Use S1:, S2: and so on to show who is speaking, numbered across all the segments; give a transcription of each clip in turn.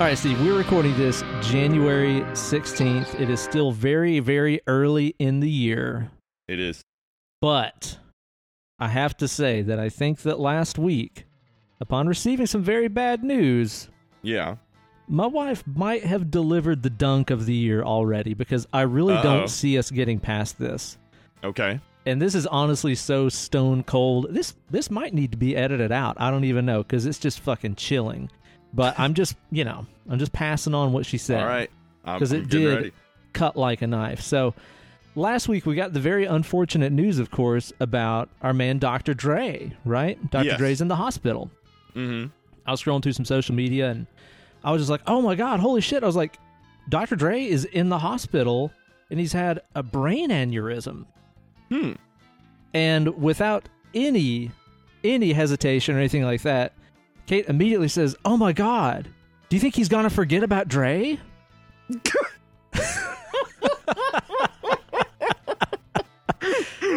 S1: All right, Steve, we're recording this January 16th. It is still very, very early in the year,
S2: It is.
S1: but I have to say that I think that last week, upon receiving some very bad news,
S2: Yeah.
S1: my wife might have delivered the dunk of the year already because I really
S2: Uh-oh.
S1: don't see us getting past this.
S2: Okay.
S1: And this is honestly so stone cold. This this might need to be edited out. I don't even know because it's just fucking chilling. But I'm just, you know, I'm just passing on what she said.
S2: All right. I'm,
S1: 'Cause
S2: I'm
S1: it did.
S2: ready.
S1: cut like a knife. So last week we got the very unfortunate news, of course, about our man Dr. Dre, right? Dr.
S2: Yes.
S1: Dre's in the hospital.
S2: Mm-hmm.
S1: I was scrolling through some social media and I was just like, oh my God, holy shit. I was like, Dr. Dre is in the hospital and he's had a brain aneurysm.
S2: Hmm.
S1: And without any any hesitation or anything like that, Kate immediately says, "Oh my god, do you think he's gonna forget about Dre?"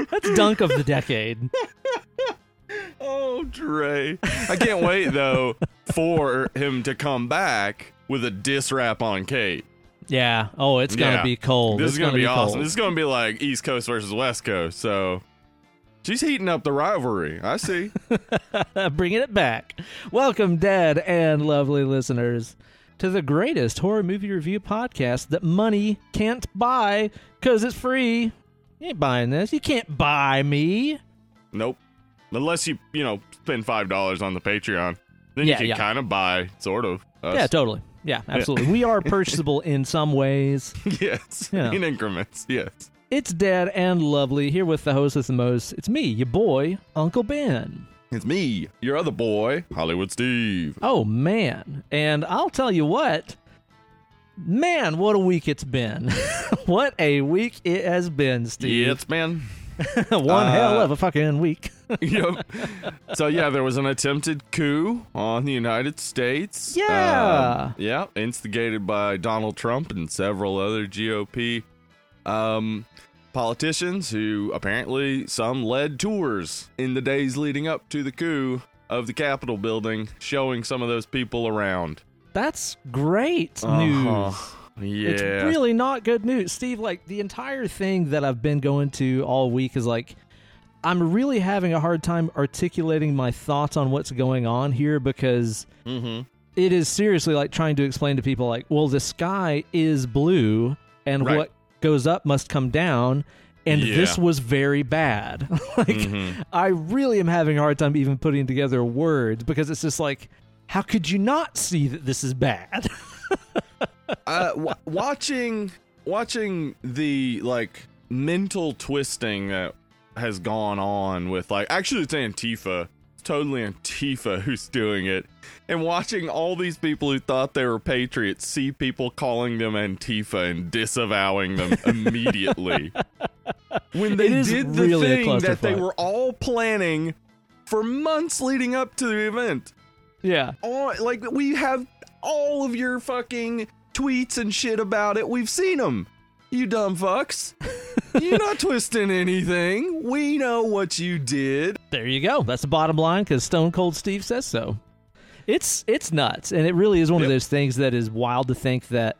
S1: That's dunk of the decade.
S2: Oh, Dre. I can't wait though for him to come back with a diss rap on Kate.
S1: Yeah. Oh, it's gonna
S2: Yeah.
S1: be cold.
S2: This
S1: It's
S2: is gonna, be, awesome.
S1: cold.
S2: This is gonna be like East Coast versus West Coast. So she's heating up the rivalry. I see.
S1: Bringing it back. Welcome, dead and lovely listeners, to the greatest horror movie review podcast that money can't buy because it's free. You ain't buying this. You can't buy me.
S2: nope. Unless you you know spend five dollars on the Patreon, then
S1: Yeah,
S2: you can
S1: yeah.
S2: kind of buy sort of. Us.
S1: Yeah, totally. Yeah, absolutely. we are purchasable in some ways.
S2: yes.
S1: Yeah.
S2: In increments. Yes.
S1: It's dead and lovely here with the host with the most. It's me, your boy, Uncle Ben.
S2: It's me, your other boy, Hollywood Steve.
S1: Oh man. And I'll tell you what. Man, what a week it's been. what a week it has been, Steve.
S2: Yeah, it's been.
S1: One
S2: Uh,
S1: hell of a fucking week.
S2: yep. So yeah, there was an attempted coup on the United States.
S1: Yeah.
S2: Um, yeah, instigated by Donald Trump and several other GOP um, politicians who apparently some led tours in the days leading up to the coup of the Capitol building, showing some of those people around.
S1: That's great
S2: Uh-huh.
S1: news.
S2: Yeah.
S1: It's really not good news. Steve, like the entire thing that I've been going to all week is like I'm really having a hard time articulating my thoughts on what's going on here because
S2: mm-hmm.
S1: it is seriously like trying to explain to people like, well, the sky is blue and
S2: Right.
S1: what goes up must come down and
S2: Yeah.
S1: this was very bad. like
S2: Mhm.
S1: I really am having a hard time even putting together words because it's just like how could you not see that this is bad?
S2: uh, w- watching watching the like mental twisting that has gone on with like actually it's Antifa. Totally Antifa who's doing it. And watching all these people who thought they were patriots see people calling them Antifa and disavowing them immediately. when they did the
S1: really
S2: thing that they were all planning for months leading up to the event
S1: yeah.
S2: all like we have all of your fucking tweets and shit about it. We've seen them. You dumb fucks. You're not twisting anything. We know what you did.
S1: There you go. That's the bottom line because Stone Cold Steve says so. It's it's nuts, and it really is one of those things that is wild to think that.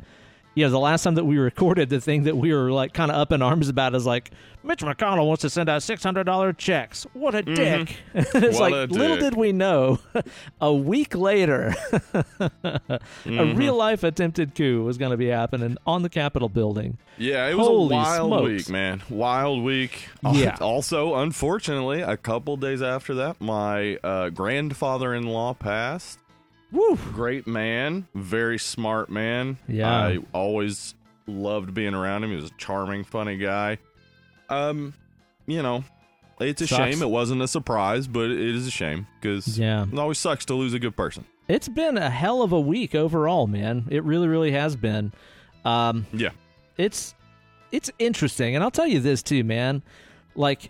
S1: You know, the last time that we recorded, the thing that we were like kind of up in arms about is like Mitch McConnell wants to send out six hundred dollar checks. What a dick! it's
S2: Mm-hmm. What
S1: like
S2: a
S1: little
S2: dick.
S1: did we know, a week later, a
S2: Mm-hmm.
S1: real life attempted coup was going to be happening on the Capitol building.
S2: Yeah, it was
S1: Holy
S2: a wild
S1: smokes.
S2: week, man. Wild week.
S1: Yeah.
S2: Also, unfortunately, a couple days after that, my uh, grandfather-in-law passed.
S1: Woo!
S2: Great man, very smart man.
S1: Yeah.
S2: I always loved being around him. He was a charming, funny guy. Um, you know, it's a
S1: Sucks.
S2: shame it wasn't a surprise, but it is a shame because
S1: Yeah.
S2: it always sucks to lose a good person.
S1: It's been a hell of a week overall, man. It really, really has been. Um,
S2: Yeah.
S1: it's it's interesting, and I'll tell you this too, man. Like,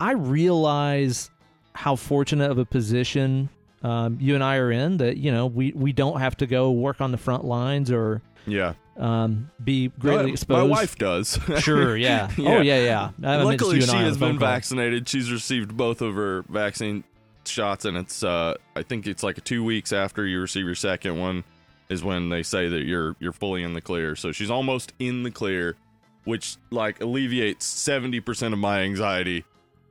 S1: I realize how fortunate of a position um, you and I are in. That you know we we don't have to go work on the front lines or
S2: Yeah.
S1: um, be greatly
S2: my,
S1: exposed.
S2: my wife does.
S1: Sure. Yeah. Oh yeah. Yeah. I
S2: Luckily, she
S1: and I on
S2: has been
S1: call.
S2: vaccinated. She's received both of her vaccine shots, and it's uh, I think it's like two weeks after you receive your second one. is when they say that you're you're fully in the clear. So she's almost in the clear, which like alleviates 70% of my anxiety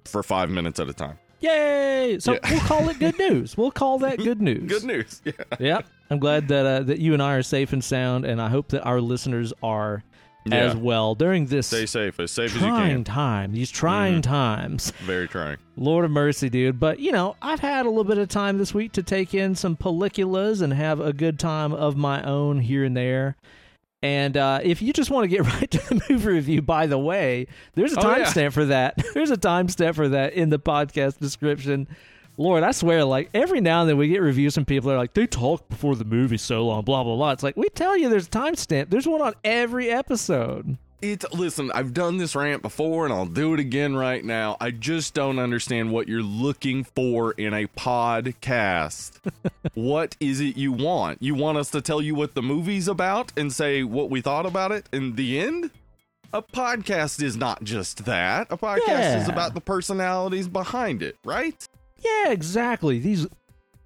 S2: for 5 minutes at a time.
S1: Yay! So
S2: Yeah.
S1: we'll call it good news. We'll call that good news.
S2: Good news. Yeah.
S1: Yep. I'm glad that uh, that you and I are safe and sound, and I hope that our listeners are as well during this
S2: Stay safe, as safe as you can.
S1: Time. These trying times.
S2: Very trying.
S1: Lord of mercy, dude. But you know, I've had a little bit of time this week to take in some pelliculas and have a good time of my own here and there. And uh, if you just want to get right to the movie review, by the way, there's a
S2: Oh, yeah.
S1: timestamp for that. There's a timestamp for that in the podcast description. Lord, I swear, like every now and then we get reviews from people that are like, they talk before the movie so long, blah, blah, blah. It's like, we tell you there's a timestamp. There's one on every episode.
S2: It's listen, I've done this rant before and I'll do it again right now. I just don't understand what you're looking for in a podcast. what is it you want? You want us to tell you what the movie's about and say what we thought about it in the end? A podcast is not just that. A podcast is about the personalities behind it, right?
S1: Yeah, exactly. These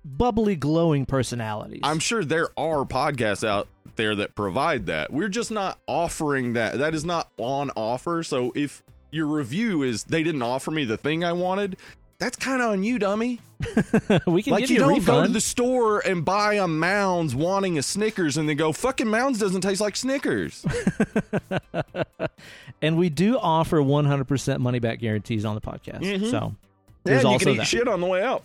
S1: bubbly, glowing personalities.
S2: I'm sure there are podcasts out there that provide that. We're just not offering that. That is not on offer. So if your review is they didn't offer me the thing I wanted, that's kind of on you, dummy.
S1: we can
S2: Like
S1: give
S2: you
S1: you, a
S2: don't go to the store and buy a Mounds wanting a Snickers and then go fucking Mounds doesn't taste like Snickers.
S1: and we do offer 100% money back guarantees on the podcast.
S2: Mhm.
S1: So
S2: yeah,
S1: there's
S2: you
S1: also
S2: can eat
S1: that.
S2: shit on the way out.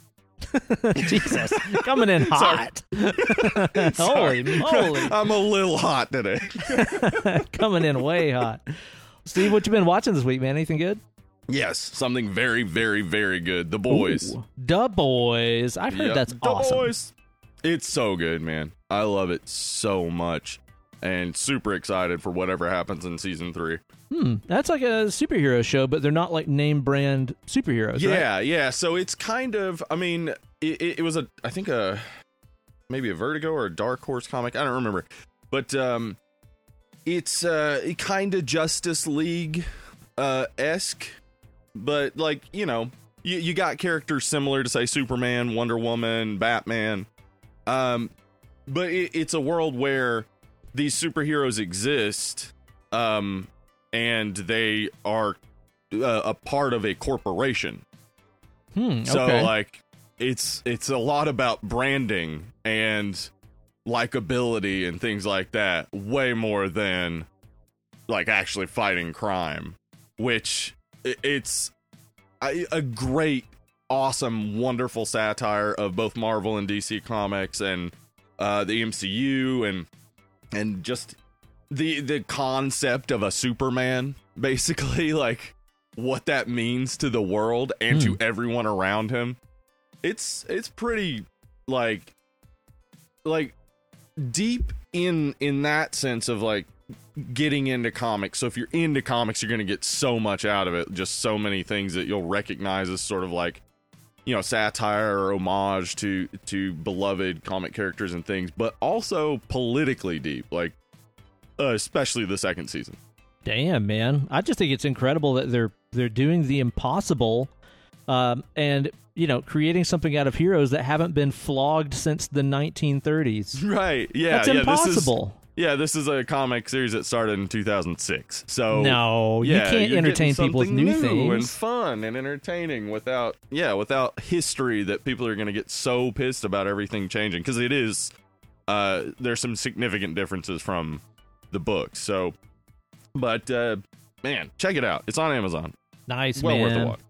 S1: Jesus, coming in hot. Holy moly,
S2: I'm a little hot today.
S1: coming in way hot. Steve, what you been watching this week, man? Anything good?
S2: yes, something very, very, very good. The boys.
S1: Ooh, Da Boys. I've heard
S2: Yep.
S1: that's
S2: The
S1: awesome.
S2: Boys. It's so good, man. I love it so much. And super excited for whatever happens in season three.
S1: Hmm, that's like a superhero show, but they're not like name brand superheroes, right?
S2: Yeah, yeah. So it's kind of, I mean, it, it, it was a, I think a, maybe a Vertigo or a Dark Horse comic. I don't remember. But um, it's uh, kind of Justice League uh, esque. But like, you know, you, you got characters similar to, say, Superman, Wonder Woman, Batman. Um, but it, it's a world where these superheroes exist um, and they are uh, a part of a corporation.
S1: Hmm,
S2: So
S1: okay.
S2: like it's it's a lot about branding and likability and things like that way more than like actually fighting crime, which it's a, a great awesome wonderful satire of both Marvel and DC comics and uh the MCU and and just the the concept of a Superman basically like what that means to the world and to hmm. everyone around him. It's it's pretty like like deep in in that sense of like getting into comics. So if you're into comics, you're going to get so much out of it, just so many things that you'll recognize as sort of like you know satire or homage to to beloved comic characters and things, but also politically deep, like uh, especially the second season.
S1: Damn, man. I just think it's incredible that they're they're doing the impossible um, and you know, creating something out of heroes that haven't been flogged since the 1930s.
S2: Right. Yeah.
S1: That's
S2: yeah,
S1: impossible.
S2: Yeah, this is a comic series that started in 2006. So
S1: no, you can't entertain people with new,
S2: and
S1: things.
S2: fun and entertaining without yeah, without history that people are going to get so pissed about everything changing because it is uh there's some significant differences from the book. So but uh man, check it out. It's on Amazon.
S1: Nice,
S2: well
S1: man.
S2: worth a watch.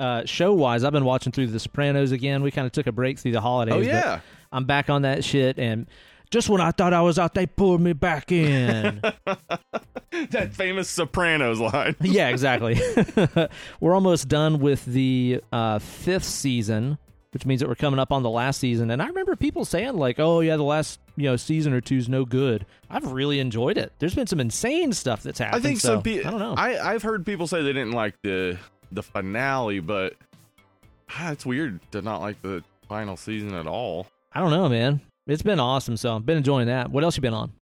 S1: Uh, show wise, I've been watching through The Sopranos again. We kind of took a break through the holidays.
S2: Oh yeah.
S1: I'm back on that shit, and just when I thought I was out, they pulled me back in.
S2: that famous Sopranos line.
S1: yeah, exactly. we're almost done with the uh, fifth season, which means that we're coming up on the last season. And I remember people saying like, "Oh yeah, the last you know season or two's no good." I've really enjoyed it. There's been some insane stuff that's happened.
S2: I think
S1: so,
S2: some people.
S1: I don't know.
S2: I I've heard people say they didn't like the the finale, but ah, it's weird to not like the final season at all.
S1: I don't know, man. It's been awesome. So I've been enjoying that. What else you been on?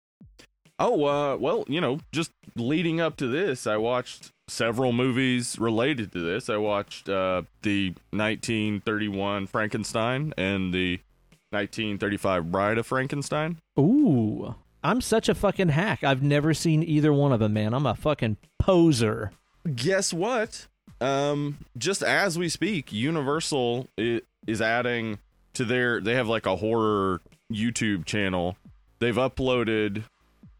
S2: Oh, uh, well, you know, just leading up to this, I watched several movies related to this. I watched uh, the 1931 Frankenstein and the 1935 Bride of Frankenstein.
S1: Ooh, I'm such a fucking hack. I've never seen either one of them, man. I'm a fucking poser.
S2: Guess what? Um, just as we speak, Universal is adding to their. They have like a horror YouTube channel. They've uploaded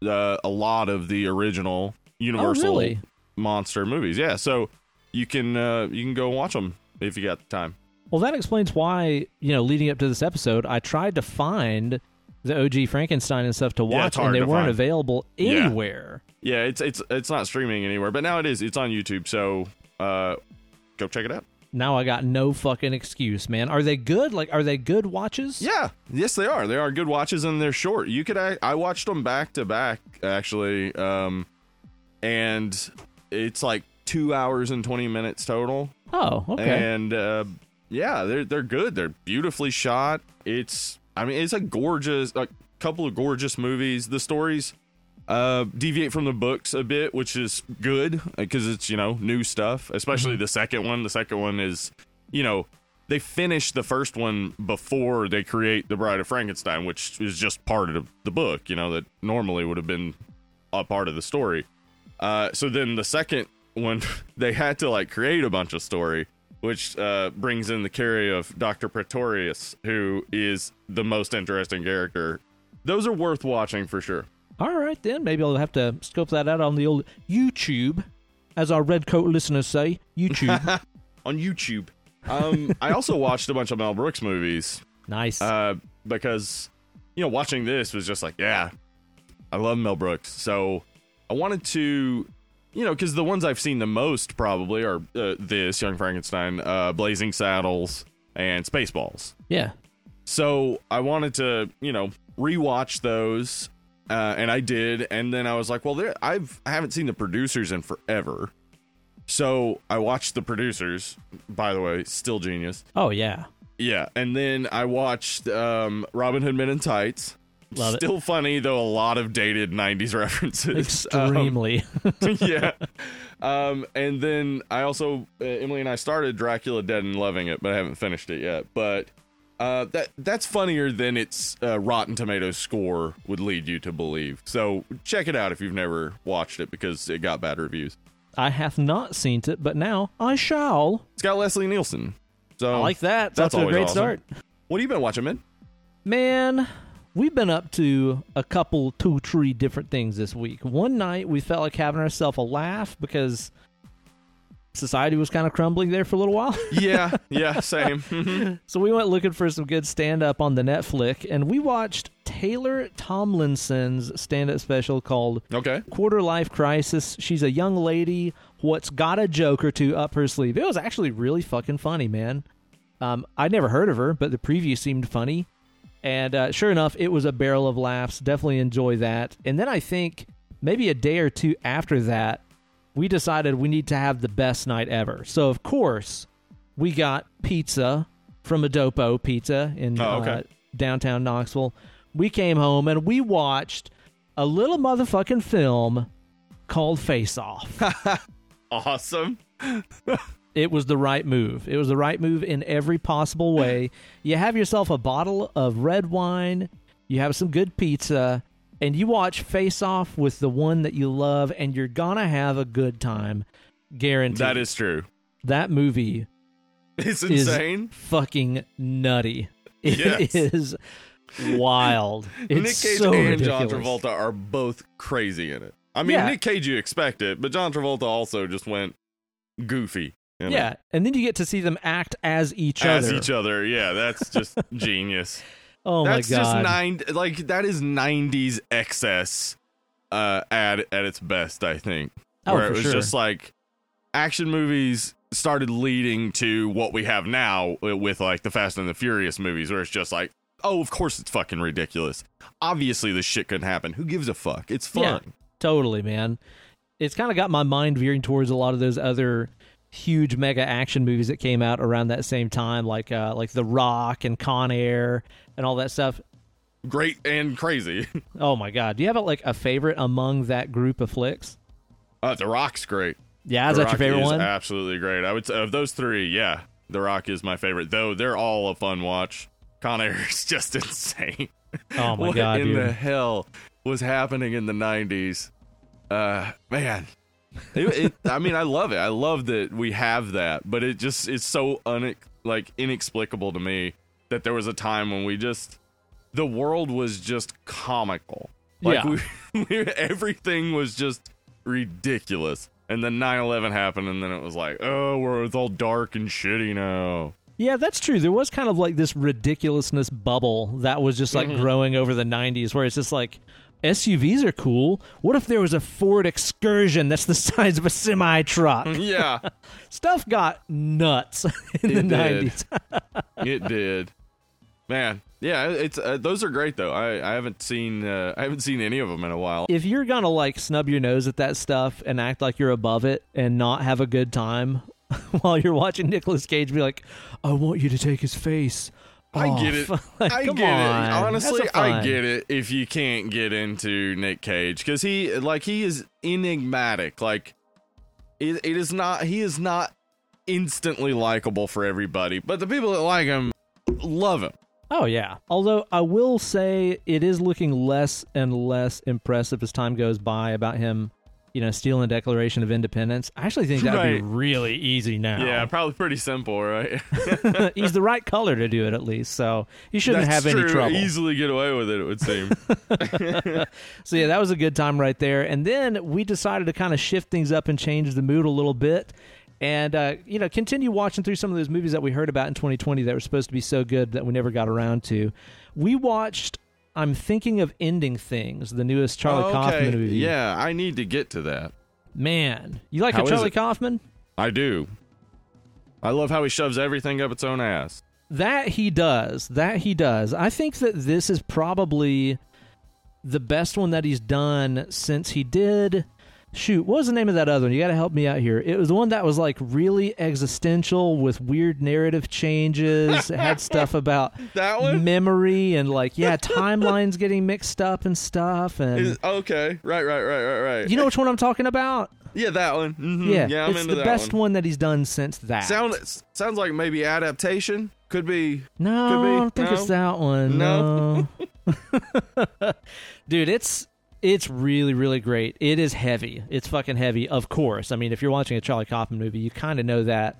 S2: uh, a lot of the original Universal
S1: Oh, really?
S2: monster movies. Yeah, so you can uh, you can go watch them if you got the time.
S1: Well, that explains why, you know, leading up to this episode, I tried to find the OG Frankenstein and stuff to watch,
S2: hard
S1: and they weren't
S2: find.
S1: available
S2: Yeah.
S1: anywhere.
S2: Yeah, it's it's it's not streaming anywhere, but now it is. It's on YouTube, so uh, go check it out.
S1: Now I got no fucking excuse, man. Are they good? Like, are they good watches?
S2: Yeah, yes, they are. They are good watches, and they're short. You could. I, I watched them back to back actually, um, and it's like two hours and twenty minutes total.
S1: Oh, okay.
S2: And uh, yeah, they're they're good. They're beautifully shot. It's I mean, it's a gorgeous, a couple of gorgeous movies. The stories uh deviate from the books a bit, which is good because it's you know new stuff. Especially the second one. The second one is you know they finished the first one before they create the Bride of Frankenstein, which is just part of the book. You know that normally would have been a part of the story. Uh, so then the second one, they had to like create a bunch of story, which uh, brings in the carry of Doctor Pretorius, who is the most interesting character. Those are worth watching for sure.
S1: All right, then. Maybe I'll have to scope that out on the old YouTube, as our red coat listeners say. YouTube.
S2: On YouTube. Um, I also watched a bunch of Mel Brooks movies
S1: nice.
S2: uh, because you know watching this was just like, yeah, I love Mel Brooks, so I wanted to, you know, because the ones I've seen the most probably are uh, this Young Frankenstein, uh, Blazing Saddles, and Spaceballs.
S1: yeah.
S2: So I wanted to, you know, rewatch those, uh, and I did, and then I was like, well, there, I've I haven't seen the producers in forever. So I watched the producers. By the way, still genius.
S1: Oh, yeah.
S2: Yeah, and then I watched um, Robin Hood Men in Tights.
S1: Love it.
S2: Still funny though, a lot of dated '90s references. Um,
S1: Extremely.
S2: yeah, um, and then I also uh, Emily and I started Dracula Dead and loving it, but I haven't finished it yet. But uh, that that's funnier than its uh, Rotten Tomatoes score would lead you to believe. So check it out if you've never watched it because it got bad reviews.
S1: I have not seen it, but now I shall.
S2: It's got Leslie Nielsen. So
S1: I like that.
S2: That's
S1: That's, a great
S2: awesome.
S1: start.
S2: What have you been watching, man?
S1: Man, we've been up to a couple, two, three different things this week. One night we felt like having ourselves a laugh because society was kind of crumbling there for a little while.
S2: Yeah, yeah, same. Mhm.
S1: so we went looking for some good stand up on the Netflix and we watched Taylor Tomlinson's stand up special called
S2: okay.
S1: Quarter Life Crisis. She's a young lady what's got a joke or two up her sleeve. It was actually really fucking funny, man. Um, I'd never heard of her, but the preview seemed funny. And uh, sure enough, it was a barrel of laughs. Definitely enjoy that. And then I think maybe a day or two after that, we decided we need to have the best night ever. So, of course, we got pizza from A Dopo Pizza in
S2: Oh, okay.
S1: uh, downtown Knoxville. We came home and we watched a little motherfucking film called Face Off.
S2: Awesome.
S1: it was the right move. It was the right move in every possible way. You have yourself a bottle of red wine, you have some good pizza, and you watch Face Off with the one that you love, and you're gonna have a good time. Guaranteed.
S2: That is true.
S1: that movie
S2: It's
S1: is
S2: insane.
S1: fucking nutty. It is
S2: Yes.
S1: wild. It's
S2: Nick Cage
S1: so
S2: and John
S1: ridiculous.
S2: Travolta are both crazy in it. I mean,
S1: Yeah.
S2: Nick Cage, you expect it, but John Travolta also just went goofy. you know,
S1: Yeah, and then you get to see them act as each
S2: As
S1: other.
S2: each other. Yeah, that's just genius.
S1: Oh
S2: that's
S1: my god!
S2: just nine. Like that is '90s excess uh, at at its best. I think.
S1: Oh,
S2: where it was
S1: sure.
S2: just like action movies started leading to what we have now with like the Fast and the Furious movies, where it's just like, oh, of course it's fucking ridiculous. Obviously, this shit couldn't happen. Who gives a fuck? It's fun.
S1: Yeah. Totally, man. It's kind of got my mind veering towards a lot of those other huge mega action movies that came out around that same time, like uh, like The Rock and Con Air and all that stuff.
S2: Great and crazy.
S1: Oh my god! Do you have like a favorite among that group of flicks?
S2: Uh, the Rock's great.
S1: Yeah, is
S2: the
S1: that your
S2: Rock
S1: favorite
S2: is
S1: one?
S2: Absolutely great. I would say of those three, yeah, The Rock is my favorite. Though they're all a fun watch Con Air is just insane.
S1: Oh my
S2: what
S1: god, What
S2: in
S1: dude.
S2: the hell was happening in the 90s? Uh, man. It, it, I mean, I love it. I love that we have that, but it just it's so un like inexplicable to me that there was a time when we just the world was just comical. Like
S1: Yeah.
S2: we, we everything was just ridiculous. And then 9/11 happened and then it was like, "Oh, we're it's all dark and shitty now."
S1: Yeah, that's true. There was kind of like this ridiculousness bubble that was just
S2: Mm-hmm.
S1: like growing over the 90s where it's just like SUVs are cool. What if there was a Ford Excursion that's the size of a semi truck?
S2: Yeah,
S1: Stuff got nuts in
S2: It
S1: the
S2: did.
S1: 90s.
S2: it did. Man, yeah, it's uh, those are great though. I, I haven't seen uh, I haven't seen any of them in a while.
S1: if you're going to like snub your nose at that stuff and act like you're above it and not have a good time while you're watching Nicolas Cage be like, "I want you to take his face."
S2: I oh, get it.
S1: Like,
S2: I
S1: come
S2: get
S1: on.
S2: it. Honestly, I get it. If you can't get into Nick Cage, because he like he is enigmatic. Like it, it is not. He is not instantly likable for everybody, but the people that like him love him.
S1: Oh yeah. Although I will say it is looking less and less impressive as time goes by about him, you know, stealing the Declaration of Independence. I actually think that would be really easy now.
S2: Yeah, probably pretty simple, right?
S1: He's the right color to do it at least, so he shouldn't
S2: That's
S1: have any trouble.
S2: Easily get away with it. It would seem.
S1: So yeah, that was a good time right there. And then we decided to kind of shift things up and change the mood a little bit. And uh, you know, continue watching through some of those movies that we heard about in 2020 that were supposed to be so good that we never got around to. We watched I'm thinking of ending things, the newest Charlie
S2: Oh,
S1: Kaufman movie.
S2: Yeah, I need to get to that.
S1: Man, you like
S2: How
S1: a Charlie? Kaufman?
S2: I do. I love how he shoves everything up its own ass.
S1: That he does. That he does. I think that this is probably the best one that he's done since he did. Shoot, what was the name of that other one? You got to help me out here. It was the one that was like really existential with weird narrative changes. it had stuff about
S2: That one?
S1: memory and like yeah, timelines getting mixed up and stuff. And
S2: Is- okay, right, right, right, right, right.
S1: you know which one I'm talking about?
S2: yeah, that one. Mhm.
S1: Yeah,
S2: yeah, I'm
S1: it's
S2: into
S1: the
S2: that
S1: best
S2: one.
S1: one. that he's done since that.
S2: Sound sounds like maybe adaptation. Could be.
S1: No,
S2: Could be.
S1: I don't think
S2: No?
S1: it's that one.
S2: No?
S1: No. Dude, it's it's really really great. It is heavy. It's fucking heavy. Of course. I mean, if you're watching a Charlie Kaufman movie, you kind of know that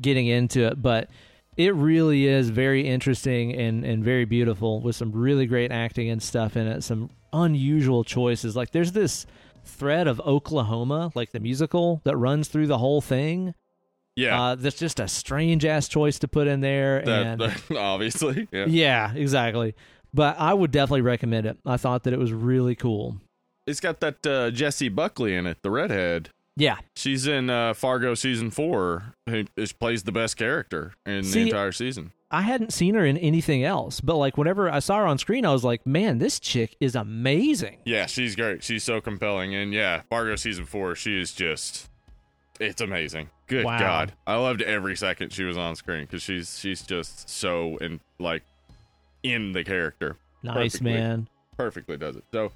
S1: getting into it, but it really is very interesting and and very beautiful with some really great acting and stuff in it. Some unusual choices. Like there's this thread of Oklahoma, like the musical that runs through the whole thing.
S2: Yeah.
S1: Uh, that's just a strange ass choice to put in there,
S2: that,
S1: and
S2: that- obviously. Yeah.
S1: yeah, exactly. But I would definitely recommend it. I thought that it was really cool.
S2: It's got that uh, Jessie Buckley in it, the redhead.
S1: Yeah.
S2: She's in uh, Fargo season four. Who is, plays the best character in
S1: See-
S2: the entire season.
S1: I hadn't seen her in anything else, but like whenever I saw her on screen, I was like, man, this chick is amazing.
S2: Yeah, she's great. She's so compelling, and yeah, Fargo season four. She is just. It's amazing. Good
S1: Wow.
S2: God, I loved every second she was on screen because she's she's just so and like in the character.
S1: Nice,
S2: Perfectly.
S1: man.
S2: perfectly does it. So,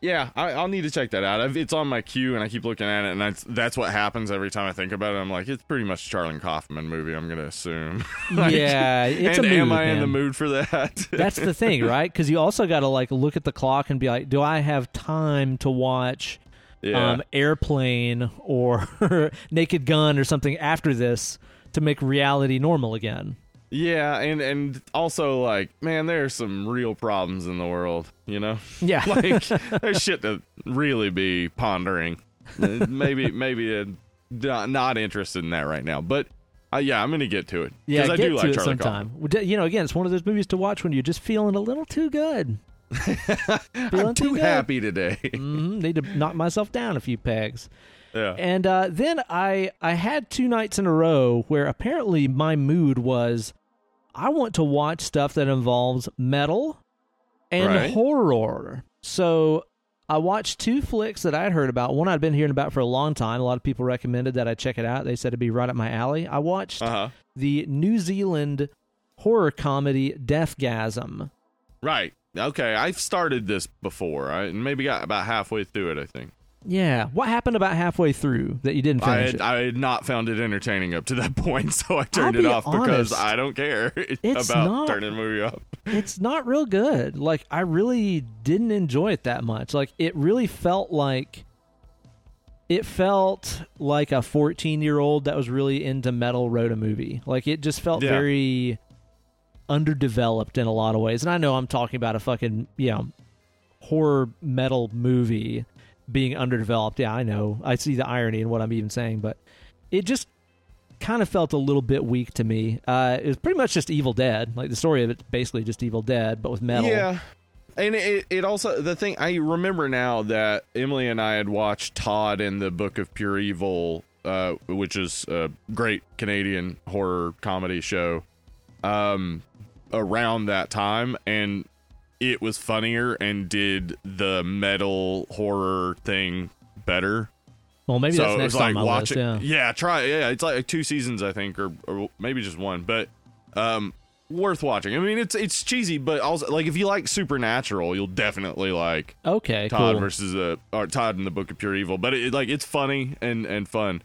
S2: yeah, I, I'll need to check that out. I've, it's on my queue, and I keep looking at it, and that's that's what happens every time I think about it. I'm like, it's pretty much a Charlie Kaufman movie. I'm gonna assume. Like,
S1: yeah, it's
S2: and
S1: a mood,
S2: am I in the mood for that?
S1: That's the thing, right? Because you also got to like look at the clock and be like, do I have time to watch
S2: yeah.
S1: um, Airplane or Naked Gun or something after this to make reality normal again?
S2: Yeah, and and also like, man, there's some real problems in the world. You know,
S1: Yeah.
S2: like there's shit to really be pondering. Maybe maybe uh, not not interested in that right now, but. Uh, yeah, I'm gonna get to it
S1: Yeah,
S2: I
S1: get
S2: do
S1: to
S2: like
S1: it
S2: Charlie
S1: sometime. Well, You know, again, it's one of those movies to watch when you're just feeling a little too good.
S2: I'm too
S1: good.
S2: happy today.
S1: hmm Need to knock myself down a few pegs.
S2: yeah.
S1: And uh, then I I had two nights in a row where apparently my mood was I want to watch stuff that involves metal and
S2: Right.
S1: horror. So I watched two flicks that I'd heard about. One I'd been hearing about for a long time. A lot of people recommended that I check it out. They said it'd be right up my alley. I watched
S2: Uh huh.
S1: the New Zealand horror comedy Deathgasm.
S2: Right. Okay. I've started this before. I and maybe got about halfway through it. I think
S1: Yeah. What happened about halfway through that you didn't
S2: I had,
S1: it?
S2: I had not found it entertaining up to that point, so I turned
S1: I'll
S2: it off because. I don't care about
S1: not-
S2: turning the movie off.
S1: it's not real good. Like I really didn't enjoy it that much. Like it really felt like it felt like a 14 year old that was really into metal wrote a movie. Like it just felt
S2: Yeah.
S1: very underdeveloped in a lot of ways. And I know I'm talking about a fucking, you know, horror metal movie being underdeveloped. Yeah, I know. I see the irony in what I'm even saying, but it just kind of felt a little bit weak to me. Uh, it was pretty much just Evil Dead. Like the story of it's basically just Evil Dead, but with metal.
S2: Yeah. And it, it also the thing I remember now that Emily and I had watched Todd in the Book of Pure Evil, uh, which is a great Canadian horror comedy show, um, around that time, and it was funnier and did the metal horror thing better.
S1: Well, maybe
S2: so
S1: that's
S2: it
S1: next
S2: was
S1: on
S2: like
S1: my
S2: watching,
S1: list. Yeah.
S2: try yeah, it's like two seasons I think, or or maybe just one, but um, worth watching. I mean, it's it's cheesy, but also like if you like Supernatural, you'll definitely like
S1: Okay.
S2: Todd
S1: cool.
S2: versus uh, or Todd in the Book of Pure Evil. But it, like it's funny and and fun.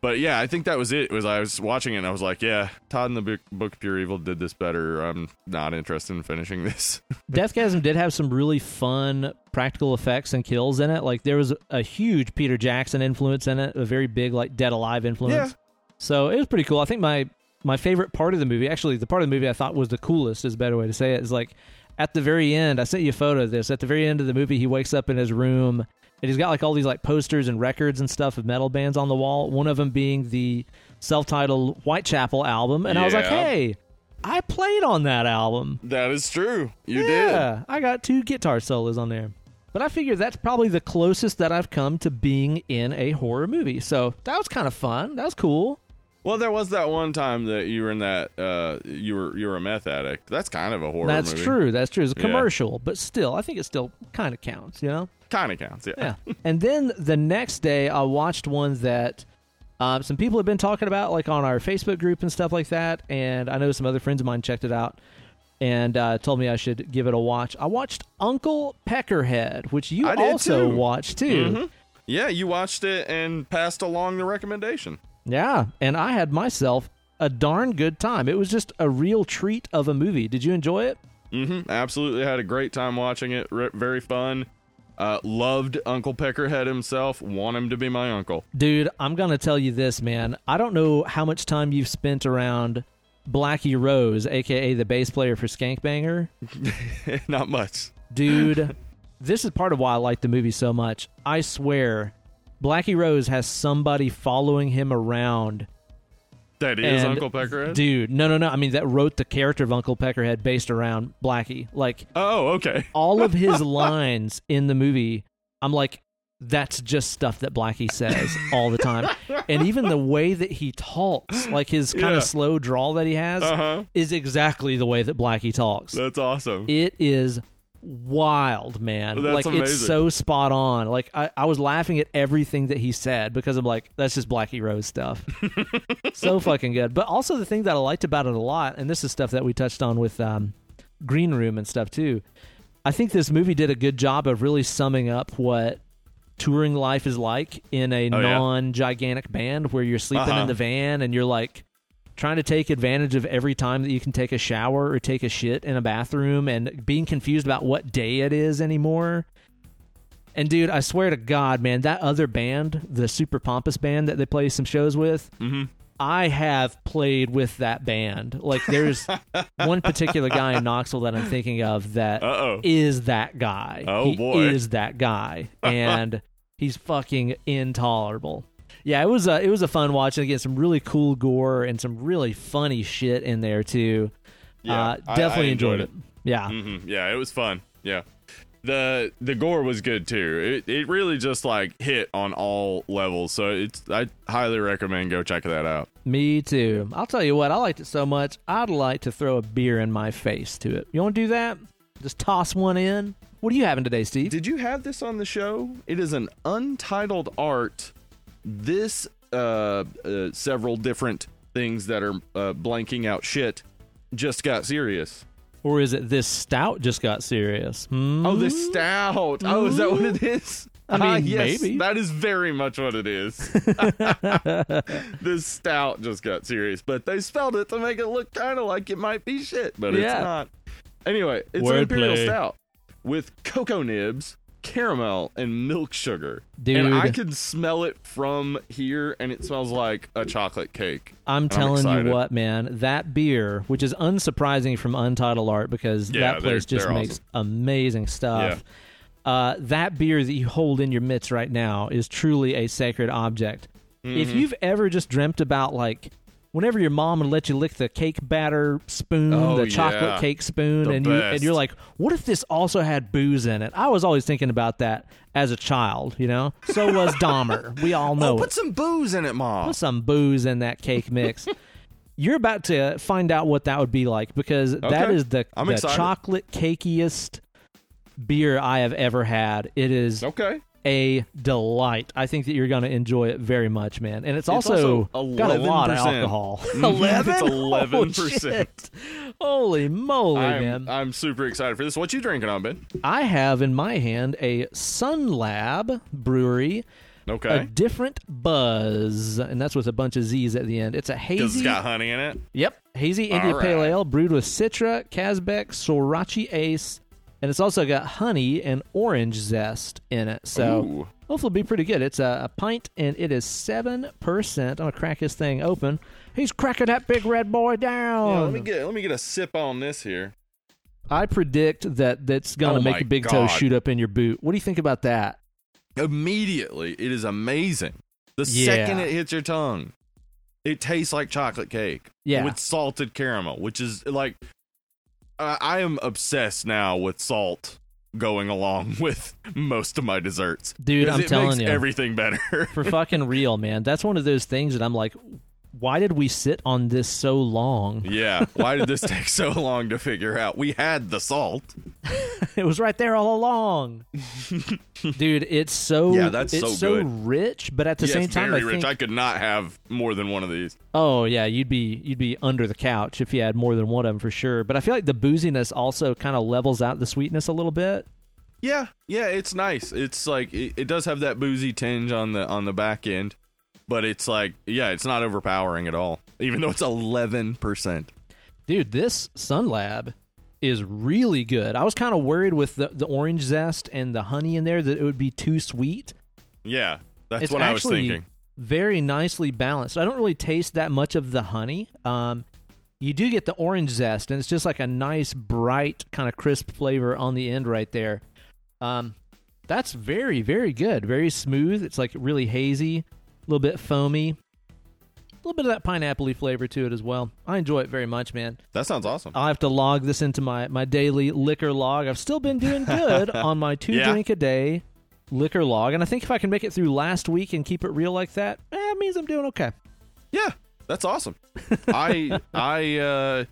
S2: But yeah, I think that was it. Was I was watching it and I was like, yeah, Todd in the Book, Book of Pure Evil did this better. I'm not interested in finishing this.
S1: Deathgasm did have some really fun practical effects and kills in it. Like there was a huge Peter Jackson influence in it, a very big like Dead Alive influence.
S2: Yeah.
S1: So it was pretty cool. I think my my favorite part of the movie, actually, the part of the movie I thought was the coolest, is a better way to say it, is like at the very end. I sent you a photo of this. At the very end of the movie, he wakes up in his room and he's got like all these like posters and records and stuff of metal bands on the wall. One of them being the self-titled Whitechapel album, and I was like,
S2: Yeah.
S1: hey. I played on that album.
S2: that is true. You did.
S1: Yeah, I got two guitar solos on there. But I figure that's probably the closest that I've come to being in a horror movie. So that was kind of fun. That was cool.
S2: Well, there was that one time that you were in that uh you were you were a meth addict. That's kind of a horror
S1: that's
S2: movie.
S1: true. That's true. It's a
S2: Yeah.
S1: commercial, but still, I think it still kind of counts, you know?
S2: Kind of counts, yeah.
S1: Yeah. and then the next day, I watched one that um, some people have been talking about, like on our Facebook group and stuff like that. And I know some other friends of mine checked it out and uh, told me I should give it a watch. I watched Uncle Peckerhead, which you also
S2: too.
S1: watched too.
S2: Mhm. Yeah, you watched it and passed along the recommendation.
S1: Yeah, and I had myself a darn good time. It was just a real treat of a movie. Did you enjoy it?
S2: Mm-hmm. Absolutely had a great time watching it. Re- very fun. Uh, loved Uncle Peckerhead himself. Want him to be my uncle.
S1: Dude, I'm going to tell you this, man. I don't know how much time you've spent around Blackie Rose, aka the bass player for Skankbanger.
S2: Not much.
S1: Dude, this is part of why I like the movie so much. I swear, Blackie Rose has somebody following him around
S2: That is
S1: And,
S2: Uncle Peckerhead.
S1: Dude, no, no, no. I mean, that wrote the character of Uncle Peckerhead based around Blackie. Like,
S2: oh, okay.
S1: all of his lines in the movie, I'm like, that's just stuff that Blackie says all the time. And even the way that he talks, like his kind
S2: Yeah.
S1: of slow drawl that he has,
S2: Uh huh.
S1: is exactly the way that Blackie talks.
S2: That's awesome.
S1: It is wild, man.
S2: That's
S1: like it's so spot on. Like I, I was laughing at everything that he said because I'm like, that's just Blackie Rose stuff. so fucking good. But also the thing that I liked about it a lot, and this is stuff that we touched on with um, Green Room and stuff too. I think this movie did a good job of really summing up what touring life is like in a
S2: Oh,
S1: non-gigantic band where you're sleeping
S2: Uh-huh.
S1: in the van and you're like trying to take advantage of every time that you can take a shower or take a shit in a bathroom and being confused about what day it is anymore. And dude, I swear to God, man, that other band, the Super Pompous band that they play some shows with,
S2: Mm-hmm.
S1: I have played with that band. Like there's one particular guy in Knoxville that I'm thinking of that
S2: Uh oh.
S1: is that guy.
S2: Oh,
S1: he
S2: boy.
S1: is that guy, and he's fucking intolerable. Yeah, it was a it was a fun watch and again some really cool gore and some really funny shit in there too.
S2: Yeah,
S1: uh, definitely
S2: I
S1: enjoyed,
S2: enjoyed
S1: it. Yeah,
S2: Mm-hmm. Yeah, it was fun. Yeah. The the gore was good too. It it really just like hit on all levels. So it's I highly recommend go check that out.
S1: me too. I'll tell you what, I liked it so much. I'd like to throw a beer in my face to it. You want to do that? Just toss one in. What are you having today, Steve?
S2: Did you have this on the show? It is an untitled art. This uh, uh several different things that are uh, blanking out shit just got serious.
S1: Or is it this stout just got serious? Hmm?
S2: Oh, the stout. Oh, is that what it is?
S1: I mean,
S2: Ah, yes,
S1: maybe.
S2: That is very much what it is. this stout just got serious, but they spelled it to make it look kind of like it might be shit, but
S1: Yeah.
S2: it's not. Anyway, it's an imperial
S1: Wordplay.
S2: stout with cocoa nibs, caramel, and milk sugar.
S1: Dude.
S2: And I can smell it from here, and it smells like a chocolate cake.
S1: I'm telling
S2: excited.
S1: you what, man, that beer, which is unsurprising from Untitled Art because
S2: Yeah,
S1: that
S2: they're-
S1: place just
S2: they're
S1: makes amazing stuff. Uh, that beer that you hold in your mitts right now is truly a sacred object. If
S2: Mm-hmm.
S1: you've ever just dreamt about like whenever your mom would let you lick the cake batter spoon,
S2: Oh,
S1: the chocolate
S2: yeah.
S1: cake spoon,
S2: The
S1: and you and you're like, what if this also had booze in it? I was always thinking about that as a child, you know. So was Dahmer. We all know
S2: Oh,
S1: it
S2: put some booze in it, mom.
S1: put some booze in that cake mix. You're about to find out what that would be like because that
S2: Okay.
S1: is the, the chocolate cakiest beer I have ever had. It is
S2: Okay.
S1: A delight. I think that you're going to enjoy it very much, man. And it's, also,
S2: also
S1: got a lot of
S2: 11%.
S1: alcohol. Eleven.
S2: it's 11%.
S1: Shit. Holy moly, man!
S2: I'm, I'm super excited for this. What you drinking on, Ben?
S1: I have in my hand a Sun Lab Brewery. A
S2: Okay.
S1: different buzz, and that's with a bunch of Z's at the end. It's a hazy
S2: it's got honey in it.
S1: Yep, hazy India
S2: All
S1: Pale. Ale brewed with Citra, Kazbek, Sorachi Ace, and it's also got honey and orange zest in it. So
S2: Ooh.
S1: hopefully it'll be pretty good. It's a, a pint and it is seven percent. I'm gonna crack this thing open. He's cracking that big red boy down.
S2: Yeah, let me get let me get a sip on this here.
S1: I predict that that's gonna
S2: Oh
S1: make a big toe shoot up in your boot. What do you think about that?
S2: Immediately, it is amazing. The
S1: Yeah.
S2: second it hits your tongue, it tastes like chocolate cake.
S1: Yeah.
S2: with salted caramel, which is like uh, I am obsessed now with salt going along with most of my desserts.
S1: Dude, I'm
S2: it
S1: telling
S2: makes
S1: you.
S2: everything better.
S1: For fucking real, man. That's one of those things that I'm like, why did we sit on this so long?
S2: yeah. Why did this take so long to figure out? We had the salt.
S1: it was right there all along. Dude, it's so
S2: Yeah, that's
S1: it's
S2: so
S1: so
S2: good.
S1: rich, but at the
S2: yes,
S1: same time
S2: very
S1: I
S2: rich.
S1: think
S2: I could not have more than one of these.
S1: Oh yeah, you'd be you'd be under the couch if you had more than one of them for sure. But I feel like the booziness also kind of levels out the sweetness a little bit.
S2: Yeah, yeah, it's nice. It's like it, it does have that boozy tinge on the on the back end, but it's like yeah, it's not overpowering at all. Even though it's eleven percent.
S1: Dude, this Sun Lab is really good. I was kind of worried with the, the orange zest and the honey in there that it would be too sweet.
S2: Yeah, that's
S1: it's
S2: what I was
S1: actually
S2: thinking.
S1: very nicely balanced. I don't really taste that much of the honey. Um, you do get the orange zest, and it's just like a nice, bright, kind of crisp flavor on the end right there. Um, that's very, very good. Very smooth. It's like really hazy, little bit foamy, a little bit of that pineapple flavor to it as well. I enjoy it very much, man.
S2: That sounds awesome.
S1: I'll have to log this into my, my daily liquor log. I've still been doing good on my two
S2: Yeah.
S1: drink a day liquor log, and I think if I can make it through last week and keep it real like that, eh, it means I'm doing okay.
S2: Yeah, that's awesome. I I uh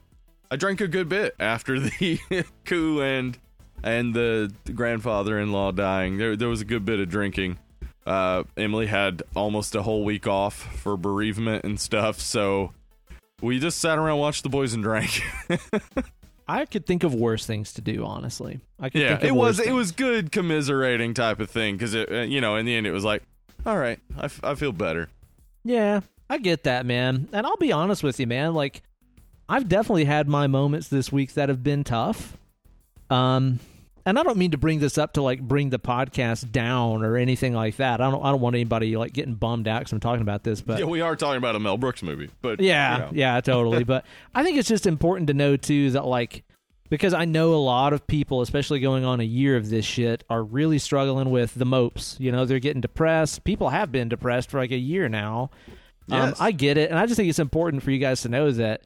S2: I drank a good bit after the coup and and the grandfather-in-law dying. There there was a good bit of drinking. Uh Emily had almost a whole week off for bereavement and stuff, so we just sat around watched the boys and drank.
S1: I could think of worse things to do, honestly. I could
S2: yeah,
S1: think of
S2: it was
S1: worse
S2: it was good commiserating type of thing cuz it uh, you know, in the end it was like, all right, I, f- I feel better.
S1: Yeah, I get that, man. And I'll be honest with you, man. Like, I've definitely had my moments this week that have been tough. Um, and I don't mean to bring this up to like bring the podcast down or anything like that. I don't. I don't want anybody like getting bummed out because I'm talking about this. But
S2: yeah, we are talking about a Mel Brooks movie, but
S1: yeah,
S2: you know.
S1: yeah, totally. but I think it's just important to know too that like because I know a lot of people, especially going on a year of this shit, are really struggling with the mopes. You know, they're getting depressed. People have been depressed for like a year now. Um, I get it, and I just think it's important for you guys to know that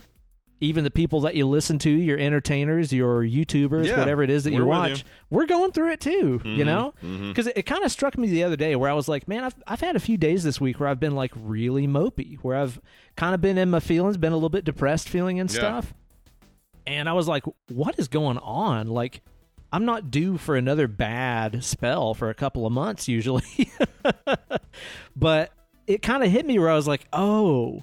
S1: even the people that you listen to, your entertainers, your YouTubers,
S2: Yeah,
S1: whatever it is that you watch,
S2: you.
S1: we're going through it too. You
S2: Mhm,
S1: know, because it, it kind of struck me the other day where I was like, man, I've I've had a few days this week where I've been like really mopey, where I've kind of been in my feelings, been a little bit depressed feeling and
S2: Yeah.
S1: stuff. And I was like, what is going on? Like, I'm not due for another bad spell for a couple of months usually. but it kind of hit me where I was like, oh,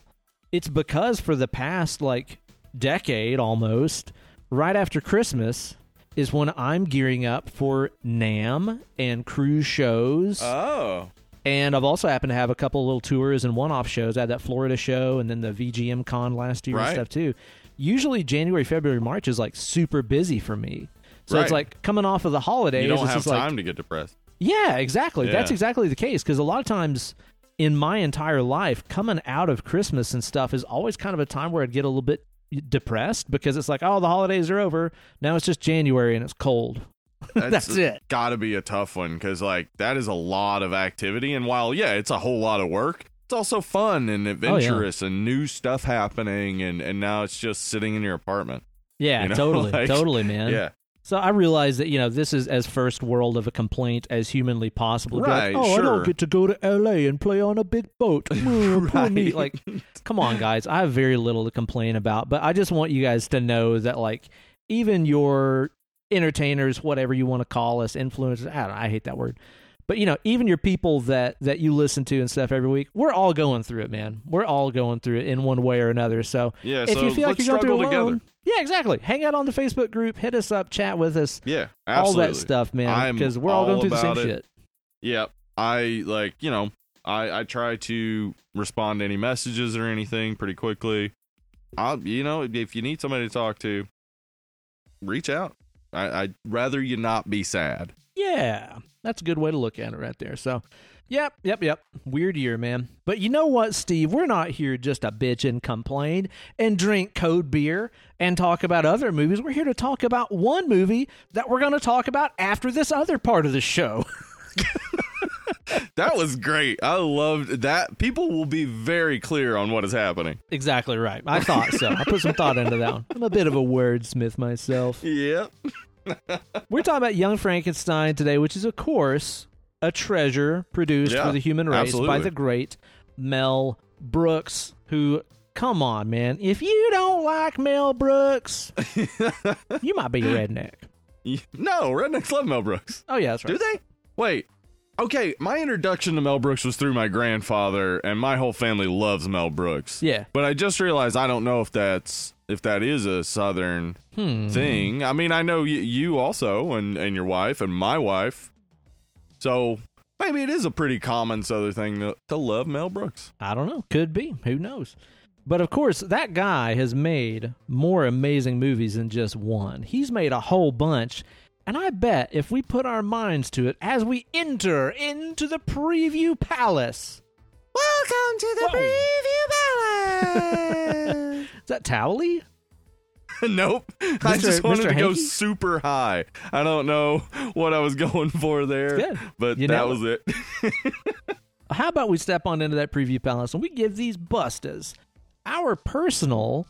S1: it's because for the past like decade almost, right after Christmas is when I'm gearing up for NAMM and cruise shows.
S2: Oh.
S1: and I've also happened to have a couple little tours and one off shows. I had that Florida show and then the VGM con last year and stuff too. usually January, February, March is like super busy for me. So it's like coming off of the holidays.
S2: You don't have
S1: just like,
S2: time to get depressed.
S1: yeah, exactly. That's exactly the case. Because a lot of times in my entire life, coming out of Christmas and stuff is always kind of a time where I'd get a little bit depressed because it's like, oh, the holidays are over. Now it's just January and it's cold. That's it.
S2: Got to be a tough one because like that is a lot of activity, and while yeah, it's a whole lot of work. It's also fun
S1: Oh,
S2: and adventurous and new stuff happening, and and now it's just sitting in your apartment.
S1: Yeah,
S2: You know,
S1: totally,
S2: like-
S1: totally, man.
S2: yeah,
S1: So I realize that you know this is as first world of a complaint as humanly possible. Be like,
S2: Right,
S1: oh, I don't get to go to L.A. and play on a big boat. Mm, me.
S2: Right.
S1: Like, come on, guys. I have very little to complain about, but I just want you guys to know that like even your entertainers, whatever you want to call us, influencers. I, don't, I hate that word. But you know, even your people that that you listen to and stuff every week, we're all going through it, man. We're all going through it in one way or another. So
S2: yeah.
S1: if
S2: so
S1: you feel like you're going through it alone,
S2: together.
S1: Yeah, exactly. Hang out on the Facebook group, hit us up, chat with us,
S2: Yeah,
S1: all that stuff, man. Because we're all going through the same
S2: it.
S1: shit.
S2: Yeah, I like you know I I try to respond to any messages or anything pretty quickly. I'll you know if you need somebody to talk to, reach out. I, I'd rather you not be sad.
S1: Yeah, that's a good way to look at it right there. So, yep, yep, yep. Weird year, man. But you know what, Steve? We're not here just to bitch and complain and drink code beer and talk about other movies. We're here to talk about one movie that we're going to talk about after this other part of the show.
S2: That was great. I loved that. People will be very clear on what is happening.
S1: exactly right. I thought so. I put some thought into that one. I'm a bit of a wordsmith myself.
S2: Yep.
S1: We're talking about Young Frankenstein today, which is, of course, a treasure produced
S2: Yeah,
S1: for the human race by the great Mel Brooks, who, come on, man. If you don't like Mel Brooks, you might be a redneck.
S2: No, rednecks love Mel Brooks.
S1: Oh, yeah, that's right.
S2: Do they? Wait. Okay, my introduction to Mel Brooks was through my grandfather, and my whole family loves Mel Brooks.
S1: Yeah.
S2: But I just realized I don't know if that's if that is a southern
S1: Hmm.
S2: thing. I mean, I know y- you also and and your wife and my wife. So maybe it is a pretty common southern thing to, to love Mel Brooks.
S1: I don't know. Could be. Who knows? But of course, that guy has made more amazing movies than just one. He's made a whole bunch. And I bet if we put our minds to it as we enter into the preview palace.
S2: Welcome to
S1: Whoa.
S2: preview palace.
S1: Is that Towley?
S2: nope. I just wanted
S1: Mr.
S2: to go super high. I don't know what I was going for there, but
S1: You
S2: that
S1: know
S2: was it.
S1: How about we step on into that preview palace and we give these bustas our personal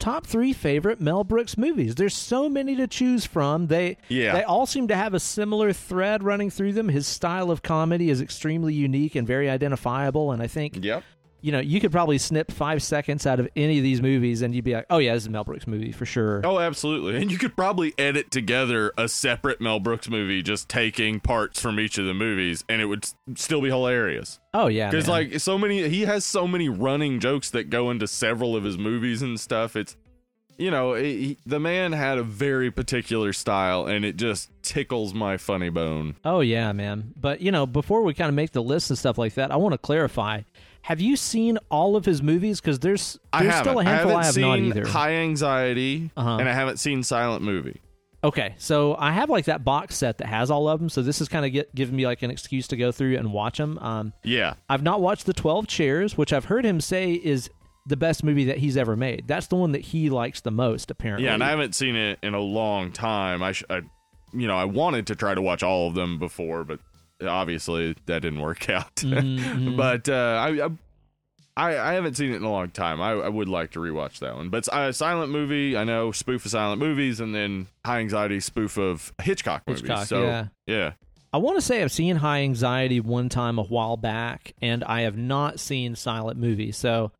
S1: top three favorite Mel Brooks movies. There's so many to choose from. They
S2: Yeah.
S1: they all seem to have a similar thread running through them. His style of comedy is extremely unique and very identifiable. And I think
S2: yep.
S1: You know you could probably snip five seconds out of any of these movies and you'd be like, oh yeah, this is a Mel Brooks movie for sure.
S2: Oh, absolutely. And you could probably edit together a separate Mel Brooks movie, just taking parts from each of the movies, and it would still be hilarious.
S1: Oh yeah,
S2: Because like so many, he has so many running jokes that go into several of his movies and stuff. It's you know, he- the man had a very particular style, and it just tickles my funny bone.
S1: Oh yeah, man. But you know, before we kind of make the list and stuff like that, I want to clarify. Have you seen all of his movies? Because there's there's still a handful
S2: haven't
S1: I, have
S2: seen
S1: not either.
S2: High Anxiety,
S1: Uh-huh.
S2: and I haven't seen Silent Movie.
S1: Okay, so I have like that box set that has all of them. So this is kind of giving me like an excuse to go through and watch them. Um,
S2: Yeah,
S1: I've not watched the Twelve Chairs, which I've heard him say is the best movie that he's ever made. That's the one that he likes the most, apparently.
S2: yeah, and I haven't seen it in a long time. I, sh- I, you know, I wanted to try to watch all of them before, but obviously that didn't work out.
S1: Mhm.
S2: but uh, I, I, I haven't seen it in a long time. I, I would like to rewatch that one. But uh, silent movie, I know spoof of silent movies, and then high anxiety spoof of Hitchcock movies.
S1: Hitchcock,
S2: so
S1: yeah.
S2: yeah,
S1: I want to say I've seen High Anxiety one time a while back, and I have not seen Silent Movie. So,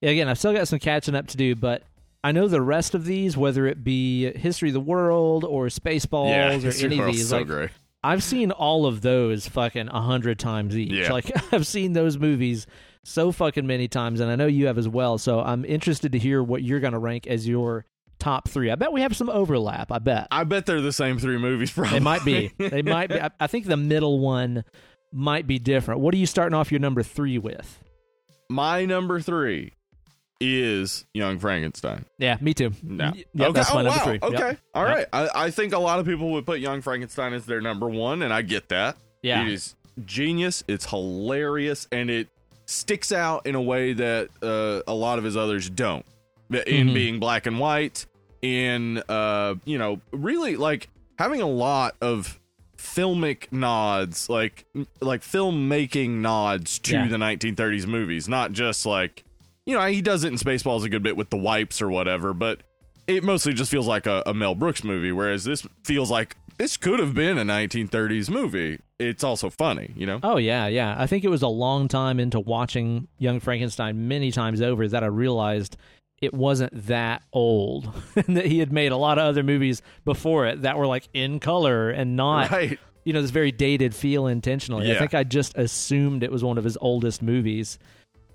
S1: again, I've still got some catching up to do, but I know the rest of these, whether it be History of the World or Spaceballs
S2: yeah,
S1: or any of these,
S2: so
S1: like
S2: great.
S1: I've seen all of those fucking a hundred times each.
S2: Yeah.
S1: Like I've seen those movies so fucking many times, and I know you have as well. So I'm interested to hear what you're gonna rank as your top three. I bet we have some overlap. I bet.
S2: I bet they're the same three movies. Probably
S1: They might be. They might be. I, I think the middle one might be different. What are you starting off your number three with?
S2: My number three is Young Frankenstein.
S1: Yeah, me too.
S2: No.
S1: Y- Yep,
S2: okay.
S1: that's my
S2: oh,
S1: number
S2: wow.
S1: three. Yep.
S2: Okay. All
S1: Yep.
S2: I, I think a lot of people would put Young Frankenstein as their number one, and I get that.
S1: Yeah.
S2: It is genius. It's hilarious, and it sticks out in a way that uh, a lot of his others don't. In
S1: Mhm.
S2: being black and white, in uh, you know, really like having a lot of filmic nods, like like filmmaking nods to
S1: Yeah.
S2: the 1930s movies, not just like you know he does it in Spaceballs a good bit with the wipes or whatever, but it mostly just feels like a, a Mel Brooks movie, whereas this feels like this could have been a 1930s movie. It's also funny, you know.
S1: Oh yeah, yeah. I think it was a long time into watching Young Frankenstein many times over that I realized it wasn't that old and that he had made a lot of other movies before it that were like in color and not
S2: right.
S1: you know this very dated feel intentionally. I think I just assumed it was one of his oldest movies.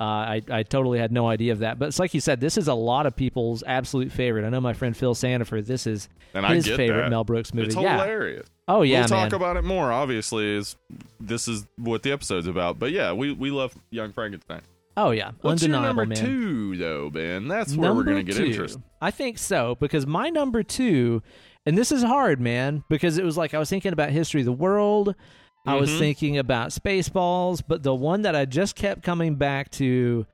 S1: Uh, I I totally had no idea of that, but it's like you said, this is a lot of people's absolute favorite. I know my friend Phil Sanford. This is
S2: And
S1: his favorite
S2: that.
S1: Mel Brooks movie.
S2: It's
S1: yeah.
S2: hilarious.
S1: Oh yeah,
S2: we'll talk about it more. Obviously, is this is what the episode's about. But yeah, we we love Young Frankenstein.
S1: oh yeah,
S2: What's your number
S1: man.
S2: two, though, Ben? That's where we're gonna get
S1: two.
S2: interested.
S1: I think so because my number two, and this is hard, man, because it was like I was thinking about history of the world. I was
S2: Mhm.
S1: thinking about Spaceballs, but the one that I just kept coming back to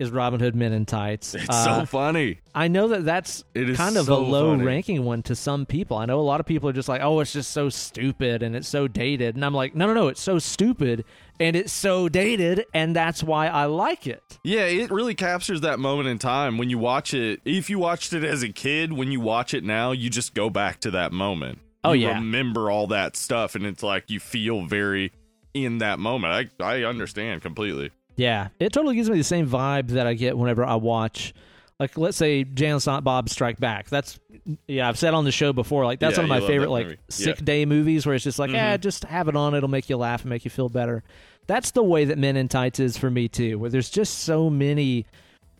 S1: is Robin Hood Men in Tights.
S2: It's
S1: Uh,
S2: so funny.
S1: I know that that's
S2: It is
S1: kind of
S2: so
S1: a low
S2: funny.
S1: ranking one to some people. I know a lot of people are just like, "Oh, it's just so stupid and it's so dated," and I'm like, "No, no, no, it's so stupid and it's so dated, and that's why I like it."
S2: Yeah, it really captures that moment in time when you watch it. If you watched it as a kid, when you watch it now, you just go back to that moment.
S1: Oh,
S2: You
S1: yeah.
S2: remember all that stuff, and it's like you feel very in that moment. I I understand completely.
S1: Yeah, it totally gives me the same vibe that I get whenever I watch, like, let's say Jay and Silent Bob Strike Back. That's, yeah, I've said on the show before, like, that's
S2: Yeah,
S1: one of my favorite, like,
S2: movie.
S1: sick
S2: Yeah.
S1: day movies where it's just like,
S2: Mhm.
S1: eh, just have it on. It'll make you laugh and make you feel better. That's the way that Men in Tights is for me, too, where there's just so many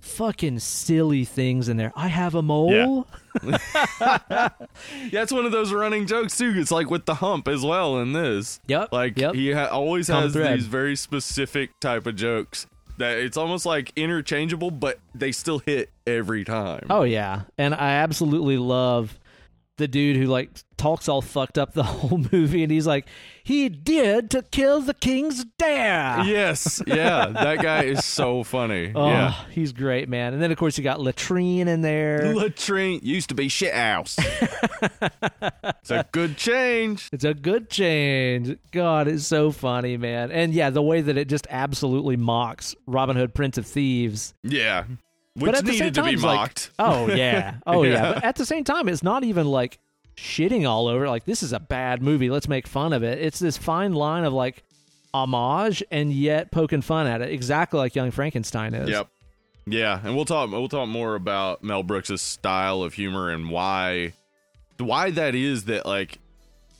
S1: fucking silly things in there. I have a mole.
S2: Yeah, it's one of those running jokes too. It's like with the hump as well in this.
S1: Yep.
S2: Like
S1: yep.
S2: he ha- always has
S1: thread.
S2: these very specific type of jokes that it's almost like interchangeable, but they still hit every time.
S1: Oh yeah, and I absolutely love the dude who like talks all fucked up the whole movie, and he's like, "He did to kill the king's dare."
S2: Yes, yeah, that guy is so funny.
S1: Oh,
S2: yeah,
S1: he's great, man. And then of course you got latrine in there.
S2: latrine used to be shit house. it's a good change.
S1: It's a good change. God, it's so funny, man. And yeah, the way that it just absolutely mocks Robin Hood, Prince of Thieves.
S2: Yeah, which
S1: at the same
S2: needed to
S1: time,
S2: be
S1: it's like- Oh yeah, oh yeah.
S2: Yeah.
S1: But at the same time, it's not even like shitting all over. Like this is a bad movie. Let's make fun of it. It's this fine line of like homage and yet poking fun at it, exactly like Young Frankenstein is.
S2: Yep. Yeah, and we'll talk we'll talk more about Mel Brooks' style of humor and why why that is that like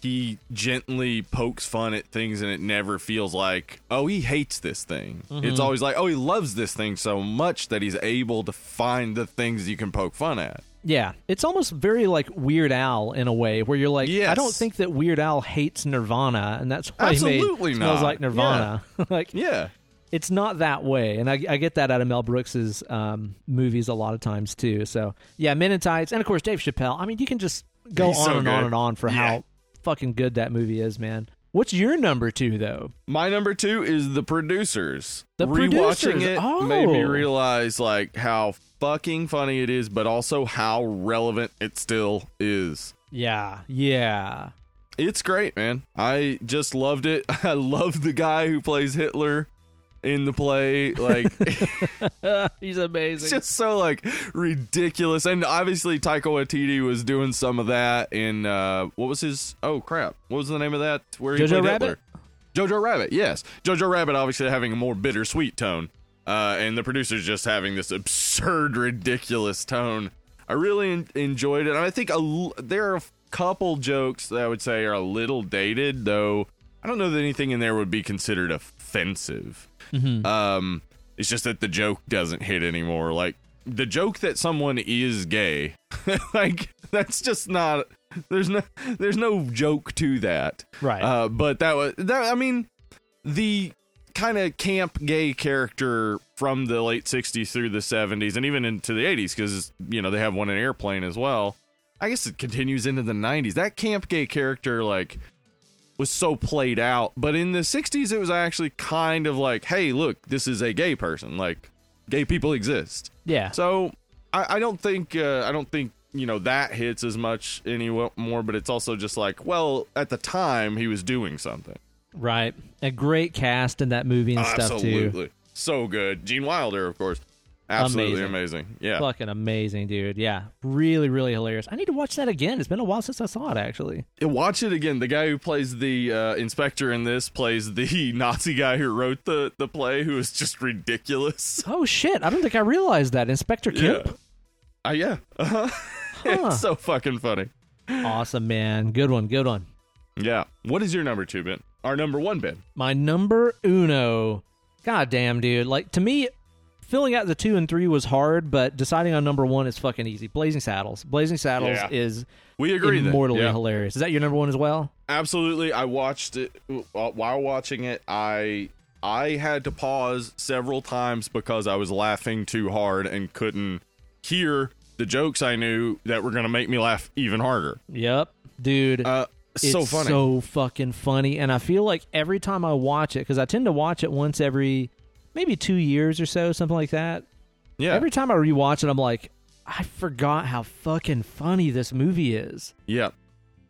S2: he gently pokes fun at things and it never feels like oh he hates this thing. It's always like oh he loves this thing so much that he's able to find the things you can poke fun at.
S1: Yeah, it's almost very like Weird Al in a way, where you're like, I don't think that Weird Al hates Nirvana, and that's why he
S2: Absolutely
S1: made Smells. Like Nirvana. like
S2: Yeah.
S1: it's not that way, and I, I get that out of Mel Brooks's um, movies a lot of times too. So yeah, Men in Tights, and of course Dave Chappelle. I mean, you can just go
S2: He's
S1: on
S2: so
S1: and on and on for
S2: Yeah.
S1: how fucking good that movie is, man. What's your number two though?
S2: My number two is the producers.
S1: The
S2: Rewatching
S1: Producers.
S2: it made me
S1: Oh.
S2: realize like how fucking funny it is, but also how relevant it still is.
S1: Yeah, yeah.
S2: It's great, man. I just loved it. I love the guy who plays Hitler in the play. Like
S1: He's amazing.
S2: it's just so like ridiculous. And obviously Taika Waititi was doing some of that in uh what was his oh crap. What was the name of that where he
S1: Jojo
S2: played
S1: Rabbit?
S2: Hitler? Jojo Rabbit, yes. Jojo Rabbit obviously having a more bittersweet tone. Uh, and the producers just having this absurd, ridiculous tone. I really en- enjoyed it. And I think a l- there are a couple jokes that I would say are a little dated, though I don't know that anything in there would be considered offensive.
S1: Mhm.
S2: Um, it's just that the joke doesn't hit anymore. Like the joke that someone is gay, like that's just not. There's no. There's no joke to that.
S1: Right.
S2: Uh, but that was that. I mean, the kind of camp gay character from the late 60s through the 70s and even into the 80s because you know they have one in airplane as well i guess it continues into the 90s that camp gay character like was so played out but in the 60s it was actually kind of like hey look this is a gay person like gay people exist
S1: Yeah.
S2: so I, I don't think uh, I don't think you know that hits as much anymore. But it's also just like, well, at the time he was doing something.
S1: Right. A great cast in that movie and stuff too.
S2: Absolutely, so good. Gene Wilder, of course, absolutely
S1: Amazing.
S2: amazing. Yeah,
S1: Fucking amazing, dude. Yeah. Really, really hilarious. I need to watch that again. It's been a while since I saw it actually.
S2: Yeah, watch it again. The guy who plays the uh, inspector in this plays the Nazi guy who wrote the the play, who is just ridiculous.
S1: Oh shit. I don't think I realized that. Inspector Kemp.
S2: Yeah, uh, yeah. Uh-huh.
S1: Huh.
S2: it's so fucking funny.
S1: Awesome, man. Good one. Good one.
S2: Yeah. What is your number two, Ben? Our number one, Ben.
S1: My number uno. God damn, dude. Like to me, filling out the two and three was hard, but deciding on number one is fucking easy. Blazing Saddles. Blazing Saddles
S2: Yeah.
S1: is
S2: We agree.
S1: immortally
S2: Yeah.
S1: hilarious. Is that your number one as well?
S2: absolutely i watched it uh, while watching it i i had to pause several times because i was laughing too hard and couldn't hear the jokes i knew that were going to make me laugh even harder
S1: Yep, dude.
S2: uh so funny
S1: so fucking funny, and I feel like every time I watch it, because I tend to watch it once every maybe two years or so, something like that.
S2: yeah
S1: Every time I rewatch it, I'm like, I forgot how fucking funny this movie is.
S2: yeah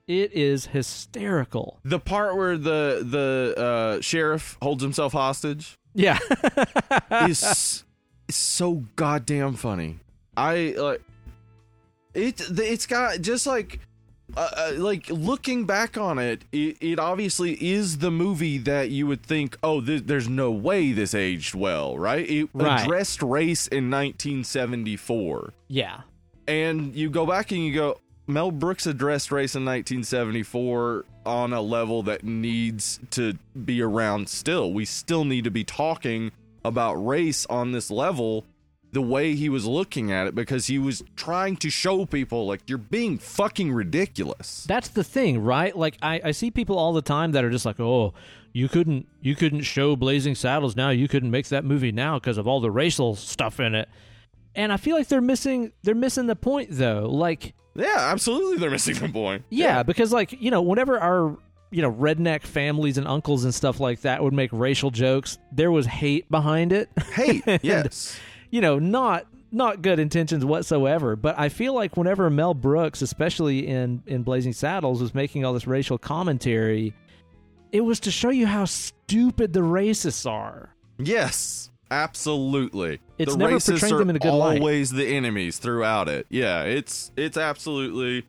S1: It is hysterical.
S2: the part where the the uh sheriff holds himself hostage
S1: Yeah,
S2: is is so goddamn funny. I like it. It's got just like. Uh, uh, like looking back on it, it, it obviously is the movie that you would think, oh, th- there's no way this aged well, right? It
S1: Right.
S2: addressed race in 1974,
S1: yeah,
S2: and you go back and you go, Mel Brooks addressed race in 1974 on a level that needs to be around still. We still need to be talking about race on this level the way he was looking at it because he was trying to show people like you're being fucking ridiculous.
S1: that's the thing, right? Like I, I see people all the time that are just like, oh, you couldn't, you couldn't show Blazing Saddles now. You couldn't make that movie now because of all the racial stuff in it. And I feel like they're missing, they're missing the point though. Like,
S2: Yeah, absolutely they're missing the point.
S1: Yeah, because like you know, whenever our you know redneck families and uncles and stuff like that would make racial jokes, there was hate behind it.
S2: Hey, yes.
S1: You know, not not good intentions whatsoever. But I feel like whenever Mel Brooks, especially in in Blazing Saddles, was making all this racial commentary, it was to show you how stupid the racists are.
S2: Yes, absolutely.
S1: It's
S2: the
S1: never
S2: racists
S1: portrayed
S2: are
S1: them in a good light.
S2: always the enemies throughout it. Yeah, it's it's absolutely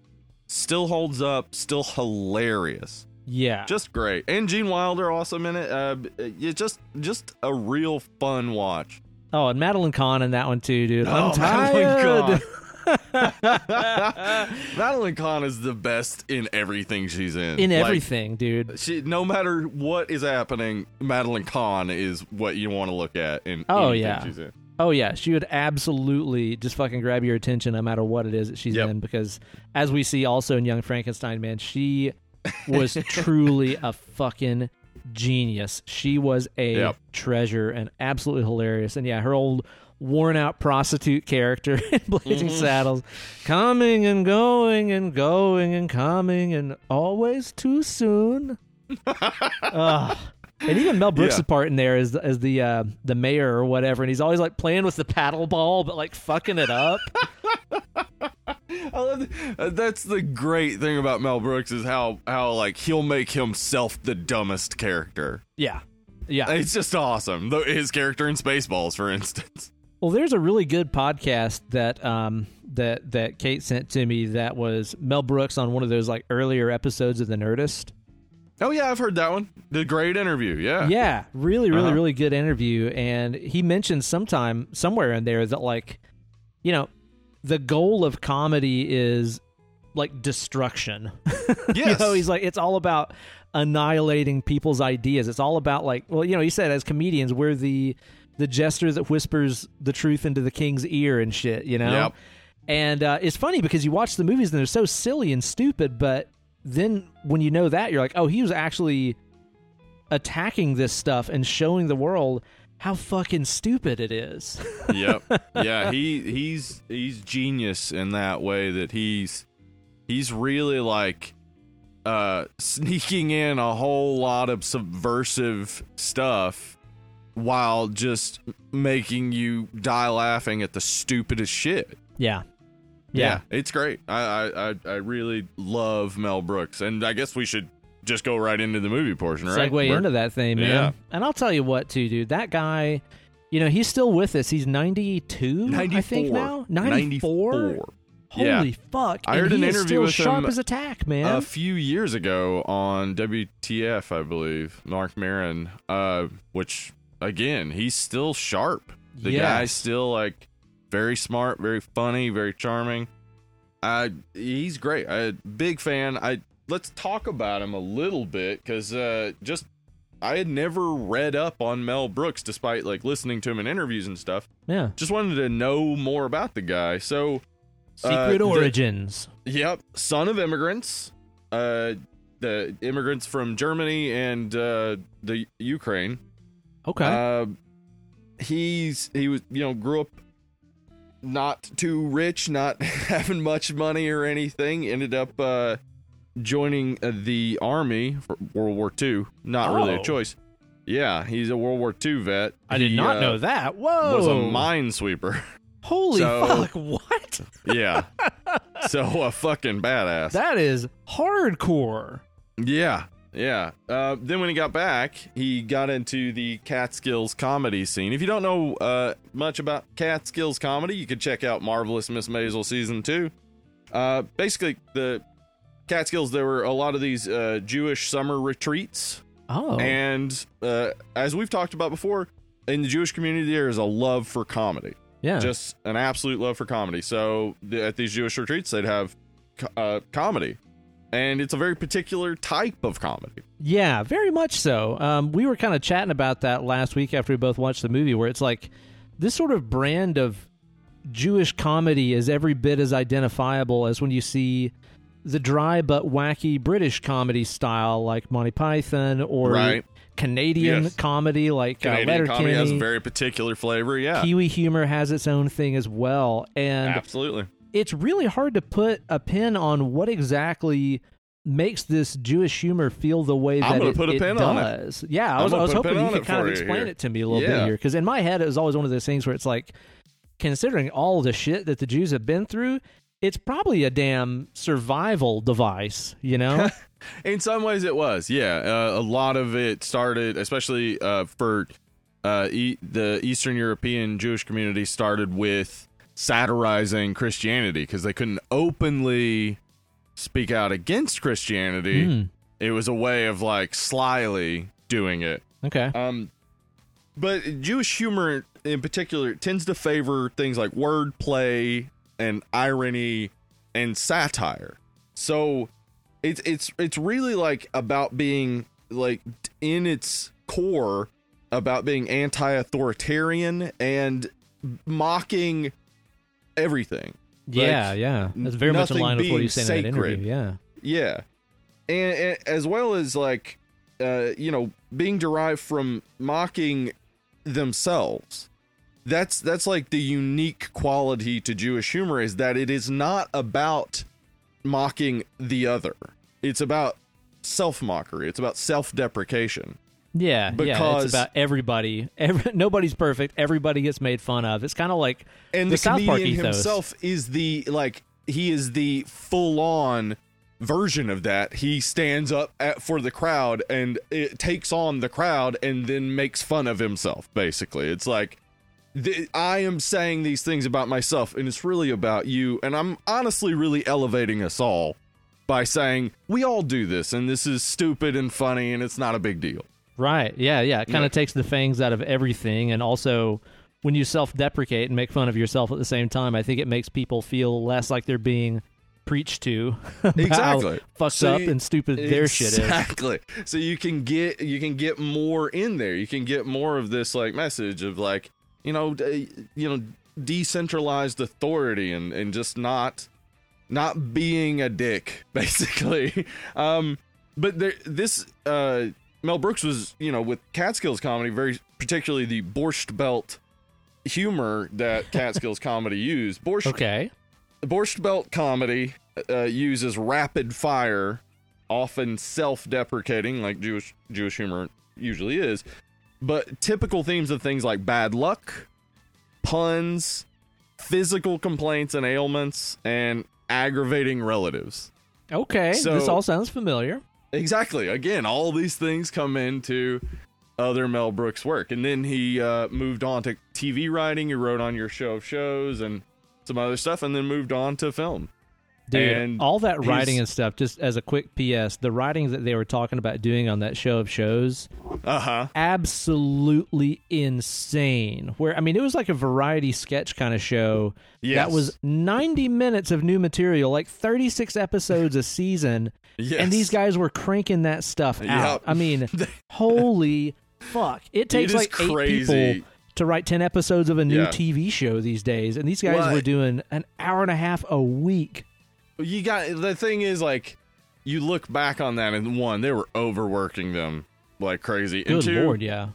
S2: still holds up, still hilarious,
S1: Yeah,
S2: just great. And Gene Wilder awesome in it. Uh, it just just a real fun watch.
S1: Oh, and Madeline Kahn in that one too, dude. I'm
S2: Oh, Madeline
S1: tired.
S2: Madeline Kahn is the best in everything she's in.
S1: in
S2: Like,
S1: everything, dude.
S2: she, no matter what is happening, Madeline Kahn is what you want to look at in
S1: Oh,
S2: anything
S1: yeah.
S2: she's in.
S1: Oh yeah, she would absolutely just fucking grab your attention no matter what it is that she's
S2: Yep.
S1: in because as we see also in Young Frankenstein, man, she was truly a fucking genius. She was a
S2: Yep.
S1: treasure and absolutely hilarious. And yeah, her old worn out prostitute character in Blazing
S2: Mm-hmm.
S1: Saddles, coming and going and going and coming and always too soon. And even Mel Brooks'
S2: Yeah.
S1: part in there as as the uh, the mayor or whatever, and he's always like playing with the paddle ball, but like fucking it up.
S2: I love uh, that's the great thing about Mel Brooks is how how like he'll make himself the dumbest character.
S1: yeah, yeah.
S2: It's just awesome. Though his character in Spaceballs, for instance.
S1: Well, there's a really good podcast that um that that Kate sent to me that was Mel Brooks on one of those like earlier episodes of The Nerdist.
S2: Oh yeah, I've heard that one. The great interview. Yeah.
S1: Yeah, really, really,
S2: Uh-huh.
S1: really good interview. And he mentioned sometime somewhere in there that like, you know, the goal of comedy is like destruction. you
S2: Yes.
S1: know, he's like, it's all about annihilating people's ideas. It's all about like, well, you know, he said as comedians, we're the the jester that whispers the truth into the king's ear and shit. You know.
S2: Yep.
S1: And uh, it's funny because you watch the movies and they're so silly and stupid, but then when you know that, you're like, oh, he was actually attacking this stuff and showing the world how fucking stupid it is.
S2: yep. Yeah, he he's he's genius in that way that he's he's really like uh sneaking in a whole lot of subversive stuff while just making you die laughing at the stupidest shit.
S1: yeah.
S2: Yeah, it's great. I, I I I really love Mel Brooks, and I guess we should just go right into the movie portion, right?
S1: segue
S2: We're-
S1: into that thing, man.
S2: Yeah.
S1: And I'll tell you what, too, dude. That guy, you know, he's still with us. He's 92, I think
S2: 94.
S1: now. 94?
S2: 94.
S1: Holy
S2: Yeah.
S1: fuck.
S2: I heard
S1: he
S2: an interview
S1: still
S2: with
S1: sharp
S2: him
S1: as a tack, man.
S2: a few years ago on WTF, I believe, Marc Maron, uh, which again, he's still sharp. The
S1: Yes.
S2: guy's still like very smart, very funny, very charming. Uh, he's great. I big fan. I let's talk about him a little bit because uh, just I had never read up on Mel Brooks despite like listening to him in interviews and stuff.
S1: yeah.
S2: Just wanted to know more about the guy. So
S1: Secret
S2: uh, the-
S1: Origins.
S2: Yep, son of immigrants. Uh, the immigrants from Germany and uh, the Ukraine.
S1: okay.
S2: Uh, he's he was you know grew up not too rich, not having much money or anything. Ended up uh, joining uh, the army for World War II. Not really
S1: Oh.
S2: a choice. Yeah, he's a World War II vet.
S1: I did
S2: He,
S1: not
S2: uh,
S1: know that. Whoa.
S2: Was a minesweeper.
S1: Holy
S2: so-
S1: fuck. What?
S2: yeah. so a fucking badass.
S1: That is hardcore.
S2: Yeah, yeah. Uh, then when he got back, he got into the Catskills comedy scene. If you don't know uh, much about Catskills comedy, you could check out Marvelous Miss Maisel season two. Uh, basically, the Catskills there were a lot of these uh, Jewish summer retreats,
S1: Oh.
S2: and uh, as we've talked about before, in the Jewish community there is a love for comedy
S1: yeah.
S2: just an absolute love for comedy. So the, at these Jewish retreats, they'd have co- uh, comedy, and it's a very particular type of comedy.
S1: Yeah, very much so. Um, we were kind of chatting about that last week after we both watched the movie, where it's like this sort of brand of Jewish comedy is every bit as identifiable as when you see the dry but wacky British comedy style like Monty Python or
S2: Right.
S1: Canadian
S2: Yes.
S1: comedy like uh,
S2: Canadian comedy has a very particular flavor. Yeah,
S1: Kiwi humor has its own thing as well, and
S2: absolutely.
S1: it's really hard to put a pin on what exactly makes this Jewish humor feel the way that
S2: I'm
S1: it,
S2: put a
S1: it
S2: pin on it.
S1: does. Yeah, I was, I was hoping you could kind of explain
S2: here.
S1: it to me a little bit here, because in my head it was always one of those things where it's like, considering all the shit that the Jews have been through, it's probably a damn survival device, you know?
S2: In some ways, it was. Yeah, uh, a lot of it started, especially uh, for uh, e- the Eastern European Jewish community, started with satirizing Christianity because they couldn't openly speak out against Christianity.
S1: Mm,
S2: It was a way of like slyly doing it.
S1: okay.
S2: Um, but Jewish humor in particular tends to favor things like wordplay and irony and satire. So it's it's it's really like about being like in its core about being anti-authoritarian and mocking everything.
S1: yeah, yeah. That's very much in line with what you said in that interview. Yeah.
S2: Yeah, and, and as well as like, uh, you know, being derived from mocking themselves. That's that's like the unique quality to Jewish humor is that it is not about mocking the other. It's about self mockery. It's about self deprecation.
S1: Yeah, yeah,
S2: Because-
S1: it's about everybody. Every, nobody's perfect. Everybody gets made fun of. It's kind of like
S2: And
S1: the,
S2: the,
S1: South Park
S2: comedian
S1: ethos.
S2: himself is the like he is the full on version of that. He stands up at, for the crowd and it takes on the crowd and then makes fun of himself. Basically, it's like th- I am saying these things about myself, and it's really about you. And I'm honestly really elevating us all by saying we all do this, and this is stupid and funny, and it's not a big deal.
S1: Right. Yeah, yeah. It kind
S2: Yeah.
S1: of takes the fangs out of everything. And also, when you self deprecate and make fun of yourself at the same time, I think it makes people feel less like they're being preached to.
S2: Exactly.
S1: How fucked
S2: So
S1: up
S2: you-
S1: and stupid their shit is.
S2: Exactly. So you can get you can get more in there. You can get more of this like message of like you know d- you know decentralized authority and and just not not being a dick basically. Um, but there this uh Mel Brooks was, you know, with Catskills comedy, very particularly the Borscht Belt humor that Catskills comedy used. Borscht
S1: Okay.
S2: Borscht Belt comedy uh, uses rapid fire, often self-deprecating, like Jewish Jewish humor usually is, but typical themes of things like bad luck, puns, physical complaints and ailments, and aggravating relatives.
S1: Okay.
S2: So-
S1: this all sounds familiar.
S2: Exactly. Again, all these things come into other Mel Brooks work, and then he uh, moved on to TV writing. He wrote on your show of shows and some other stuff, and then moved on to film.
S1: Dude,
S2: And
S1: all that writing and stuff, just as a quick PS, the writing that they were talking about doing on that show of shows,
S2: Uh huh.
S1: absolutely insane. Where, I mean, it was like a variety sketch kind of show
S2: Yes.
S1: that was 90 minutes of new material, like 36 episodes a season.
S2: Yes.
S1: And these guys were cranking that stuff out.
S2: Yep.
S1: I mean, holy fuck. It takes
S2: is
S1: like eight
S2: crazy.
S1: people to write 10 episodes of a new
S2: Yeah.
S1: TV show these days. And these guys
S2: Well,
S1: were doing an hour and a half a week.
S2: You got the thing is like you look back on that and one they were overworking them like crazy and
S1: Good
S2: two
S1: lord, yeah.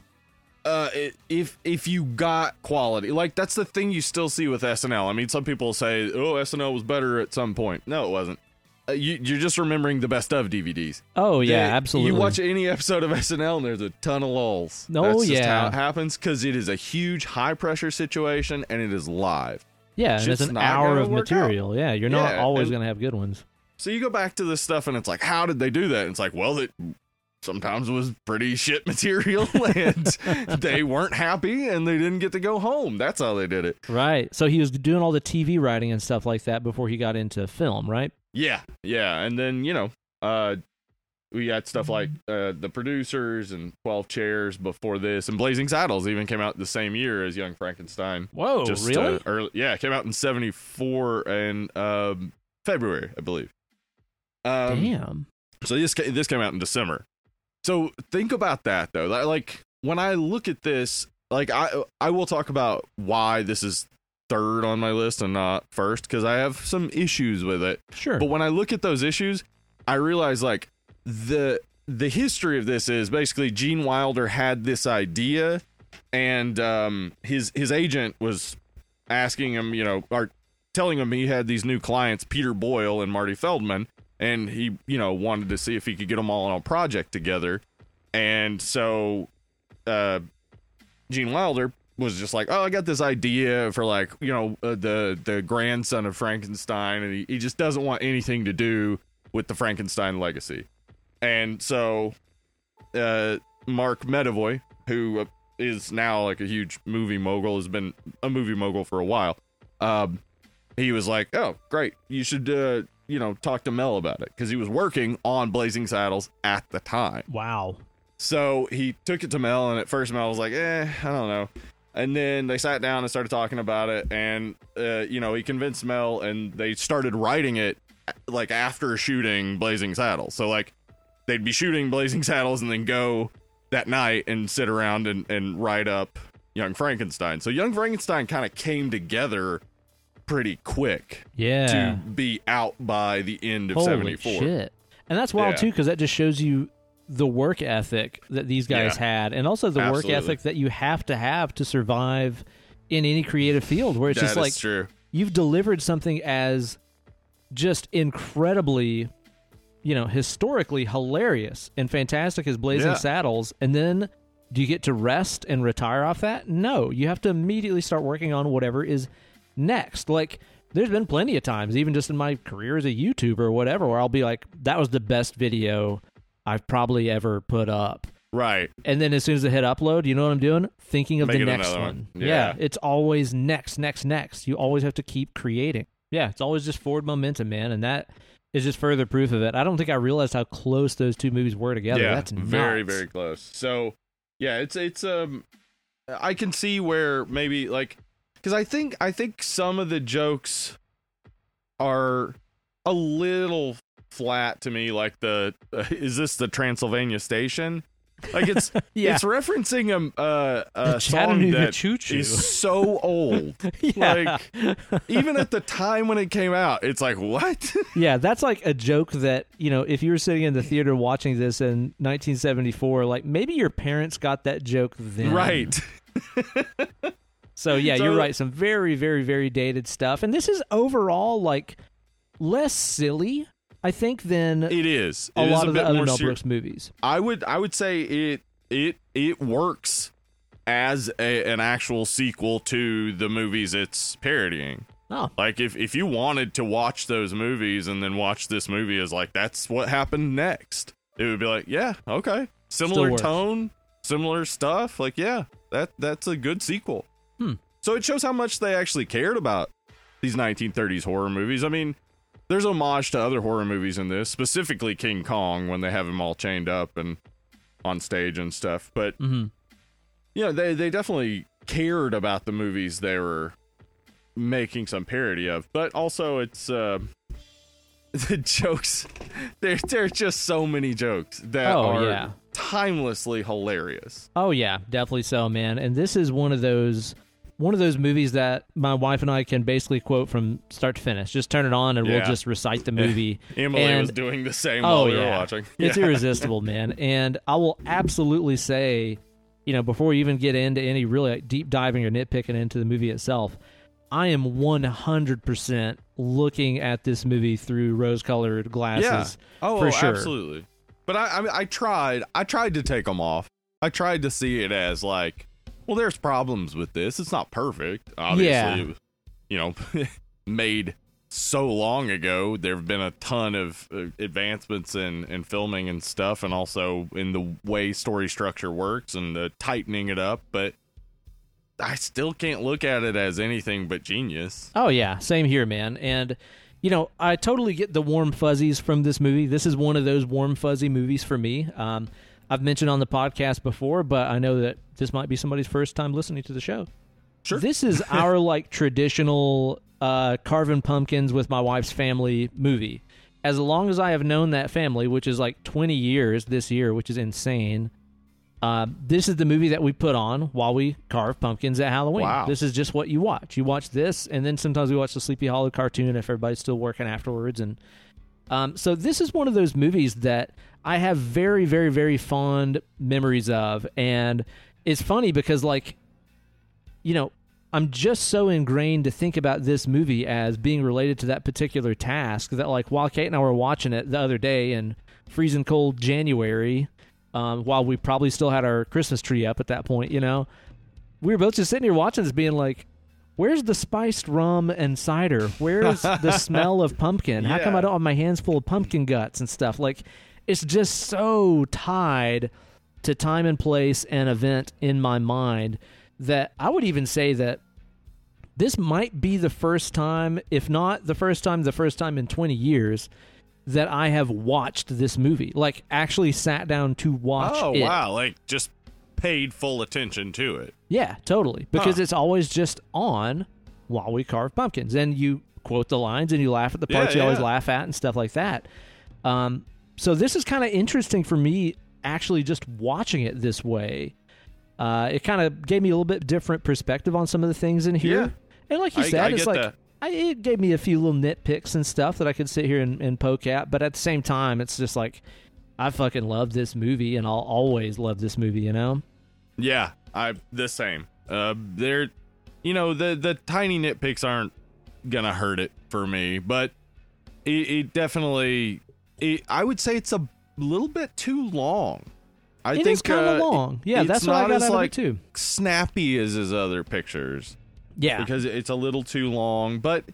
S2: uh if if you got quality like that's the thing you still see with SNL I mean some people say oh SNL was better at some point no it wasn't uh, you, you're just remembering the best of DVDs
S1: Oh yeah,
S2: They-
S1: absolutely.
S2: You watch any episode of SNL and there's a ton of lulls.
S1: Oh,
S2: just
S1: yeah.
S2: how it happens because it is a huge high pressure situation and it is live.
S1: Yeah, and it's an hour of material. Yeah, you're not
S2: Yeah,
S1: always going to have good ones.
S2: So you go back to this stuff and it's like, how did they do that? And it's like, well, it sometimes was pretty shit material and they weren't happy and they didn't get to go home. That's how they did it.
S1: Right. So he was doing all the TV writing and stuff like that before he got into film, right?
S2: Yeah, yeah. And then, you know, uh we got stuff like uh, the producers and 12 chairs before this and blazing saddles even came out the same year as young frankenstein
S1: Whoa,
S2: just
S1: Oh, really?
S2: uh, early yeah it came out in 74 and um february i believe um
S1: Damn.
S2: so this this came out in december so think about that though like when i look at this like i i will talk about why this is third on my list and not first because i have some issues with it
S1: Sure.
S2: but when I look at those issues, I realize like the the history of this is basically Gene Wilder had this idea, and um, his his agent was asking him, you know, or telling him he had these new clients, Peter Boyle and Marty Feldman, and he, you know, wanted to see if he could get them all on a project together, and so uh, Gene Wilder was just like, oh, I got this idea for like, you know, uh, the the grandson of Frankenstein, and he, he just doesn't want anything to do with the Frankenstein legacy. And so, uh, Mark Medavoy, who uh, now like a huge movie mogul, has been a movie mogul for a while. Um, he was like, "Oh, great! You should, uh, you know, talk to Mel about it," because he was working on Blazing Saddles at the time.
S1: wow.
S2: So he took it to Mel, and at first Mel was like, "Eh, I don't know." And then they sat down and started talking about it, and uh, you know he convinced Mel, and they started writing it like after shooting Blazing Saddles. So like they'd be shooting Blazing Saddles and then go that night and sit around and, and write up Young Frankenstein. So Young Frankenstein kind of came together pretty quick
S1: Yeah.
S2: to be out by the end of
S1: Holy
S2: 74.
S1: shit. And that's wild
S2: Yeah.
S1: too, because that just shows you the work ethic that these guys
S2: Yeah.
S1: had, and also the
S2: Absolutely.
S1: work ethic that you have to have to survive in any creative field. Where it's
S2: That
S1: just like
S2: true.
S1: you've delivered something as just incredibly, you know, historically hilarious and fantastic as Blazing
S2: Yeah.
S1: Saddles, and then do you get to rest and retire off that? No, you have to immediately start working on whatever is next. Like, there's been plenty of times, even just in my career as a YouTuber or whatever, where I'll be like, that was the best video I've probably ever put up.
S2: Right.
S1: And then as soon as I hit upload, you know what I'm doing? Thinking of
S2: Making
S1: the next one.
S2: one.
S1: Yeah.
S2: Yeah.
S1: it's always next, next, next. You always have to keep creating. Yeah, it's always just forward momentum, man, and that is just further proof of it. I don't think I realized how close those two movies were together.
S2: Yeah,
S1: That's nuts.
S2: very very close. So yeah, it's it's um, I can see where maybe like because I think I think some of the jokes are a little flat to me. Like the uh, is this the Transylvania station? Like it's
S1: Yeah.
S2: it's referencing a uh, a song that
S1: Choo-Choo.
S2: is so old.
S1: Yeah.
S2: Like even at the time when it came out, it's like what?
S1: Yeah, that's like a joke that, you know, if you were sitting in the theater watching this in 1974, like maybe your parents got that joke then.
S2: right.
S1: So, yeah,
S2: So-
S1: you're right. Some very, very, very dated stuff. And this is overall like less silly, I think, than
S2: It is.
S1: a
S2: It is
S1: lot of the other Mel
S2: ser-
S1: Brooks movies.
S2: I would I would say it it it works as a, an actual sequel to the movies it's parodying.
S1: Oh,
S2: Like if if you wanted to watch those movies and then watch this movie as like that's what happened next, it would be like, yeah, okay. Similar tone, similar stuff. Like, yeah, that that's a good sequel.
S1: Hmm.
S2: So it shows how much they actually cared about these 1930s horror movies. I mean, there's homage to other horror movies in this, specifically King Kong when they have him all chained up and on stage and stuff. But
S1: hmm
S2: yeah, they they definitely cared about the movies they were making some parody of, but also it's uh the jokes there there's just so many jokes that
S1: Oh,
S2: are
S1: yeah.
S2: timelessly hilarious.
S1: Oh yeah, definitely so, man. And this is one of those one of those movies that my wife and I can basically quote from start to finish. Just turn it on and we'll just recite the movie.
S2: Emily
S1: And-
S2: was doing the same
S1: Oh
S2: while we
S1: yeah,
S2: were watching.
S1: it's
S2: Yeah.
S1: irresistible, man. And I will absolutely say, you know, before we even get into any really like, deep diving or nitpicking into the movie itself, I am one hundred percent looking at this movie through rose-colored glasses.
S2: Yeah. Oh,
S1: for
S2: oh,
S1: sure.
S2: absolutely. But I, I mean, I tried. I tried to take them off. I tried to see it as like, well, there's problems with this. It's not perfect. Obviously,
S1: Yeah.
S2: it was, you know, made so long ago. There have been a ton of uh, advancements in in filming and stuff, and also in the way story structure works and the tightening it up. But I still can't look at it as anything but genius.
S1: Oh yeah, same here, man. And you know, I totally get the warm fuzzies from this movie. This is one of those warm fuzzy movies for me. Um, I've mentioned on the podcast before, but I know that this might be somebody's first time listening to the show.
S2: Sure.
S1: This is our like traditional uh, carving pumpkins with my wife's family movie. As long as I have known that family, which is like 20 years this year, which is insane. Uh, this is the movie that we put on while we carve pumpkins at Halloween.
S2: Wow.
S1: This is just what you watch. You watch this, and then sometimes we watch the Sleepy Hollow cartoon if everybody's still working afterwards. And um, so this is one of those movies that I have very, very, very fond memories of, and it's funny because like, you know, I'm just so ingrained to think about this movie as being related to that particular task that like while Kate and I were watching it the other day in freezing cold January, um, while we probably still had our Christmas tree up at that point, you know, we were both just sitting here watching this, being like. Where's the spiced rum and cider? Where's the smell of pumpkin? How come I don't have my hands full of pumpkin guts and stuff? Like, it's just so tied to time and place and event in my mind that I would even say that this might be the first time, if not the first time, the first time in 20 years that I have watched this movie. Like, actually sat down to watch
S2: oh
S1: it.
S2: wow! Like just paid full attention to it.
S1: Yeah, totally. Because
S2: Huh.
S1: it's always just on while we carve pumpkins. And you quote the lines and you laugh at the parts
S2: Yeah,
S1: you always laugh at and stuff like that. Um, so this is kind of interesting for me actually just watching it this way. Uh, it kind of gave me a little bit different perspective on some of the things in here.
S2: Yeah.
S1: And like you
S2: I-
S1: said,
S2: I
S1: it's like. I, it gave me a few little nitpicks and stuff that I could sit here and, and poke at. But at the same time, it's just like I fucking love this movie, and I'll always love this movie. You know?
S2: Yeah, I the same. Uh, they're, you know, the the tiny nitpicks aren't gonna hurt it for me, but it, it definitely. It, I would say it's a little bit too long. I
S1: It
S2: think
S1: kind of
S2: uh,
S1: long. Yeah, that's what I got out
S2: like,
S1: of it too.
S2: snappy as his other pictures
S1: Yeah,
S2: because it's a little too long. But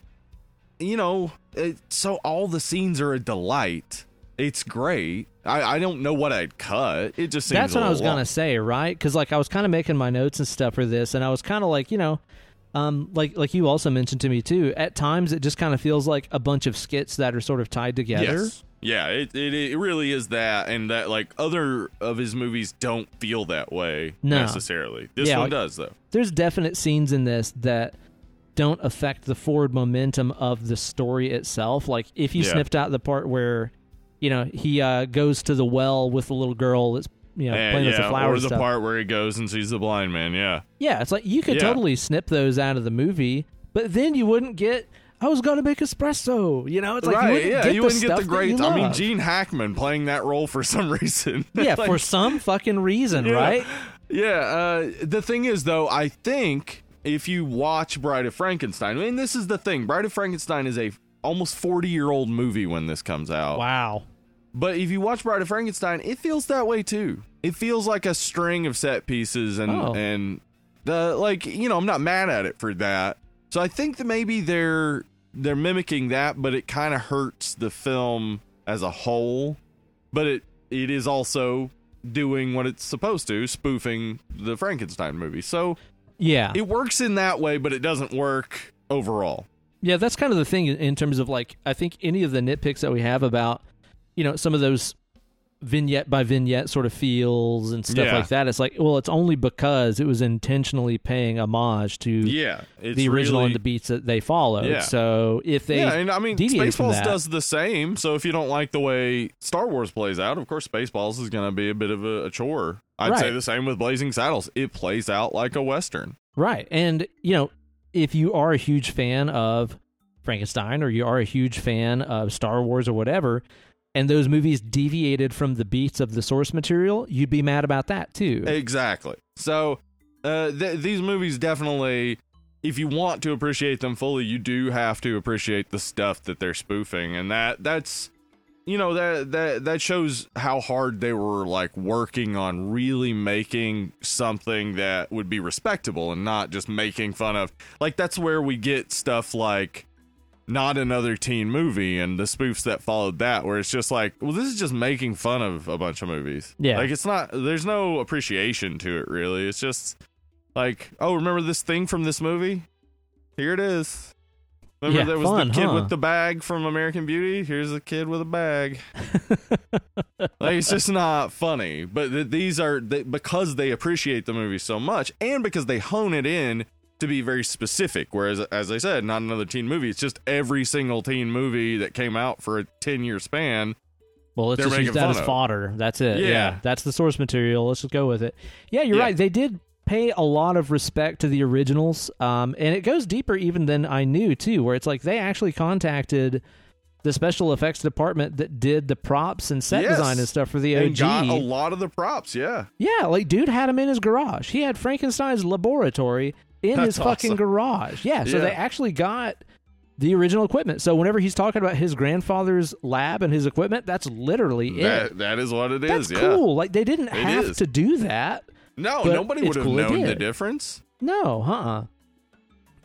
S2: you know, it, so all the scenes are a delight. It's great. I, I don't know what I'd cut. It just seems
S1: That's what I was
S2: little
S1: gonna say, right? Because like I was kind of making my notes and stuff for this, and I was kind of like, you know, um, like like you also mentioned to me too. At times, it just kind of feels like a bunch of skits that are sort of tied together.
S2: Yes. Yeah, it, it it really is that, and that like other of his movies don't feel that way
S1: No.
S2: necessarily. This
S1: Yeah,
S2: one
S1: like-
S2: does though.
S1: There's definite scenes in this that don't affect the forward momentum of the story itself. Like if you
S2: Yeah.
S1: snipped out the part where, you know, he uh, goes to the well with the little girl that's you know
S2: And,
S1: playing with
S2: yeah,
S1: the flowers
S2: or the
S1: stuff.
S2: part where he goes and sees the blind man. Yeah,
S1: Yeah, it's like you could
S2: Yeah.
S1: totally snip those out of the movie, but then you wouldn't get. I was gonna make espresso. You know, it's like
S2: right.
S1: you wouldn't
S2: yeah,
S1: get
S2: you
S1: the
S2: wouldn't get the great. I mean. Gene Hackman playing that role for some reason.
S1: yeah,
S2: Like,
S1: for some fucking reason,
S2: Yeah.
S1: right?
S2: Yeah, uh, the thing is, though, I think if you watch Bride of Frankenstein, I mean, this is the thing. Bride of Frankenstein is a almost 40 year old movie when this comes out.
S1: Wow.
S2: But if you watch Bride of Frankenstein, it feels that way too. It feels like a string of set pieces and
S1: Oh.
S2: and the like, you know, I'm not mad at it for that. So I think that maybe they're they're mimicking that, but it kind of hurts the film as a whole. But it it is also doing what it's supposed to, spoofing the Frankenstein movie. So
S1: Yeah.
S2: it works in that way, but it doesn't work overall.
S1: Yeah, that's kind of the thing in- in terms of like I think any of the nitpicks that we have about you know some of those vignette by vignette sort of feels and stuff
S2: Yeah.
S1: like that. It's like, well, it's only because it was intentionally paying homage to
S2: Yeah,
S1: the original
S2: really,
S1: and the beats that they followed.
S2: Yeah.
S1: So if they
S2: yeah, and I mean, Spaceballs
S1: that-
S2: does the same. So if you don't like the way Star Wars plays out, of course, Spaceballs is going to be a bit of a, a chore. I'd say the same with Blazing Saddles. It plays out like a western.
S1: Right. And, you know, if you are a huge fan of Frankenstein or you are a huge fan of Star Wars or whatever, and those movies deviated from the beats of the source material, you'd be mad about that too.
S2: Exactly. So uh, th- these movies definitely, if you want to appreciate them fully, you do have to appreciate the stuff that they're spoofing, and that that's you know that that that shows how hard they were like working on really making something that would be respectable and not just making fun of like that's where we get stuff like not another teen movie and the spoofs that followed that where it's just like well this is just making fun of a bunch of movies.
S1: Yeah.
S2: like it's not there's no appreciation to it really. It's just like oh remember this thing from this movie? Here it is. Remember
S1: Yeah,
S2: there was
S1: fun,
S2: the kid
S1: huh?
S2: with the bag from american beauty? Here's a kid with a bag. Like it's just not funny. But th- these are they, because they appreciate the movie so much and because they hone it in to be very specific whereas as i said not another teen movie it's just every single teen movie that came out for a 10 year span
S1: Well, let's just use that as
S2: of.
S1: fodder. That's it. Yeah.
S2: Yeah.
S1: That's the source material. Let's just go with it. Yeah, you're
S2: Yeah.
S1: right. They did pay a lot of respect to the originals. Um, and it goes deeper even than I knew, too, where it's like they actually contacted the special effects department that did the props and set
S2: Yes.
S1: design and stuff for the OG.
S2: got a lot of the props yeah
S1: yeah, like dude had him in his garage. He had Frankenstein's laboratory in
S2: That's
S1: his fucking
S2: awesome.
S1: garage. Yeah, so
S2: Yeah.
S1: they actually got the original equipment. So whenever he's talking about his grandfather's lab and his equipment, that's literally it.
S2: that, that is what it is
S1: That's
S2: yeah
S1: cool. Like they didn't
S2: It
S1: have
S2: is.
S1: to do that.
S2: no nobody would have
S1: cool
S2: known the difference
S1: No, uh-uh.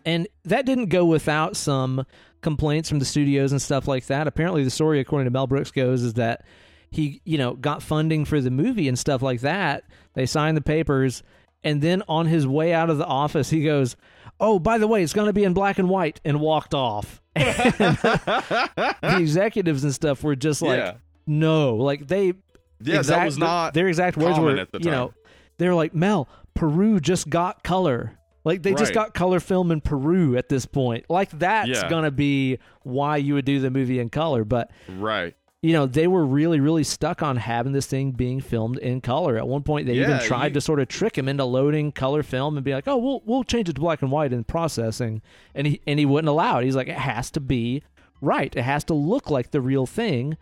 S1: And that didn't go without some complaints from the studios and stuff like that. Apparently the story according to Mel Brooks goes is that he, you know, got funding for the movie and stuff like that. They signed the papers and then on his way out of the office he goes, "Oh, by the way, it's going to be in black and white," and walked off. the executives and stuff were just like,
S2: Yeah.
S1: "No." Like they
S2: yeah that was not
S1: their exact words were
S2: at the
S1: you know they were like mel peru just got color like they just got color film in peru at this point like that's
S2: Yeah.
S1: gonna be why you would do the movie in color but
S2: right
S1: you know they were really really stuck on having this thing being filmed in color. At one point they even tried
S2: you-
S1: to sort of trick him into loading color film and be like oh we'll we'll change it to black and white in processing. And he and he wouldn't allow it. He's like it has to be right. It has to look like the real thing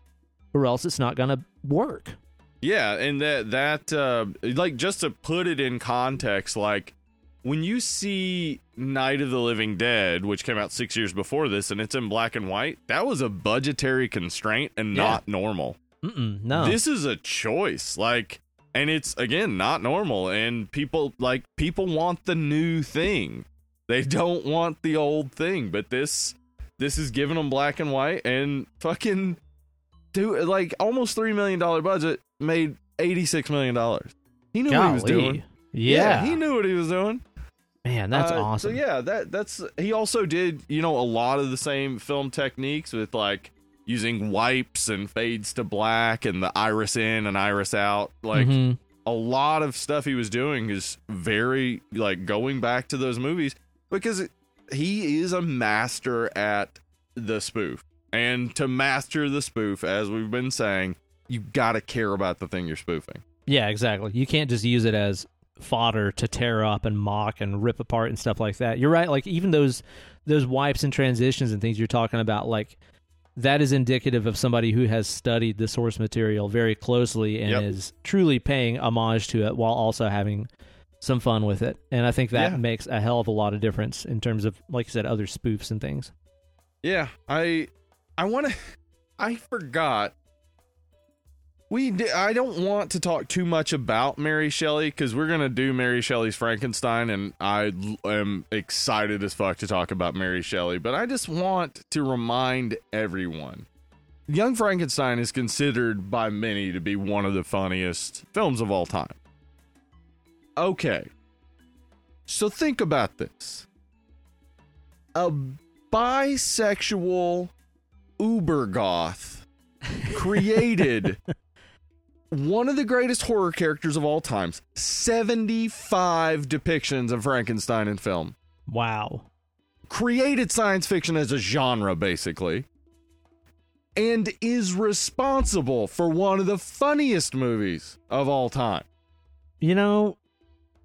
S1: or else it's not gonna work.
S2: Yeah, and that that uh like just to put it in context, like when you see Night of the Living Dead, which came out six years before this, and it's in black and white, that was a budgetary constraint and
S1: Yeah.
S2: not normal.
S1: Mm-mm, no
S2: This is a choice, like, and it's again not normal. And people like people want the new thing; they don't want the old thing. But this this is giving them black and white and fucking do like almost three million dollar budget made eighty six million dollars. He knew what he was
S1: Golly.
S2: doing.
S1: Yeah.
S2: he knew what he was doing.
S1: Man, that's
S2: Uh,
S1: awesome.
S2: So yeah, that that's he also did you know a lot of the same film techniques with like using wipes and fades to black and the iris in and iris out. Like
S1: Mhm.
S2: a lot of stuff he was doing is very like going back to those movies because he is a master at the spoof. And to master the spoof, as we've been saying, you got to care about the thing you're spoofing.
S1: Yeah, exactly. You can't just use it as fodder to tear up and mock and rip apart and stuff like that. You're right. Like even those those wipes and transitions and things you're talking about, like that is indicative of somebody who has studied the source material very closely and
S2: Yep.
S1: is truly paying homage to it while also having some fun with it. And I think that
S2: Yeah.
S1: makes a hell of a lot of difference in terms of, like you said, other spoofs and things.
S2: Yeah, I I want to I forgot we di- I don't want to talk too much about Mary Shelley cuz we're going to do Mary Shelley's Frankenstein and I l- am excited as fuck to talk about Mary Shelley, but I just want to remind everyone Young Frankenstein is considered by many to be one of the funniest films of all time. Okay. So think about this. A bisexual uber goth created one of the greatest horror characters of all times 75 depictions of frankenstein in film
S1: Wow.
S2: created science fiction as a genre basically and is responsible for one of the funniest movies of all time
S1: You know,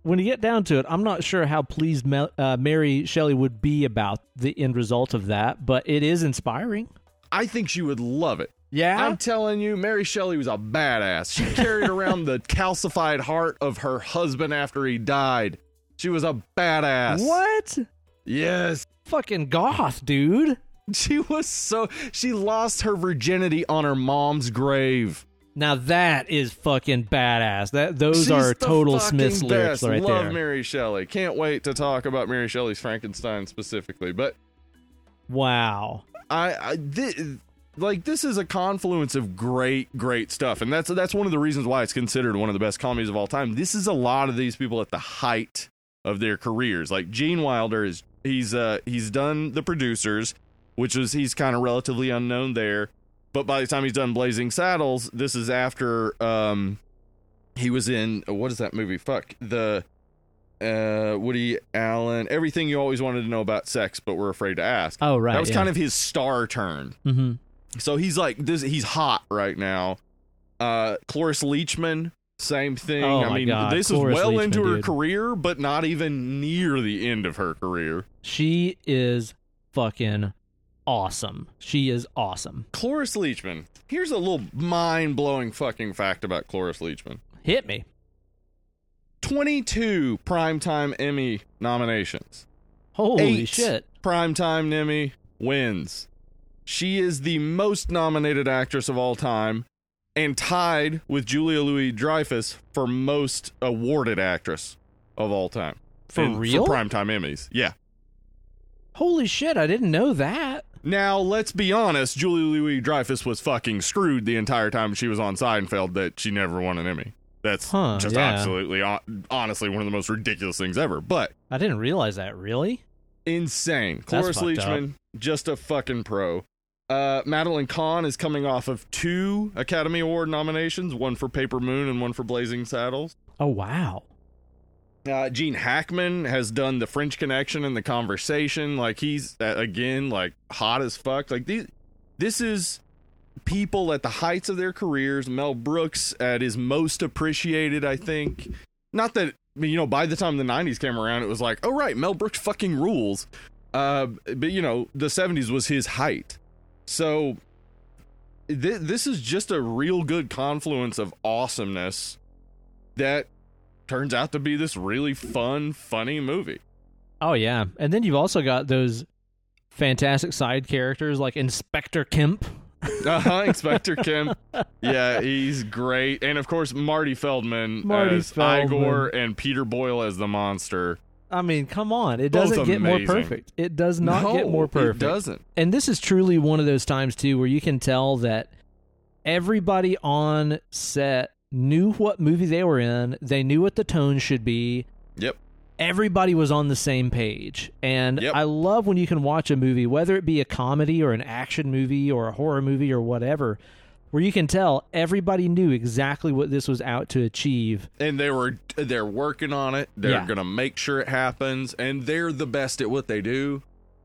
S1: when you get down to it, I'm not sure how pleased Mel- uh, Mary Shelley would be about the end result of that, but it is inspiring.
S2: i think she would love it
S1: Yeah.
S2: I'm telling you, Mary Shelley was a badass. She carried around the calcified heart of her husband after he died. She was a badass.
S1: what?
S2: Yes.
S1: Fucking goth, dude.
S2: She was so. She lost her virginity on her mom's grave.
S1: Now that is fucking badass. That those
S2: She's
S1: are total Smith's lyrics
S2: best.
S1: right
S2: Love
S1: there.
S2: Mary Shelley. Can't wait to talk about Mary Shelley's Frankenstein specifically. But
S1: Wow.
S2: I, I thi- like this is a confluence of great, great stuff, and that's that's one of the reasons why it's considered one of the best comedies of all time. This is a lot of these people at the height of their careers. Like Gene Wilder is he's uh he's done the producers, which is he's kind of relatively unknown there, but by the time he's done Blazing Saddles, this is after um he was in what is that movie? Fuck the uh Woody Allen, everything you always wanted to know about sex but were afraid to ask.
S1: Oh right.
S2: That was
S1: yeah.
S2: kind of his star turn.
S1: Mhm.
S2: So he's like this. He's hot right now. Uh, Cloris Leachman, same thing.
S1: Oh
S2: I mean,
S1: God,
S2: this
S1: Cloris
S2: is well
S1: Leachman,
S2: into her
S1: dude.
S2: career, but not even near the end of her career.
S1: She is fucking awesome. She is awesome.
S2: Cloris Leachman. Here's a little mind blowing fucking fact about Cloris Leachman.
S1: Hit me.
S2: 22 primetime Emmy nominations.
S1: Holy
S2: Eight
S1: shit.
S2: Primetime Emmy wins. She is the most nominated actress of all time and tied with Julia Louis Dreyfus for most awarded actress of all time.
S1: For
S2: In-
S1: real?
S2: For primetime Emmys. Yeah.
S1: Holy shit, I didn't know that.
S2: Now, let's be honest, Julia Louis Dreyfus was fucking screwed the entire time she was on Seinfeld that she never won an Emmy. That's
S1: Huh,
S2: just
S1: yeah.
S2: absolutely, honestly, one of the most ridiculous things ever. But
S1: I didn't realize that. Really?
S2: insane. Cloris
S1: fucked up.
S2: Leachman, just a fucking pro. Uh, Madeline Kahn is coming off of two Academy Award nominations, one for Paper Moon and one for Blazing Saddles.
S1: Oh wow.
S2: Uh, Gene Hackman has done The French Connection and The Conversation. Like he's uh, again like hot as fuck. Like these, this is people at the heights of their careers. Mel Brooks at his most appreciated, I think. Not that you know, by the time the '90s came around, it was like, oh right, Mel Brooks fucking rules. Uh, but you know, the '70s was his height. So th- this is just a real good confluence of awesomeness that turns out to be this really fun, funny movie.
S1: Oh yeah. And then you've also got those fantastic side characters like Inspector Kemp.
S2: Uh-huh, Inspector Kim. Yeah, he's great. And of course, Marty Feldman
S1: Marty
S2: as
S1: Feldman.
S2: Igor and Peter Boyle as the monster.
S1: I mean, come on. It
S2: Both
S1: doesn't get more perfect. It does not
S2: no,
S1: get more perfect.
S2: It doesn't.
S1: and this is truly one of those times too where you can tell that everybody on set knew what movie they were in they knew what the tone should be
S2: Yep.
S1: everybody was on the same page and
S2: Yep.
S1: i love when you can watch a movie whether it be a comedy or an action movie or a horror movie or whatever where you can tell everybody knew exactly what this was out to achieve
S2: And they were they're working on it. They're
S1: Yeah.
S2: gonna make sure it happens, and they're the best at what they do.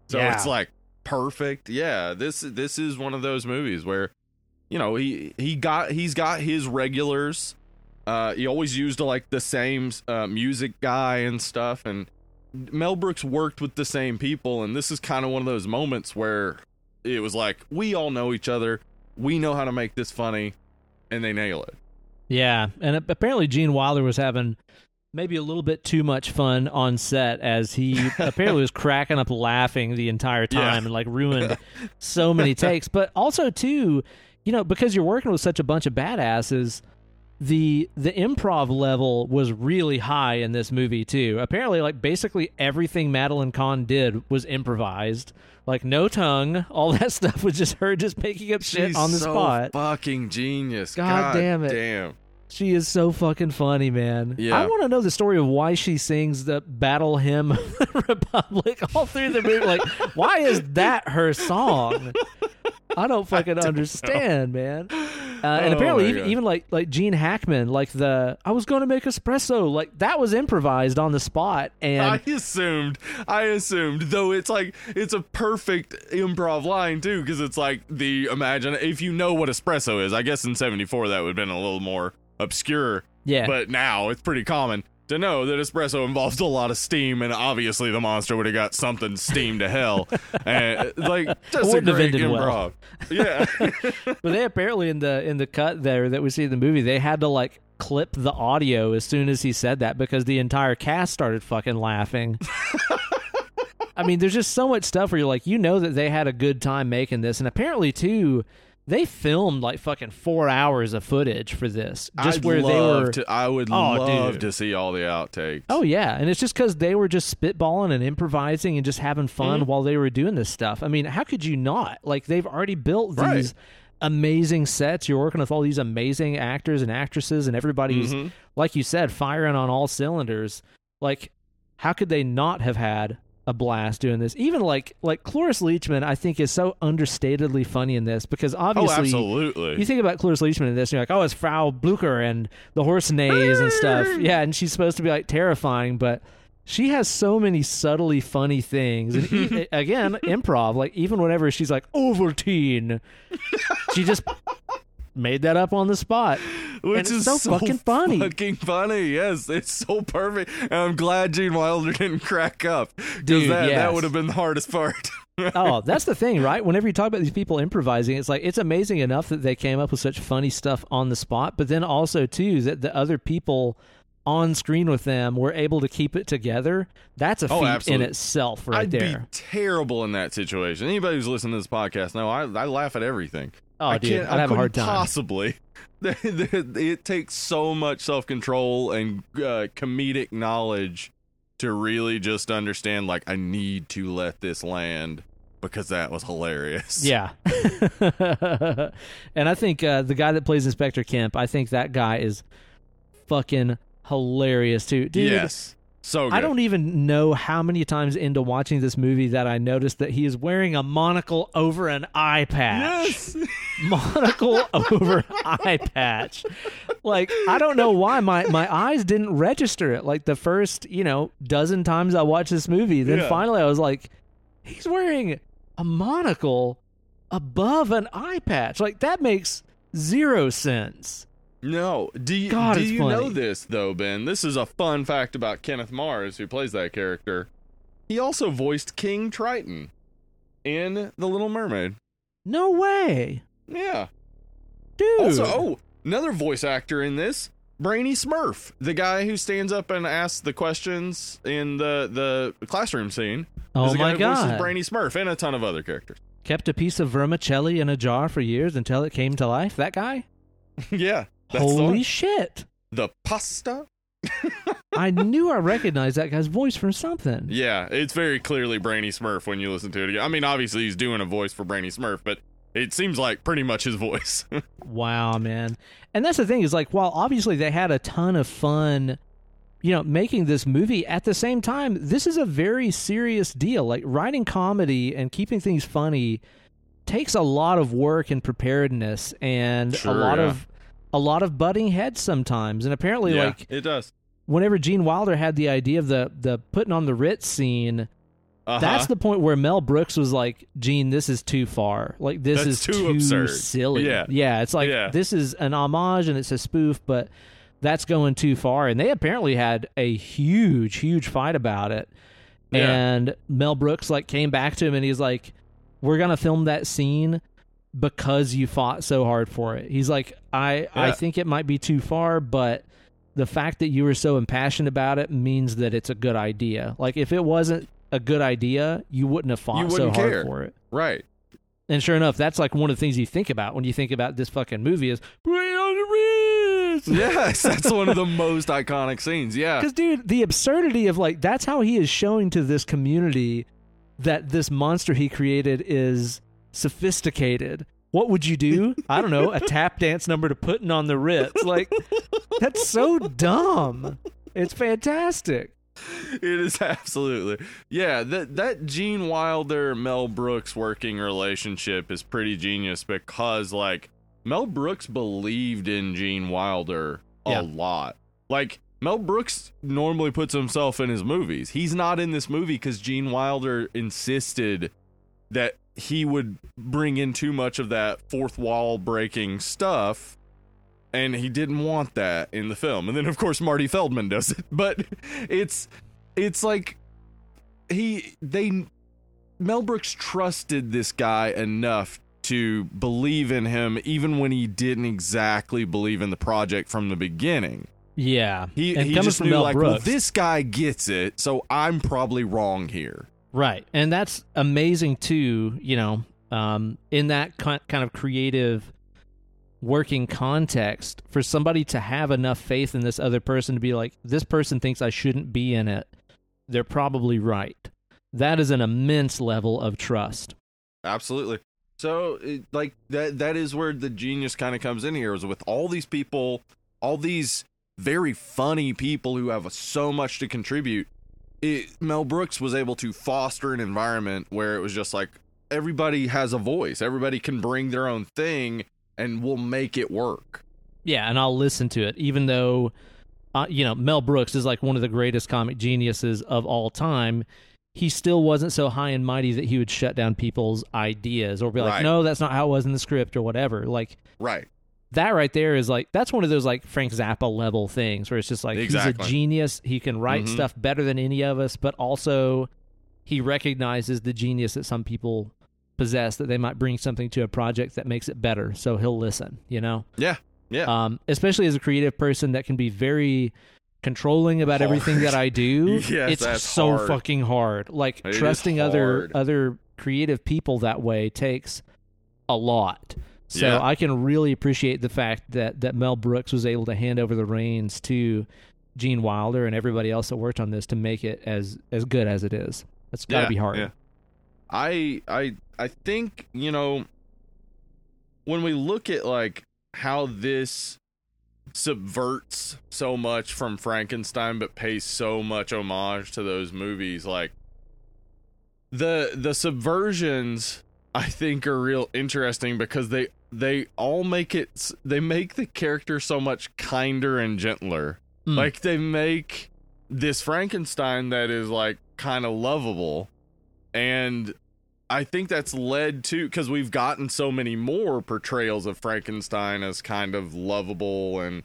S2: So
S1: Yeah.
S2: it's like perfect. Yeah, this this is one of those movies where, you know, he he got he's got his regulars, Uh, he always used like the same uh, music guy and stuff, and Mel Brooks worked with the same people, and this is kind of one of those moments where it was like we all know each other, we know how to make this funny, and they nail it.
S1: Yeah, and apparently Gene Wilder was having maybe a little bit too much fun on set as he apparently was cracking up laughing the entire time
S2: Yeah.
S1: and like ruined so many takes. But also too, you know, because you're working with such a bunch of badasses, the the improv level was really high in this movie too. Apparently, like basically everything Madeline Kahn did was improvised. Like no tongue, all that stuff was just her just making up shit
S2: She's
S1: on the
S2: so
S1: spot.
S2: Fucking genius.
S1: God damn it.
S2: Damn.
S1: She is so fucking funny, man.
S2: Yeah.
S1: I want to know the story of why she sings the battle hymn of the Republic all through the movie. Like, why is that her song? I don't fucking understand, man. Uh, and
S2: Oh
S1: apparently, even, even like like Gene Hackman, like the I was going to make espresso, like that was improvised on the spot. And
S2: I assumed, I assumed, though it's like it's a perfect improv line too, because it's like the imagine if you know what espresso is. I guess in '74 that would have been a little more obscure,
S1: yeah,
S2: but now it's pretty common to know that espresso involves a lot of steam, and obviously the monster would have got something steamed to hell, and like just a
S1: wouldn't have
S2: great
S1: ended
S2: improv.
S1: well.
S2: Yeah,
S1: but they apparently in the in the cut there that we see in the movie, they had to like clip the audio as soon as he said that because the entire cast started fucking laughing. I mean, there's just so much stuff where you're like, you know that they had a good time making this, and apparently too, they filmed like fucking four hours of footage for this, just
S2: I'd
S1: where they were.
S2: To, I would
S1: Oh,
S2: love
S1: dude.
S2: to see all the outtakes.
S1: Oh yeah, and it's just because they were just spitballing and improvising and just having fun
S2: Mm-hmm.
S1: while they were doing this stuff. I mean, how could you not? Like they've already built
S2: Right.
S1: these amazing sets. You're working with all these amazing actors and actresses, and everybody's
S2: Mhm.
S1: like you said, firing on all cylinders. Like, how could they not have had a blast doing this? Even like like Cloris Leachman, I think is so understatedly funny in this because
S2: Oh,
S1: obviously.
S2: absolutely.
S1: You think about Cloris Leachman in this, and you're like, oh, it's Frau Blucher and the horse neighs and stuff. Yeah, and she's supposed to be like terrifying, but she has so many subtly funny things. And e- again, improv. Like even whenever she's like Ovaltine, she just made that up on the spot.
S2: Which is
S1: so fucking funny.
S2: Fucking funny, yes. It's so perfect. And I'm glad Gene Wilder didn't crack up. Because that,
S1: yes.
S2: that would have been the hardest part.
S1: oh, that's the thing, right? Whenever you talk about these people improvising, it's like it's amazing enough that they came up with such funny stuff on the spot, but then also too that the other people on screen with them were able to keep it together. That's a
S2: Oh,
S1: feat in itself, right
S2: I'd
S1: there.
S2: be terrible in that situation. Anybody who's listening to this podcast, no, I, I laugh at everything.
S1: Oh,
S2: I
S1: dude,
S2: can't,
S1: I'd
S2: I
S1: have a hard time.
S2: Possibly. it takes so much self control and uh, comedic knowledge to really just understand, like, I need to let this land because that was hilarious.
S1: Yeah. and I think uh, the guy that plays Inspector Kemp, I think that guy is fucking hilarious too. Dude,
S2: yes. So good.
S1: I don't even know how many times into watching this movie that I noticed that he is wearing a monocle over an eye patch.
S2: Yes.
S1: Monocle over eye patch. Like, I don't know why my, my eyes didn't register it. Like, the first, you know, dozen times I watched this movie. Then
S2: Yeah.
S1: finally I was like, he's wearing a monocle above an eye patch. Like, that makes zero sense.
S2: No. Do you,
S1: God,
S2: do you
S1: funny.
S2: know this though, Ben? This is a fun fact about Kenneth Mars, who plays that character. He also voiced King Triton in The Little Mermaid.
S1: No way.
S2: Yeah.
S1: Dude.
S2: Also, oh, another voice actor in this, Brainy Smurf, the guy who stands up and asks the questions in the the classroom scene.
S1: Oh
S2: is the
S1: my
S2: guy who voices Brainy Smurf and a ton of other characters.
S1: kept a piece of vermicelli in a jar for years until it came to life. That guy?
S2: yeah. That's
S1: Holy shit.
S2: the pasta.
S1: I knew I recognized that guy's voice from something.
S2: Yeah, it's very clearly Brainy Smurf when you listen to it. I mean, obviously he's doing a voice for Brainy Smurf, but it seems like pretty much his voice.
S1: Wow, man. And that's the thing is like while obviously they had a ton of fun you know making this movie at the same time this is a very serious deal. Like writing comedy and keeping things funny takes a lot of work and preparedness and a lot
S2: yeah.
S1: of a lot of butting heads sometimes. And apparently
S2: yeah,
S1: like
S2: it does.
S1: whenever Gene Wilder had the idea of the the putting on the Ritz scene,
S2: Uh-huh.
S1: that's the point where Mel Brooks was like, "Gene, this is too far. Like this
S2: That's
S1: is
S2: too absurd."
S1: silly.
S2: Yeah.
S1: yeah. It's like
S2: Yeah.
S1: this is an homage and it's a spoof, but that's going too far. And they apparently had a huge, huge fight about it.
S2: Yeah.
S1: And Mel Brooks like came back to him and he's like, "We're gonna film that scene because you fought so hard for it." He's like, "I I think it might be too far, but." The fact that you were so impassioned about it means that it's a good idea. Like if it wasn't a good idea, you wouldn't have fought so
S2: wouldn't
S1: hard
S2: care.
S1: for it.
S2: Right.
S1: And sure enough, that's like one of the things you think about when you think about this fucking movie is bring on the Ritz.
S2: Yes, that's one of the most iconic scenes. Yeah.
S1: Because, dude, the absurdity of like that's how he is showing to this community that this monster he created is sophisticated. What would you do? I don't know, a tap dance number to putting on the Ritz. Like, that's so dumb. It's fantastic.
S2: it is absolutely yeah that that gene wilder mel brooks working relationship is pretty genius because like mel brooks believed in gene wilder a
S1: Yeah.
S2: lot like mel brooks normally puts himself in his movies he's not in this movie because gene wilder insisted that he would bring in too much of that fourth wall breaking stuff and he didn't want that in the film. And then of course Marty Feldman does it. But it's it's like he they Mel Brooks trusted this guy enough to believe in him even when he didn't exactly believe in the project from the beginning.
S1: Yeah.
S2: He
S1: and
S2: he just
S1: from
S2: knew
S1: Mel
S2: like
S1: Brooks,
S2: well this guy gets it, so I'm probably wrong here.
S1: Right. And that's amazing too, you know, um, in that kind of creative working context for somebody to have enough faith in this other person to be like, this person thinks I shouldn't be in it. They're probably right. That is an immense level of trust.
S2: Absolutely. So, like that that is where the genius kind of comes in here is with all these people, all these very funny people who have so much to contribute. It, Mel Brooks was able to foster an environment where it was just like everybody has a voice, everybody can bring their own thing, and we'll make it work.
S1: Yeah, and I'll listen to it, even though, uh, you know, Mel Brooks is like one of the greatest comic geniuses of all time. He still wasn't so high and mighty that he would shut down people's ideas or be like,
S2: Right.
S1: no, that's not how it was in the script or whatever. Like,
S2: Right.
S1: That right there is like that's one of those like Frank Zappa level things where it's just like he's a genius. He can write
S2: Mhm.
S1: stuff better than any of us, but also he recognizes the genius that some people possess that they might bring something to a project that makes it better. So he'll listen, you know?
S2: Yeah. Yeah.
S1: Um, especially as a creative person that can be very controlling about everything that I do.
S2: Yes,
S1: it's so
S2: hard.
S1: fucking hard. Like
S2: It
S1: trusting other other creative people that way takes a lot. So
S2: Yeah.
S1: I can really appreciate the fact that that Mel Brooks was able to hand over the reins to Gene Wilder and everybody else that worked on this to make it as as good as it is. That's got to
S2: Yeah,
S1: be hard.
S2: yeah. I I I think you know when we look at like how this subverts so much from Frankenstein but pays so much homage to those movies like the the subversions I think are real interesting because they they all make it they make the character so much kinder and gentler
S1: Mm.
S2: like they make this Frankenstein that is like kind of lovable and I think that's led to because we've gotten so many more portrayals of Frankenstein as kind of lovable and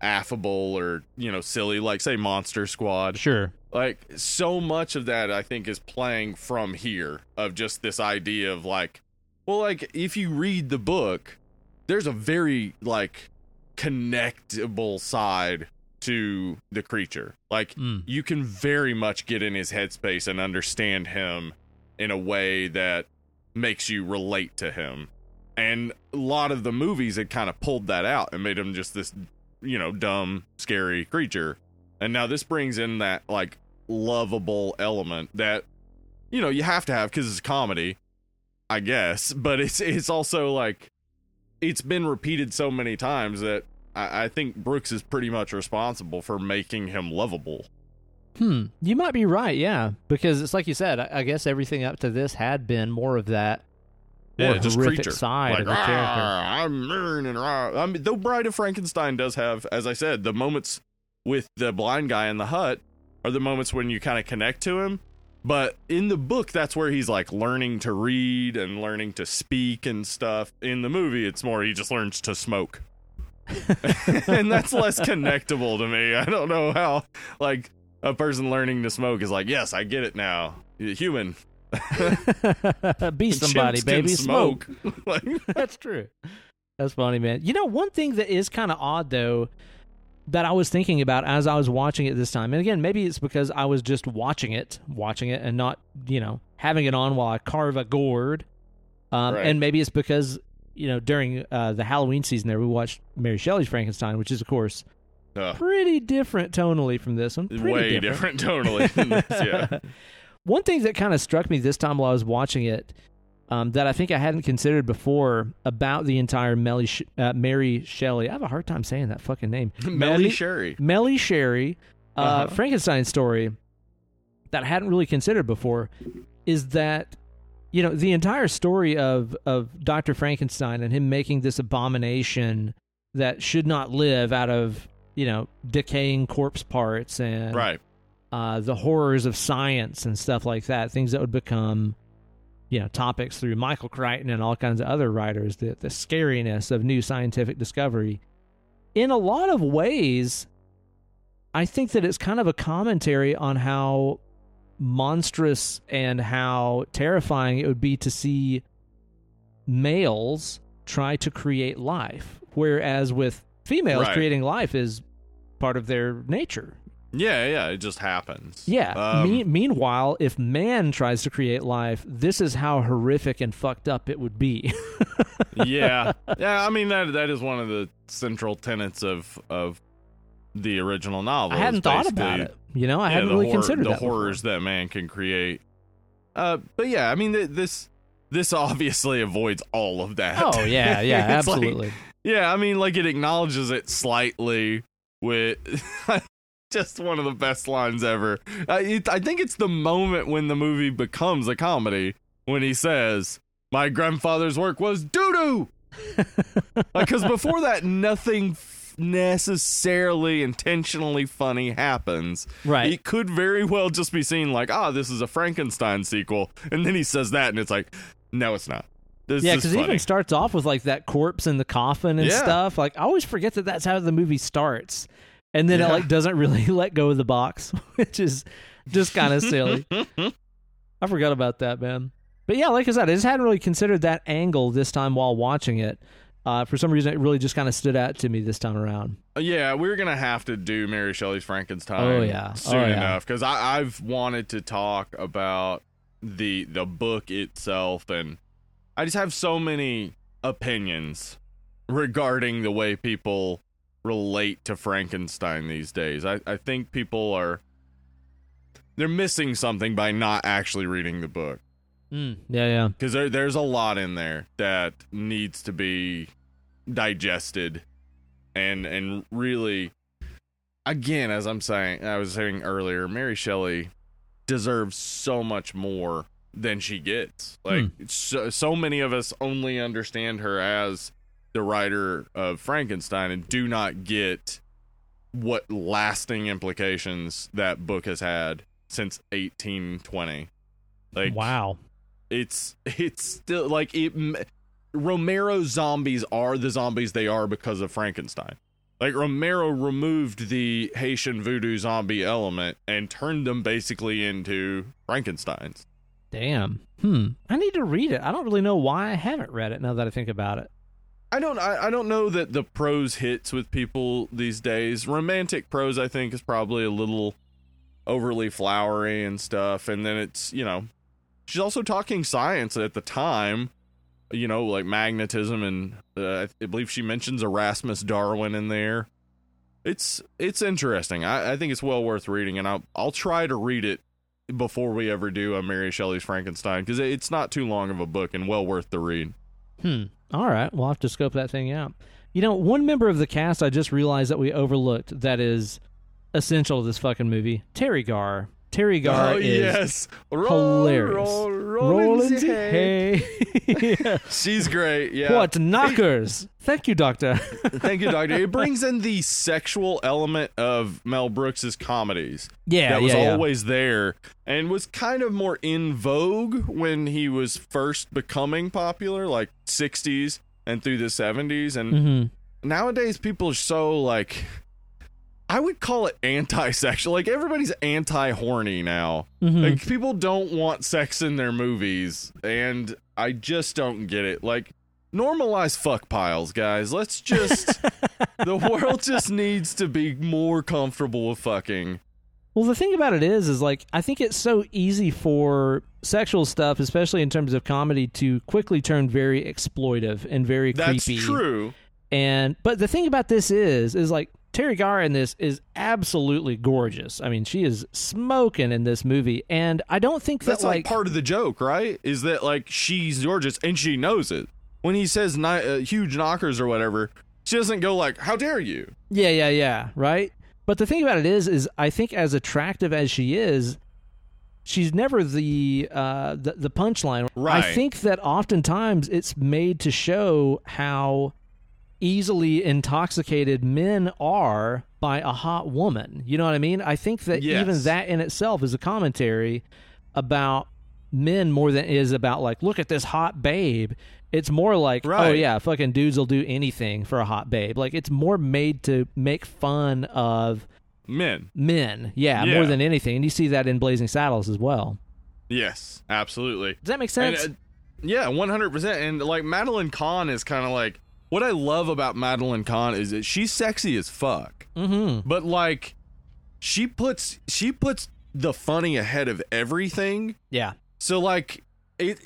S2: affable or you know silly like say Monster Squad
S1: Sure.
S2: like so much of that I think is playing from here of just this idea of like well like if you read the book there's a very like connectable side to the creature. Like
S1: Mm.
S2: you can very much get in his headspace and understand him in a way that makes you relate to him. And a lot of the movies had kind of pulled that out and made him just this you know dumb scary creature. And now this brings in that like lovable element that you know you have to have because it's comedy i guess but it's it's also like it's been repeated so many times that I, I think brooks is pretty much responsible for making him lovable
S1: Hmm. You might be right, yeah. Because it's like you said, I, I guess everything up to this had been more of that
S2: yeah just creature
S1: side
S2: like
S1: of the character.
S2: I'm mean and rah." i mean though bride of frankenstein does have as i said the moments with the blind guy in the hut are the moments when you kind of connect to him but in the book that's where he's like learning to read and learning to speak and stuff in the movie it's more he just learns to smoke and that's less connectable to me. I don't know how like a person learning to smoke is like, yes, I get it now. You're Human.
S1: Be somebody, baby. Smoke.
S2: like,
S1: That's true. That's funny, man. You know, one thing that is kind of odd though that I was thinking about as I was watching it this time, and again, maybe it's because I was just watching it, watching it, and not, you know, having it on while I carve a gourd. Um,
S2: Right.
S1: And maybe it's because, you know, during uh, the Halloween season there, we watched Mary Shelley's Frankenstein, which is, of course,
S2: uh,
S1: pretty different tonally from this one. Pretty
S2: way different, totally. yeah.
S1: One thing that kind of struck me this time while I was watching it um, that I think I hadn't considered before about the entire Melly Sh- uh, Mary Shelley. I have a hard time saying that fucking name.
S2: Melly Sherry.
S1: Melly Sherry uh,
S2: Uh-huh.
S1: Frankenstein story that I hadn't really considered before is that you know the entire story of of Dr. Frankenstein and him making this abomination that should not live out of you know decaying corpse parts and
S2: Right.
S1: uh, the horrors of science and stuff like that, things that would become, you know, topics through Michael Crichton and all kinds of other writers, the, the scariness of new scientific discovery. In a lot of ways, I think that it's kind of a commentary on how monstrous and how terrifying it would be to see males try to create life, whereas with females,
S2: Right.
S1: creating life is part of their nature.
S2: Yeah, yeah, it just happens.
S1: Yeah.
S2: Um,
S1: me- meanwhile, if man tries to create life, this is how horrific and fucked up it would be.
S2: yeah. Yeah, I mean that that is one of the central tenets of of the original novel.
S1: I hadn't thought about it. You know, I
S2: yeah,
S1: hadn't really
S2: hor-
S1: considered
S2: the
S1: that. before.
S2: horrors that man can create. Uh, but yeah, I mean th- this this obviously avoids all of that.
S1: Oh yeah, yeah,
S2: It's like-
S1: absolutely.
S2: yeah, I mean like it acknowledges it slightly with just one of the best lines ever. Uh, it, I think it's the moment when the movie becomes a comedy when he says, "My grandfather's work was doo doo." Because before that, nothing f- necessarily intentionally funny happens.
S1: right.
S2: It could very well just be seen like, ah, this is a Frankenstein sequel, and then he says that, and it's like, no, it's not. This
S1: yeah, because it even starts off with like that corpse in the coffin and
S2: Yeah.
S1: stuff. Like I always forget that that's how the movie starts, and then it like doesn't really let go of the box, which is just kind of silly. I forgot about that, man. But yeah, like I said, I just hadn't really considered that angle this time while watching it. Uh, for some reason, it really just kind of stood out to me this time around.
S2: Yeah, we're gonna have to do Mary Shelley's Frankenstein.
S1: Oh, yeah. Oh,
S2: soon
S1: yeah.
S2: enough because I've wanted to talk about the the book itself, and I just have so many opinions regarding the way people relate to Frankenstein these days. I I think people are they're missing something by not actually reading the book
S1: Mm, yeah, yeah.
S2: because there, there's a lot in there that needs to be digested and and really again as i'm saying i was saying earlier mary shelley deserves so much more than she gets like so, so many of us only understand her as the writer of frankenstein and do not get what lasting implications that book has had since 1820 like
S1: wow.
S2: it's it's still like it romero zombies are the zombies they are because of frankenstein like romero removed the haitian voodoo zombie element and turned them basically into frankensteins
S1: Damn. Hmm. I need to read it. I don't really know why I haven't read it now that I think about it.
S2: I don't I, I don't know that the prose hits with people these days. Romantic prose i think is probably a little overly flowery and stuff and then it's you know she's also talking science at the time you know like magnetism and uh, i believe she mentions erasmus darwin in there. It's it's interesting. I, I think it's well worth reading and I'll, I'll try to read it before we ever do a mary shelley's frankenstein because it's not too long of a book and well worth the read.
S1: Hmm. All right. We'll have to scope that thing out. You know, one member of the cast I just realized that we overlooked that is essential to this fucking movie Teri Garr. Teri Garr
S2: oh
S1: is
S2: yes
S1: hilarious.
S2: roll, roll,
S1: Rollins.
S2: Hay.
S1: Hey. Yeah.
S2: she's great yeah
S1: What knockers? Thank you, Doctor.
S2: thank you doctor it brings in the sexual element of mel brooks's comedies
S1: yeah,
S2: that was
S1: yeah, yeah.
S2: always there and was kind of more in vogue when he was first becoming popular like 60s and through the 70s and
S1: Mhm.
S2: nowadays people are so like I would call it anti-sexual. Like everybody's anti-horny now.
S1: Mhm.
S2: Like people don't want sex in their movies, and I just don't get it. Like normalize fuck piles, guys. Let's just the world just needs to be more comfortable with fucking.
S1: Well, the thing about it is, is like I think it's so easy for sexual stuff, especially in terms of comedy, to quickly turn very exploitive and very
S2: That's
S1: creepy.
S2: true.
S1: And but the thing about this is, is like Teri Garr in this is absolutely gorgeous. I mean, she is smoking in this movie, and I don't think that
S2: That's like,
S1: like
S2: part of the joke, right? Is that like she's gorgeous and she knows it. When he says ni- uh, huge knockers or whatever, she doesn't go like, "How dare you?"
S1: Yeah, yeah, yeah, right. But the thing about it is, is I think as attractive as she is, she's never the uh, the, the punchline. I think that oftentimes it's made to show how easily intoxicated men are by a hot woman. You know what I mean? I think that
S2: Yes.
S1: even that in itself is a commentary about men more than it is about like, look at this hot babe. It's more like, oh yeah, fucking dudes will do anything for a hot babe. Like it's more made to make fun of
S2: Men.
S1: men, yeah,
S2: Yeah.
S1: more than anything. And you see that in Blazing Saddles as well.
S2: Yes, absolutely.
S1: Does that make
S2: And,
S1: sense?
S2: uh, yeah, one hundred percent. And like Madeline Kahn is kind of like what I love about Madeline Kahn is that she's sexy as fuck,
S1: mm-hmm.
S2: but like she puts she puts the funny ahead of everything.
S1: Yeah.
S2: So like it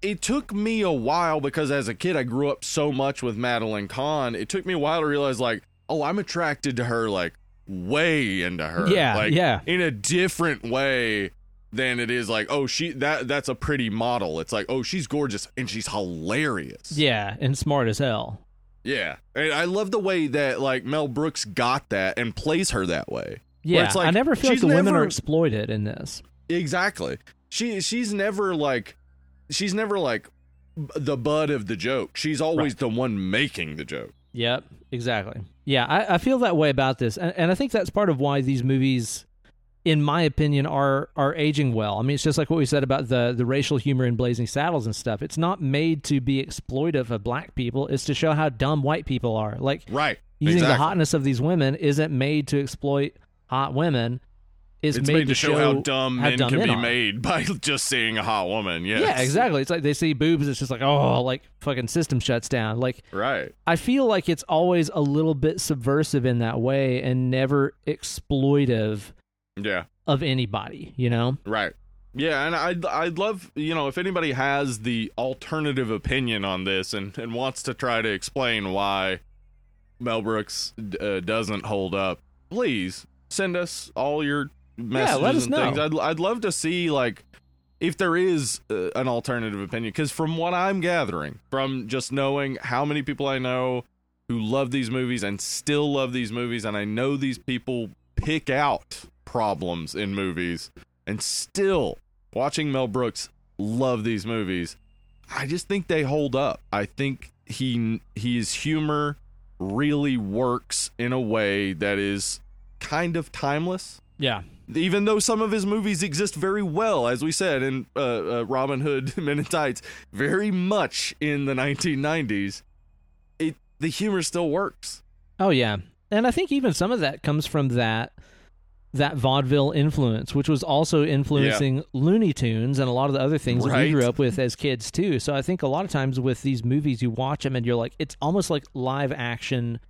S2: it took me a while because as a kid I grew up so much with Madeline Kahn. It took me a while to realize like, oh, I'm attracted to her like way into her.
S1: Yeah,
S2: like,
S1: yeah.
S2: In a different way than it is like, oh, she that that's a pretty model. It's like, oh, she's gorgeous and she's hilarious.
S1: Yeah, and smart as hell.
S2: Yeah. And I love the way that like Mel Brooks got that and plays her that way.
S1: Yeah,
S2: it's like,
S1: I never feel like the women are exploited in this.
S2: Exactly. She she's never like she's never like the butt of the joke. She's always the one making the joke.
S1: Yep, exactly. Yeah, I, I feel that way about this, and, and I think that's part of why these movies, in my opinion, are are aging well. I mean, it's just like what we said about the the racial humor in Blazing Saddles and stuff. It's not made to be exploitive of black people. It's to show how dumb white people are. Like
S2: Right.
S1: using the hotness of these women isn't made to exploit hot women. It's,
S2: It's
S1: made,
S2: made to show how dumb
S1: how
S2: men
S1: dumb
S2: can be
S1: are.
S2: made by just seeing a hot woman. Yes.
S1: Yeah, exactly. It's like they see boobs. It's just like oh, like fucking system shuts down. Like
S2: Right.
S1: I feel like it's always a little bit subversive in that way and never exploitive
S2: Yeah.
S1: of anybody, you know?
S2: Right. Yeah, and I'd I'd love you know if anybody has the alternative opinion on this and and wants to try to explain why Mel Brooks uh, doesn't hold up, please send us all your messages
S1: let us
S2: and things.
S1: know.
S2: I'd I'd love to see like if there is uh, an alternative opinion because from what I'm gathering from just knowing how many people I know who love these movies and still love these movies and I know these people pick out problems in movies and still watching Mel Brooks love these movies. I just think they hold up. I think he his humor really works in a way that is kind of timeless.
S1: Yeah.
S2: Even though some of his movies exist very well, as we said in uh, uh, Robin Hood Men in Tights, very much in the 1990s, it the humor still works.
S1: Oh yeah. And I think even some of that comes from that that vaudeville influence, which was also influencing Looney Tunes and a lot of the other things that we grew up with as kids too. So I think a lot of times with these movies, you watch them and you're like, it's almost like live action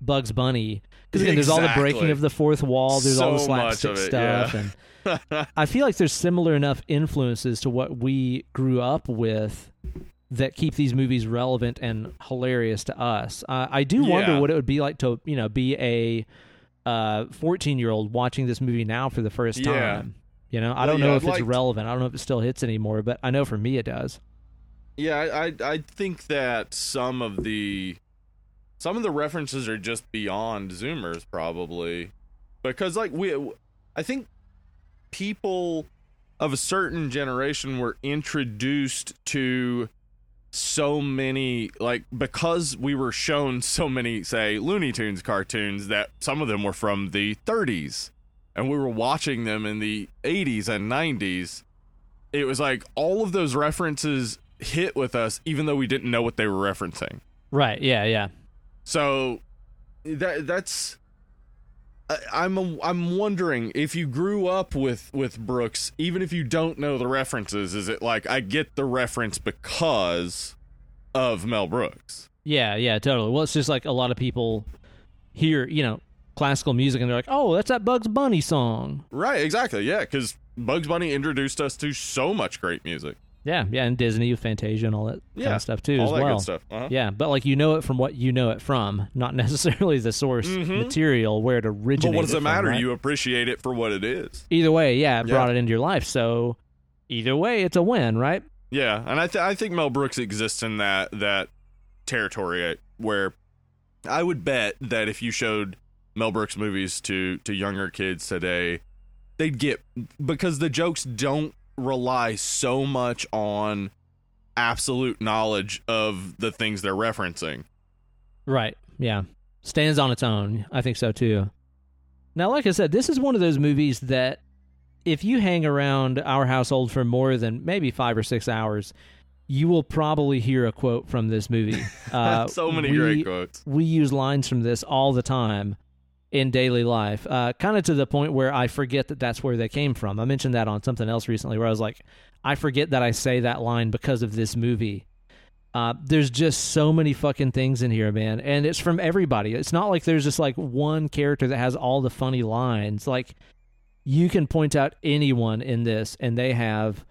S1: Bugs Bunny. Because again, there's all the breaking of the fourth wall. There's all the slapstick
S2: it,
S1: stuff,
S2: yeah.
S1: and I feel like there's similar enough influences to what we grew up with that keep these movies relevant and hilarious to us. Uh, I do wonder
S2: Yeah.
S1: what it would be like to you know be a uh 14 year old watching this movie now for the first
S2: Yeah.
S1: time. You know, I
S2: Well,
S1: don't
S2: yeah,
S1: know
S2: I'd
S1: if it's
S2: like-
S1: relevant. I don't know if it still hits anymore, but I know for me it does.
S2: Yeah, I, I I think that some of the some of the references are just beyond Zoomers probably because like we I think people of a certain generation were introduced to so many like because we were shown so many say Looney Tunes cartoons that some of them were from the 30s and we were watching them in the 80s and 90s it was like all of those references hit with us even though we didn't know what they were referencing
S1: Right. Yeah. Yeah.
S2: So that that's I'm I'm wondering if you grew up with with Brooks, even if you don't know the references, is it like I get the reference because of Mel Brooks?
S1: Yeah, yeah, totally. Well, it's just like a lot of people hear, you know, classical music and they're like, "Oh, that's that Bugs Bunny song."
S2: Right, exactly. Yeah, because Bugs Bunny introduced us to so much great music.
S1: Yeah, yeah, and Disney with Fantasia and all that kind of stuff too
S2: All
S1: as
S2: that
S1: well.
S2: good stuff. Uh-huh.
S1: Yeah, but like you know it from what you know it from, not necessarily the source material where it
S2: Mm-hmm. But
S1: originated.
S2: what does it
S1: from,
S2: matter?
S1: right?
S2: You appreciate it for what it is.
S1: Either way, yeah, it
S2: Yeah.
S1: brought it into your life. So either way, it's a win, right?
S2: Yeah, and I th- I think Mel Brooks exists in that that territory uh, where I would bet that if you showed Mel Brooks movies to to younger kids today, they'd get because the jokes don't rely so much on absolute knowledge of the things they're referencing.
S1: Right. Yeah. Stands on its own. I think so too. Now, like I said, this is one of those movies that if you hang around our household for more than maybe five or six hours, you will probably hear a quote from this movie. Uh,
S2: so many
S1: we-
S2: great quotes.
S1: we use lines from this all the time in daily life, uh, kind of to the point where I forget that that's where they came from. I mentioned that on something else recently where I was like, I forget that I say that line because of this movie. Uh, there's just so many fucking things in here, man, and it's from everybody. It's not like there's just like one character that has all the funny lines. Like you can point out anyone in this, and they have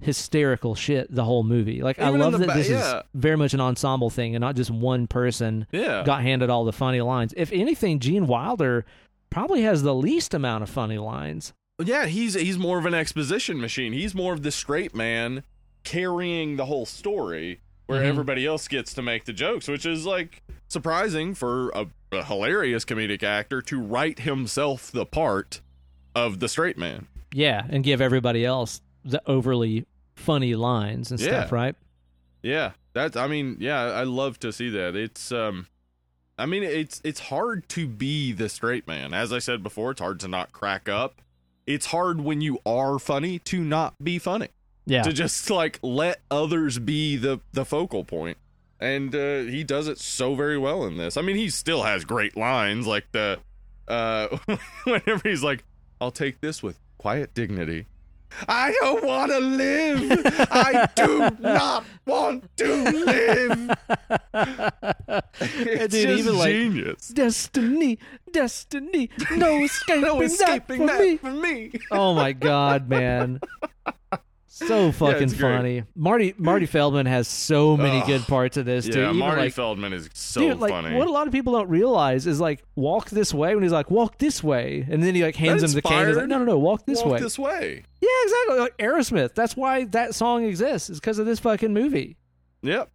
S1: hysterical shit the whole movie. Like I
S2: Even in
S1: love that
S2: ba-
S1: this
S2: yeah.
S1: is very much an ensemble thing and not just one person
S2: Yeah.
S1: got handed all the funny lines. If anything, Gene Wilder probably has the least amount of funny lines.
S2: Yeah, he's he's more of an exposition machine. He's more of the straight man carrying the whole story, where
S1: Mhm.
S2: everybody else gets to make the jokes, which is like surprising for a, a hilarious comedic actor to write himself the part of the straight man.
S1: Yeah, and give everybody else the overly funny lines and stuff, right?
S2: Yeah, that's. I mean, yeah, I love to see that. It's um, I mean, it's it's hard to be the straight man. As I said before, it's hard to not crack up. It's hard when you are funny to not be funny.
S1: Yeah.
S2: to just like let others be the the focal point and uh he does it so very well in this i mean he still has great lines like the uh whenever he's like i'll take this with quiet dignity i don't want to live i do not want to live it's
S1: Dude,
S2: just
S1: like,
S2: genius
S1: Destiny, destiny, no escaping,
S2: no escaping
S1: that
S2: that,
S1: from me.
S2: for me
S1: Oh my god, man. So fucking
S2: it's great.
S1: funny. Marty Marty Feldman has so many
S2: Ugh.
S1: good parts of this too.
S2: yeah
S1: Even
S2: marty
S1: like,
S2: feldman is so
S1: dude, like
S2: funny
S1: what a lot of people don't realize is like walk this way when he's like walk this way, and then he like hands
S2: That
S1: him the cane. He's like, no, no, no, walk this
S2: Walk
S1: way.
S2: this way
S1: Yeah, exactly. Like Aerosmith. That's why that song exists. Is because of this fucking movie.
S2: yep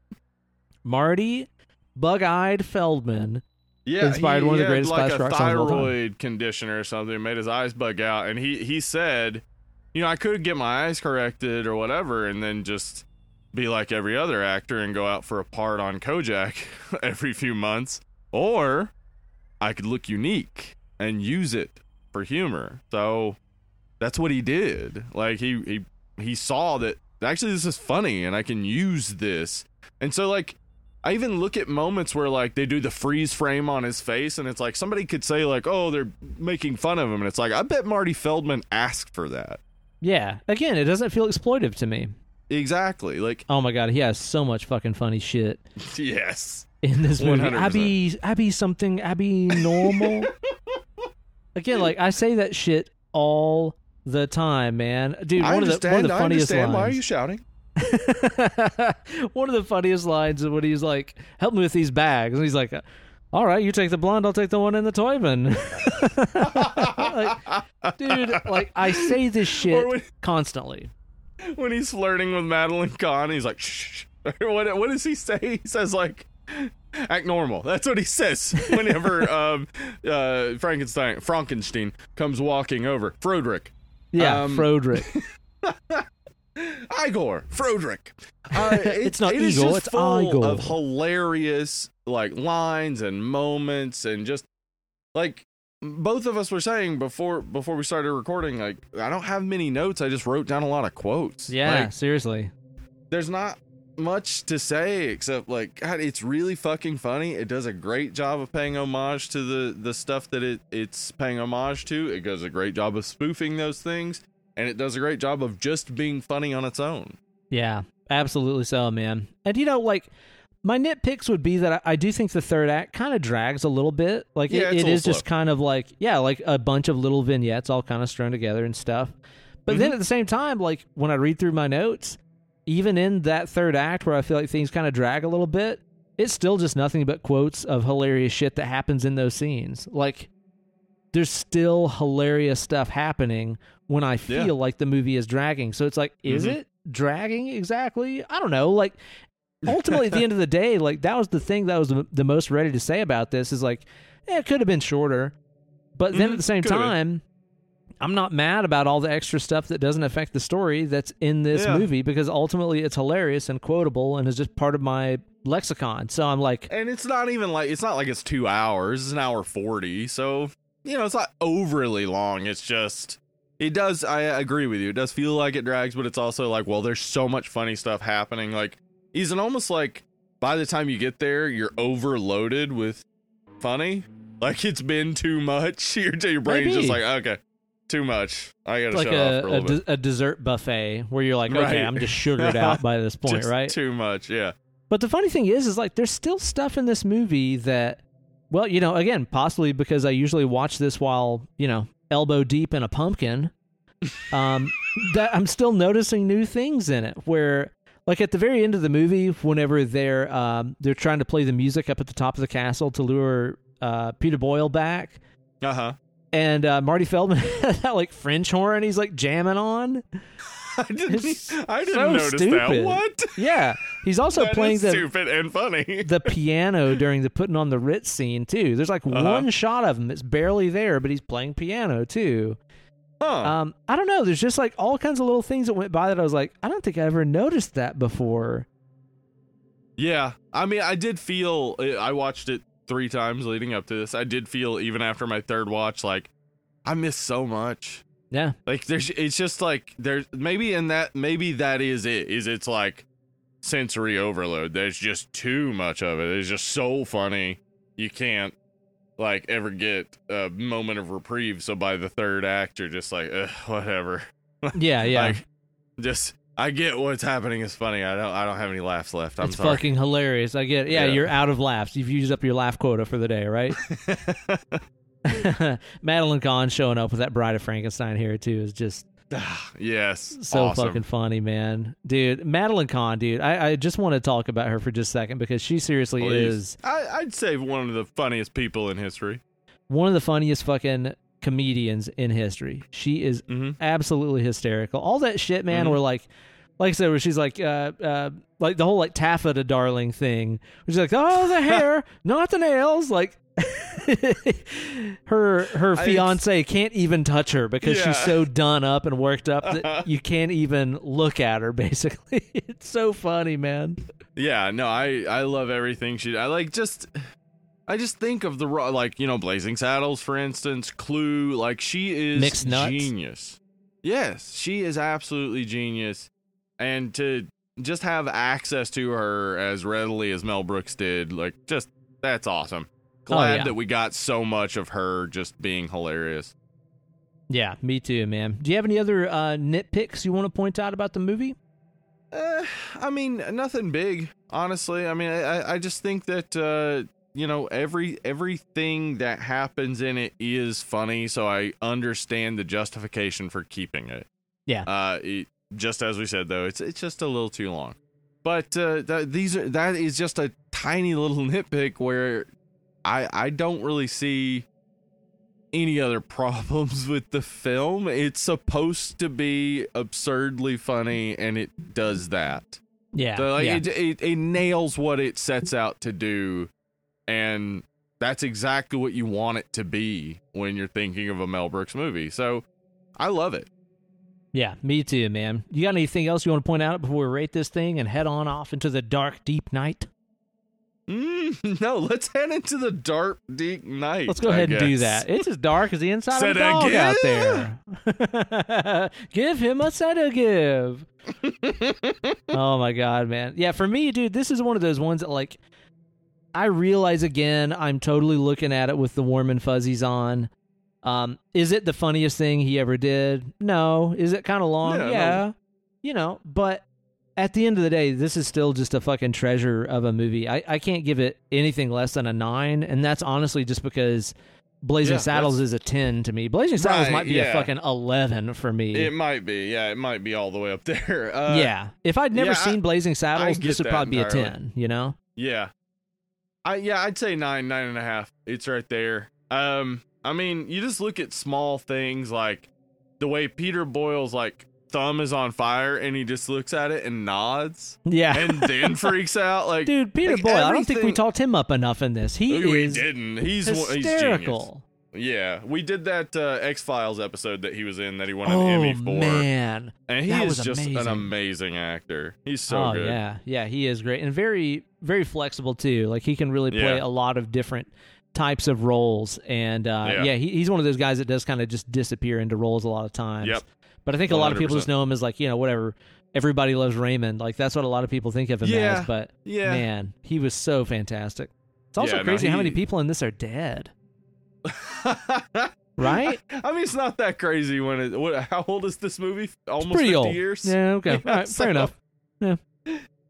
S1: Marty, bug-eyed Feldman.
S2: Yeah,
S1: inspired
S2: he,
S1: one of the greatest
S2: like
S1: classic
S2: a
S1: rock songs of all time.
S2: thyroid condition or something, made his eyes bug out, and he he said, you know, I could get my eyes corrected or whatever, and then just be like every other actor and go out for a part on Kojak every few months, or I could look unique and use it for humor. So that's what he did. Like he he he saw that actually this is funny and I can use this. And so like I even look at moments where like they do the freeze frame on his face and it's like somebody could say like, "Oh, they're making fun of him." And it's like, "I bet Marty Feldman asked for that."
S1: Yeah. Again, it doesn't feel exploitive to me.
S2: Exactly. Like,
S1: Oh my god, he has so much fucking funny shit
S2: yes.
S1: in this movie.
S2: 100%.
S1: Abby, Abby, something, Abby, normal. Again, like I say that shit all the time, man. Dude,
S2: I
S1: one of the one of
S2: understand.
S1: the
S2: I
S1: funniest
S2: understand. Why are
S1: lines.
S2: you shouting?
S1: one of the funniest lines is when he's like, "Help me with these bags," and he's like, "All right, you take the blonde, I'll take the one in the toy bin." like, dude, like I say this shit
S2: when-
S1: constantly.
S2: when he's flirting with Madeline Kahn, he's like, shh. what, what does he say? He says, like, act normal. That's what he says whenever um, uh, Frankenstein, Frankenstein comes walking over. Froderick.
S1: Yeah,
S2: Um,
S1: Froderick.
S2: Igor, Froderick. Uh, it-
S1: It's not
S2: it is
S1: Igor,
S2: just
S1: it's
S2: full
S1: Igor.
S2: of hilarious like lines and moments and just like both of us were saying before before we started recording. Like I don't have many notes. I just wrote down a lot of quotes.
S1: Yeah,
S2: Like,
S1: seriously.
S2: there's not much to say except like God, it's really fucking funny. It does a great job of paying homage to the the stuff that it it's paying homage to. It does a great job of spoofing those things, and it does a great job of just being funny on its own.
S1: Yeah, absolutely so, man. And you know, like my nitpicks would be that I, I do think the third act kind of drags a little bit. Like
S2: Yeah,
S1: it, it is
S2: little
S1: just kind of like yeah, like a bunch of little vignettes all kind of strung together and stuff. But then mm-hmm. at the same time, like when I read through my notes, even in that third act where I feel like things kind of drag a little bit, it's still just nothing but quotes of hilarious shit that happens in those scenes. Like there's still hilarious stuff happening when I feel
S2: Yeah.
S1: like the movie is dragging. So it's like, is
S2: Mhm.
S1: it dragging exactly? I don't know. Like ultimately at the end of the day, like that was the thing that I was the, most ready to say about this is like, eh, it could have been shorter. But then
S2: Mhm,
S1: at the same time, I'm not mad about all the extra stuff that doesn't affect the story that's in this
S2: Yeah.
S1: movie because ultimately it's hilarious and quotable and is just part of my lexicon. So I'm like,
S2: And it's not even like it's not like it's two hours. It's an hour forty. So you know, it's not overly long. It's just it does. I agree with you. It does feel like it drags, but it's also like, well, there's so much funny stuff happening. Like, it almost like by the time you get there, you're overloaded with funny? Like it's been too much. Your your brain's just like, okay, too much. I gotta
S1: like
S2: shut off
S1: a,
S2: for a
S1: a,
S2: little bit.
S1: a dessert buffet where you're like, okay,
S2: Right.
S1: I'm just sugared out by this point,
S2: Just
S1: right?
S2: Too much. Yeah.
S1: But the funny thing is, is like there's still stuff in this movie that, well, you know, again, possibly because I usually watch this while you know elbow deep in a pumpkin, um, that I'm still noticing new things in it. Where, like at the very end of the movie, whenever they're um, they're trying to play the music up at the top of the castle to lure uh, Peter Boyle back,
S2: Uh huh.
S1: and uh, Marty Feldman has that like French horn he's like jamming on.
S2: I didn't.
S1: It's
S2: I didn't
S1: so
S2: notice that.
S1: stupid.
S2: What?
S1: Yeah, he's also
S2: That
S1: playing the
S2: stupid and funny.
S1: the piano during the putting on the Ritz scene too. There's like
S2: Uh-huh.
S1: one shot of him. that's barely there, but he's playing piano too.
S2: Huh.
S1: Um, I don't know. There's just like all kinds of little things that went by that I was like, I don't think I ever noticed that before.
S2: yeah. I mean, I did feel. I watched it three times leading up to this. I did feel even after my third watch, like I missed so much.
S1: Yeah,
S2: Like there's, it's just like there's maybe in that maybe that is it. Is it's like sensory overload. There's just too much of it. It's just so funny. You can't like ever get a moment of reprieve. So by the third act, you're just like, whatever.
S1: yeah, yeah.
S2: Like, just I get what's happening is funny. I don't I don't have any laughs left. I'm
S1: it's
S2: sorry.
S1: fucking hilarious. I get. Yeah,
S2: Yeah.
S1: you're out of laughs. You've used up your laugh quota for the day, right? Madeline Kahn showing up with that Bride of Frankenstein here too is just
S2: yes.
S1: so
S2: awesome.
S1: fucking funny, man. Dude, Madeline Kahn, dude. I, I just want to talk about her for just a second because she seriously
S2: Please.
S1: is
S2: I, I'd say one of the funniest people in history.
S1: one of the funniest fucking comedians in history. She is
S2: Mm-hmm.
S1: absolutely hysterical. All that shit, man,
S2: Mhm.
S1: where like like I said, where she's like, uh, uh, like the whole like taffeta darling thing. Where she's like, oh, the hair, not the nails. Like, her her
S2: I-
S1: fiance can't even touch her because
S2: Yeah.
S1: she's so done up and worked up that you can't even look at her. Basically, it's so funny, man.
S2: Yeah, no, I I love everything she. I like just. I just think of the ro- like you know Blazing Saddles for instance, Clue. Like she is
S1: Mixed Nuts?
S2: genius. Yes, she is absolutely genius, and to just have access to her as readily as Mel Brooks did, like just that's awesome. Glad
S1: Oh, yeah.
S2: that we got so much of her just being hilarious.
S1: Yeah, me too, man. Do you have any other uh, nitpicks you want to point out about the movie?
S2: Uh, I mean, nothing big, honestly. I mean, I, I- I just think that uh, you know every everything that happens in it is funny, so I understand the justification for keeping it.
S1: Yeah.
S2: Uh, it, just as we said though, it's it's just a little too long. But uh, th- these are that is just a tiny little nitpick where I I don't really see any other problems with the film. It's supposed to be absurdly funny, and it does that.
S1: Yeah,
S2: So like
S1: yeah.
S2: it, it it nails what it sets out to do, and that's exactly what you want it to be when you're thinking of a Mel Brooks movie. So I love it.
S1: Yeah, me too, man. You got anything else you want to point out before we rate this thing and head on off into the dark, deep night?
S2: Mm, no, let's head into the dark, deep night.
S1: Let's go ahead and do that. It's as dark as the inside of a dog out there. give him a set of give. oh my god, man. Yeah, for me, dude, this is one of those ones that like I realize again I'm totally looking at it with the warm and fuzzies on. Um, is it the funniest thing he ever did? No. Is it kind of long?
S2: Yeah, no.
S1: You know, but at the end of the day, this is still just a fucking treasure of a movie. I, I can't give it anything less than a nine, and that's honestly just because Blazing
S2: Yeah,
S1: Saddles is a ten to me. Blazing Saddles
S2: Right,
S1: might be a fucking eleven for me.
S2: It might be, yeah, it might be all the way up there. Uh,
S1: yeah, if I'd never
S2: yeah, I-
S1: seen Blazing Saddles, this would probably be a ten. You know?
S2: yeah. I yeah, I'd say nine, nine and a half. It's right there. Um, I mean, you just look at small things like the way Peter Boyle's like thumb is on fire, and he just looks at it and nods,
S1: Yeah,
S2: and then freaks out. Like,
S1: dude, Peter
S2: like,
S1: Boyle. I don't think we talked him up enough in this. He
S2: we
S1: is
S2: didn't. He's one- he's
S1: hysterical.
S2: Yeah, we did that uh, X Files episode that he was in that he won
S1: Oh
S2: an Emmy for,
S1: man,
S2: and he
S1: that
S2: is just an
S1: amazing.
S2: amazing actor. He's so
S1: oh
S2: good.
S1: yeah, yeah, he is great and very, very flexible too. Like he can really play
S2: Yeah.
S1: a lot of different types of roles, and uh, yeah,
S2: Yeah.
S1: he, he's one of those guys that does kind of just disappear into roles a lot of times.
S2: Yep.
S1: But I think a lot of people just know him as like you know whatever. Everybody loves Raymond. Like that's what a lot of people think of him
S2: Yeah.
S1: as. But
S2: Yeah.
S1: man, he was so fantastic. It's also
S2: Yeah, no,
S1: crazy how many people in this are dead. Right?
S2: I mean, it's not that crazy when it. What, how old is this movie? Almost
S1: Pretty
S2: 50
S1: old.
S2: years.
S1: Yeah. Okay.
S2: Yeah,
S1: All right.
S2: so-
S1: Fair enough.
S2: Yeah,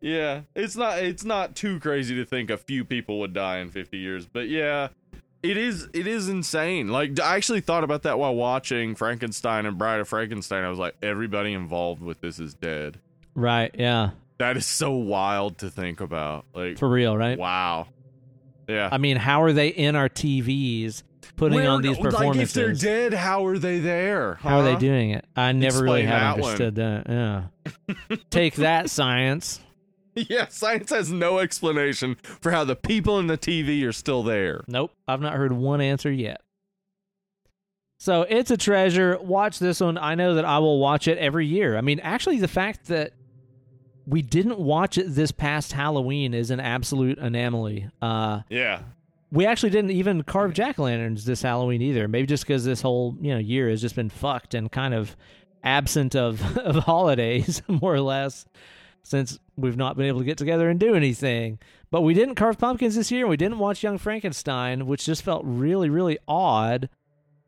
S2: it's not. It's not too crazy to think a few people would die in 50 years, but yeah, it is. It is insane. Like I actually thought about that while watching Frankenstein and Bride of Frankenstein. I was like, everybody involved with this is dead.
S1: Right. Yeah.
S2: That is so wild to think about. Like,
S1: For real. Right.
S2: wow. Yeah.
S1: I mean, how are they in our TVs putting
S2: Where-
S1: on these performances?
S2: Like, if they're dead, how are they there?
S1: How are they doing it? I never really
S2: Explain
S1: have
S2: that one.
S1: understood that. Yeah. Take that, science.
S2: Yeah, science has no explanation for how the people in the TV are still there.
S1: Nope. I've not heard one answer yet. So it's a treasure. Watch this one. I know that I will watch it every year. I mean, actually, the fact that we didn't watch it this past Halloween is an absolute anomaly. Uh,
S2: Yeah.
S1: we actually didn't even carve jack o' lanterns this Halloween either. Maybe just because this whole you know year has just been fucked and kind of absent of of holidays, more or less, since we've not been able to get together and do anything. But we didn't carve pumpkins this year. and We didn't watch Young Frankenstein, which just felt really really odd.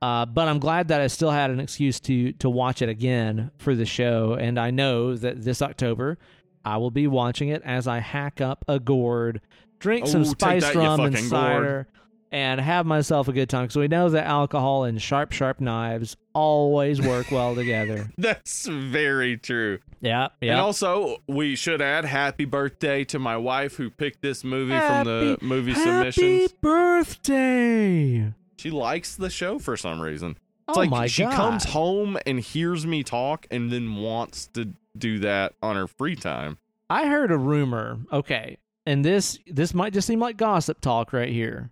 S1: Uh, but I'm glad that I still had an excuse to to watch it again for the show, and I know that this October I will be watching it as I hack up a gourd, drink some
S2: Ooh,
S1: spice rum and
S2: cider, gourd.
S1: And have myself a good time. Because we know that alcohol and sharp, sharp knives always work well together.
S2: That's very true.
S1: Yeah,
S2: And also, we should add happy birthday to my wife who picked this movie from the movie
S1: Happy
S2: submissions.
S1: Happy birthday!
S2: She likes the show for some reason. It's
S1: oh
S2: like
S1: my
S2: she
S1: god!
S2: comes home and hears me talk and then wants to do that on her free time.
S1: I heard a rumor. Okay, and this this might just seem like gossip talk right here.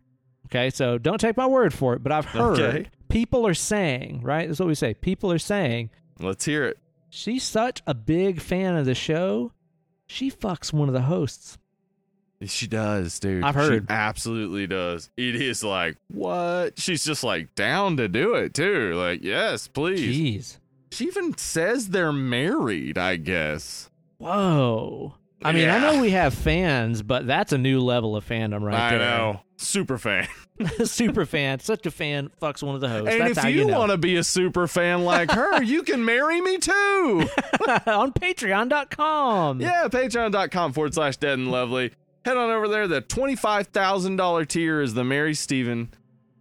S1: Okay, so don't take my word for it, but I've heard
S2: Okay.
S1: people are saying right. That's what we say. People are saying
S2: Let's hear it.
S1: she's such a big fan of the show. She fucks one of the hosts.
S2: She does, dude.
S1: I've heard.
S2: She absolutely does. It is like, what? She's just like down to do it, too. Like, yes, please.
S1: Jeez.
S2: She even says they're married, I guess.
S1: Whoa. I mean, I know we have fans, but that's a new level of fandom right
S2: I
S1: there.
S2: know. Super fan.
S1: super fan, such a fan, fucks one of the hosts.
S2: and
S1: that's
S2: if you,
S1: you, know.
S2: want to be a super fan like her, you can marry me too.
S1: on patreon.com.
S2: yeah, patreon.com forward slash dead and lovely. Head on over there. The $25,000 tier is the Mary Steven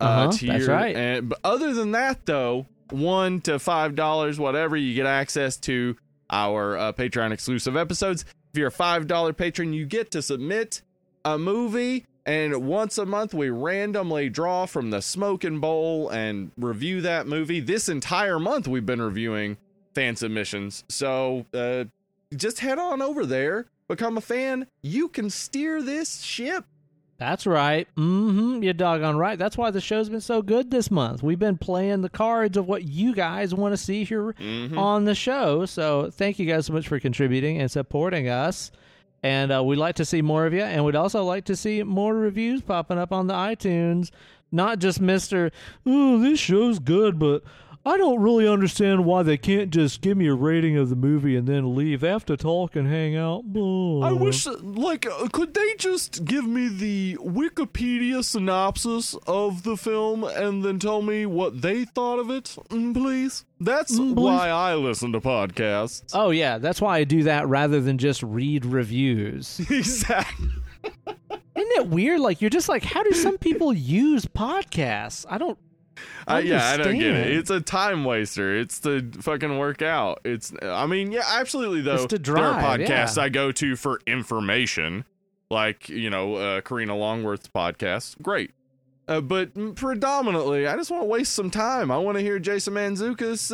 S2: uh,
S1: Uh-huh,
S2: tier.
S1: that's right.
S2: And, but other than that, though, one to five dollars, whatever, you get access to our uh, Patreon exclusive episodes. If you're a five dollar patron, you get to submit a movie, and once a month we randomly draw from the smoking bowl and review that movie. This entire month we've been reviewing fan submissions, so uh, just head on over there, become a fan. You can steer this ship.
S1: That's right. Mm-hmm. You're doggone right. That's why the show's been so good this month. We've been playing the cards of what you guys want to see here
S2: Mhm.
S1: on the show. So thank you guys so much for contributing and supporting us. And uh, we'd like to see more of you, and we'd also like to see more reviews popping up on the iTunes. Not just Mister, oh, this show's good, but I don't really understand why they can't just give me a rating of the movie and then leave. They have to talk and hang out. Blah.
S2: I wish, like, uh, could they just give me the Wikipedia synopsis of the film and then tell me what they thought of it, mm, please? That's
S1: Mm,
S2: why I listen to podcasts.
S1: Oh yeah, that's why I do that rather than just read reviews.
S2: exactly.
S1: Isn't it weird? Like you're just like, how do some people use podcasts? I don't.
S2: Uh, yeah, I don't get it. It's a time waster. It's to fucking work out. It's, I mean, yeah, absolutely. Though
S1: It's to
S2: there are
S1: drive,
S2: podcasts
S1: yeah.
S2: I go to for information, like you know, uh, Karina Longworth's podcast. Great, uh, but predominantly, I just want to waste some time. I want to hear Jason Mantzoukas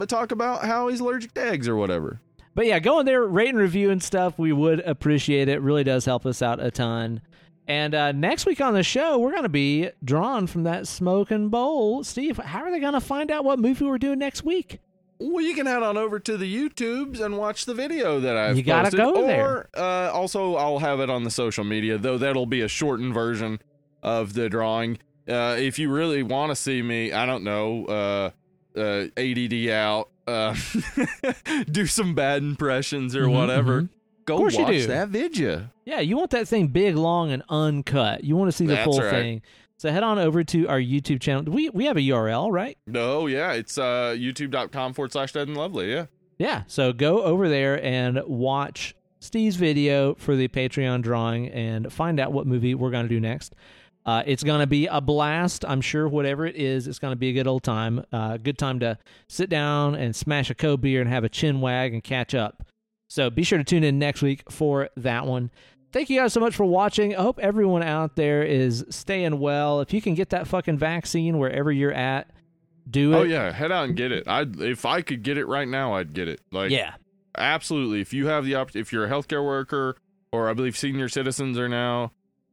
S2: uh, talk about how he's allergic to eggs or whatever.
S1: But yeah, go in there, rate and review and stuff. We would appreciate it. Really does help us out a ton. And uh, next week on the show, we're going to be drawn from that smoking bowl. Steve, how are they going to find out what movie we're doing next week?
S2: Well, you can head on over to the YouTubes and watch the video that I've
S1: You gotta
S2: posted.
S1: go
S2: or,
S1: there.
S2: Uh, also, I'll have it on the social media, though that'll be a shortened version of the drawing. Uh, if you really want to see me, I don't know, uh, uh, ADD out, uh, do some bad impressions or
S1: Mhm,
S2: whatever.
S1: mhm.
S2: Go
S1: Of course you
S2: watch
S1: do.
S2: that video.
S1: Yeah, you want that thing big, long, and uncut. You want to see the
S2: That's
S1: full
S2: right.
S1: thing. So head on over to our YouTube channel. We we have a URL, right?
S2: No, yeah, it's uh, youtube.com forward slash dead and lovely. Yeah.
S1: Yeah. So go over there and watch Steve's video for the Patreon drawing and find out what movie we're going to do next. Uh, it's going to be a blast. I'm sure whatever it is, it's going to be a good old time. Uh, good time to sit down and smash a cold beer and have a chin wag and catch up. So be sure to tune in next week for that one. Thank you guys so much for watching. I hope everyone out there is staying well. If you can get that fucking vaccine wherever you're at, do oh, it.
S2: Oh yeah, head out and get it. I if I could get it right now, I'd get it. Like
S1: Yeah.
S2: absolutely if you have the op- if you're a healthcare worker or i believe senior citizens are now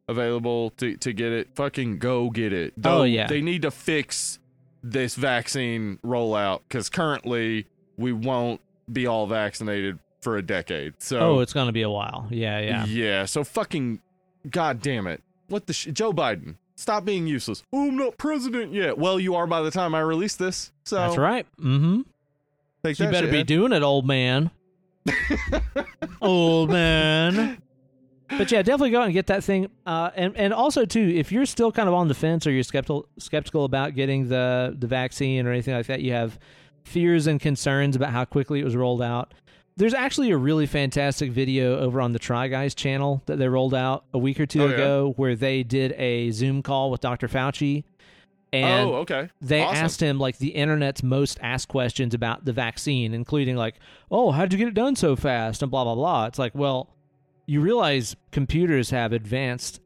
S2: available to, to get it fucking go get it
S1: Oh, yeah.
S2: they need to fix this vaccine rollout because currently we won't be all vaccinated for a decade so
S1: Oh, it's going to be a while. Yeah, yeah.
S2: yeah so fucking god damn it what the sh- joe biden stop being useless oh i'm not president yet well you are by the time i release this so
S1: That's right. Mm-hmm.
S2: take
S1: You better
S2: shit,
S1: be
S2: Ed.
S1: doing it, old man. old man. But yeah, definitely go out and get that thing. Uh, and and also too, if you're still kind of on the fence or you're skeptical skeptical about getting the the vaccine or anything like that, you have fears and concerns about how quickly it was rolled out. There's actually a really fantastic video over on the Try Guys channel that they rolled out a week or two
S2: Oh, yeah?
S1: ago where they did a Zoom call with Dr. Fauci. And
S2: oh okay
S1: they
S2: Awesome.
S1: asked him like the internet's most asked questions about the vaccine, including like, "Oh, how'd you get it done so fast?" and blah blah blah. It's like, well, you realize computers have advanced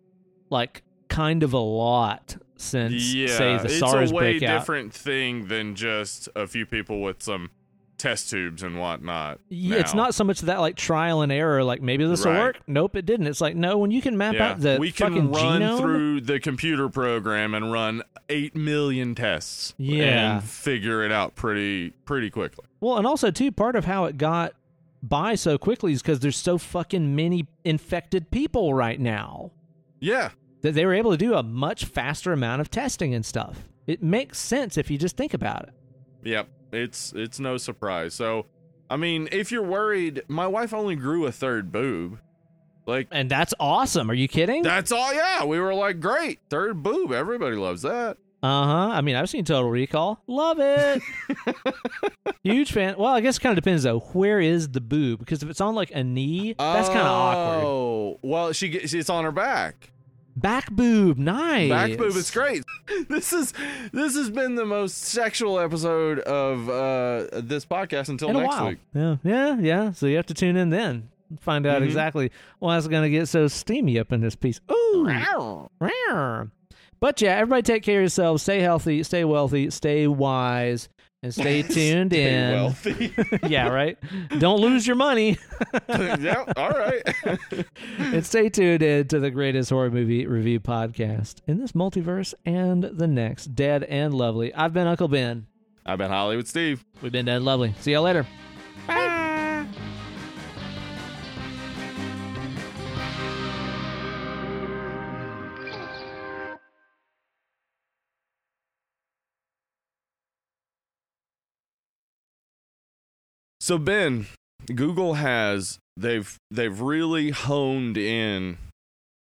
S1: like kind of a lot since
S2: yeah,
S1: say the
S2: it's
S1: SARS
S2: a way
S1: breakout.
S2: different thing than just a few people with some test tubes and whatnot.
S1: Yeah, It's not so much that like trial and error, like maybe this will work. Nope, it didn't. It's like no, when you can map
S2: Yeah,
S1: out the
S2: we
S1: fucking
S2: can run
S1: genome,
S2: through the computer program and run eight million tests.
S1: Yeah.
S2: and figure it out pretty pretty quickly.
S1: Well, and also too, part of how it got by so quickly is because there's so fucking many infected people right now.
S2: Yeah,
S1: that they were able to do a much faster amount of testing and stuff. It makes sense if you just think about it.
S2: yep. It's it's no surprise. So, I mean, if you're worried, my wife only grew a third boob. Like
S1: And that's awesome. Are you kidding?
S2: That's all. Yeah, we were like, great, third boob. Everybody loves that.
S1: Uh huh. I mean, I've seen Total Recall. Love it. Huge fan. Well, I guess it kind of depends though. Where is the boob? Because if it's on like a knee, that's kind of awkward.
S2: Oh, well, she gets it's on her back.
S1: Back boob, nice.
S2: Back boob, it's great. This is this has been the most sexual episode of uh this podcast until
S1: in a
S2: next
S1: while.
S2: week.
S1: Yeah, yeah, yeah. So you have to tune in then. Find out
S2: Mhm.
S1: exactly why it's going to get so steamy up in this piece. Ooh. Rawr. But yeah, everybody take care of yourselves. Stay healthy, stay wealthy, stay wise, and stay tuned
S2: Stay
S1: in.
S2: wealthy.
S1: yeah, right? Don't lose your money.
S2: yeah, all right.
S1: and stay tuned in to the greatest horror movie review podcast in this multiverse and the next. Dead and Lovely. I've been Uncle Ben.
S2: I've been Hollywood Steve.
S1: We've been Dead and Lovely. See y'all later. Bye.
S2: So Ben, Google has they've they've really honed in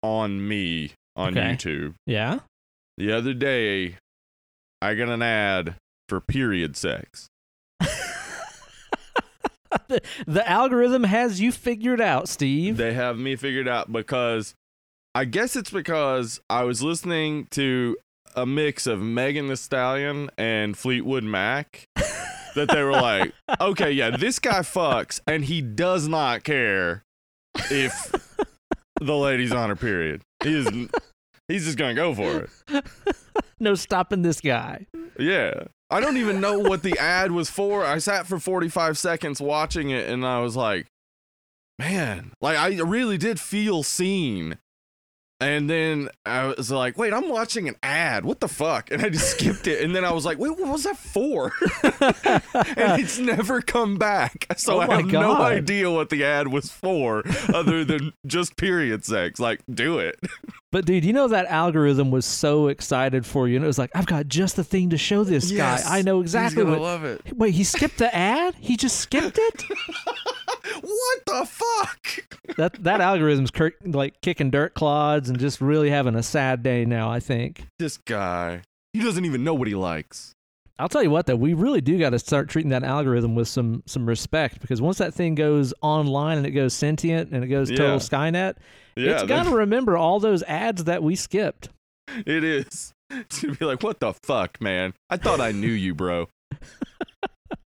S2: on me on
S1: Okay.
S2: YouTube.
S1: Yeah.
S2: The other day, I got an ad for period sex.
S1: the, the algorithm has you figured out, Steve.
S2: They have me figured out because I guess it's because I was listening to a mix of Megan Thee Stallion and Fleetwood Mac that they were like, okay, yeah, this guy fucks and he does not care if the lady's on her period. He is, he's just gonna go for it.
S1: no stopping this guy.
S2: Yeah. I don't even know what the ad was for. I sat for 45 seconds watching it and I was like, man, like I really did feel seen. And then I was like, wait, I'm watching an ad. What the fuck? And I just skipped it. And then I was like, wait, what was that for? and it's never come back. So
S1: Oh
S2: I
S1: my
S2: have no idea what the ad was for other than just period sex. Like, do it.
S1: But dude, you know that algorithm was so excited for you, and it was like, I've got just the thing to show this
S2: Yes.
S1: guy. I know exactly
S2: He's
S1: what.
S2: gonna love it.
S1: Wait, he skipped the ad? He just skipped it?
S2: What the fuck?
S1: that that algorithm's cur- like kicking dirt clods and just really having a sad day now. I think.
S2: This guy. He doesn't even know what he likes.
S1: I'll tell you what, though, we really do got to start treating that algorithm with some some respect because once that thing goes online and it goes sentient and it goes total
S2: Yeah.
S1: Skynet,
S2: Yeah,
S1: it's got to remember all those ads that we skipped.
S2: it is. It's gonna be like, what the fuck, man? I thought I knew you, bro.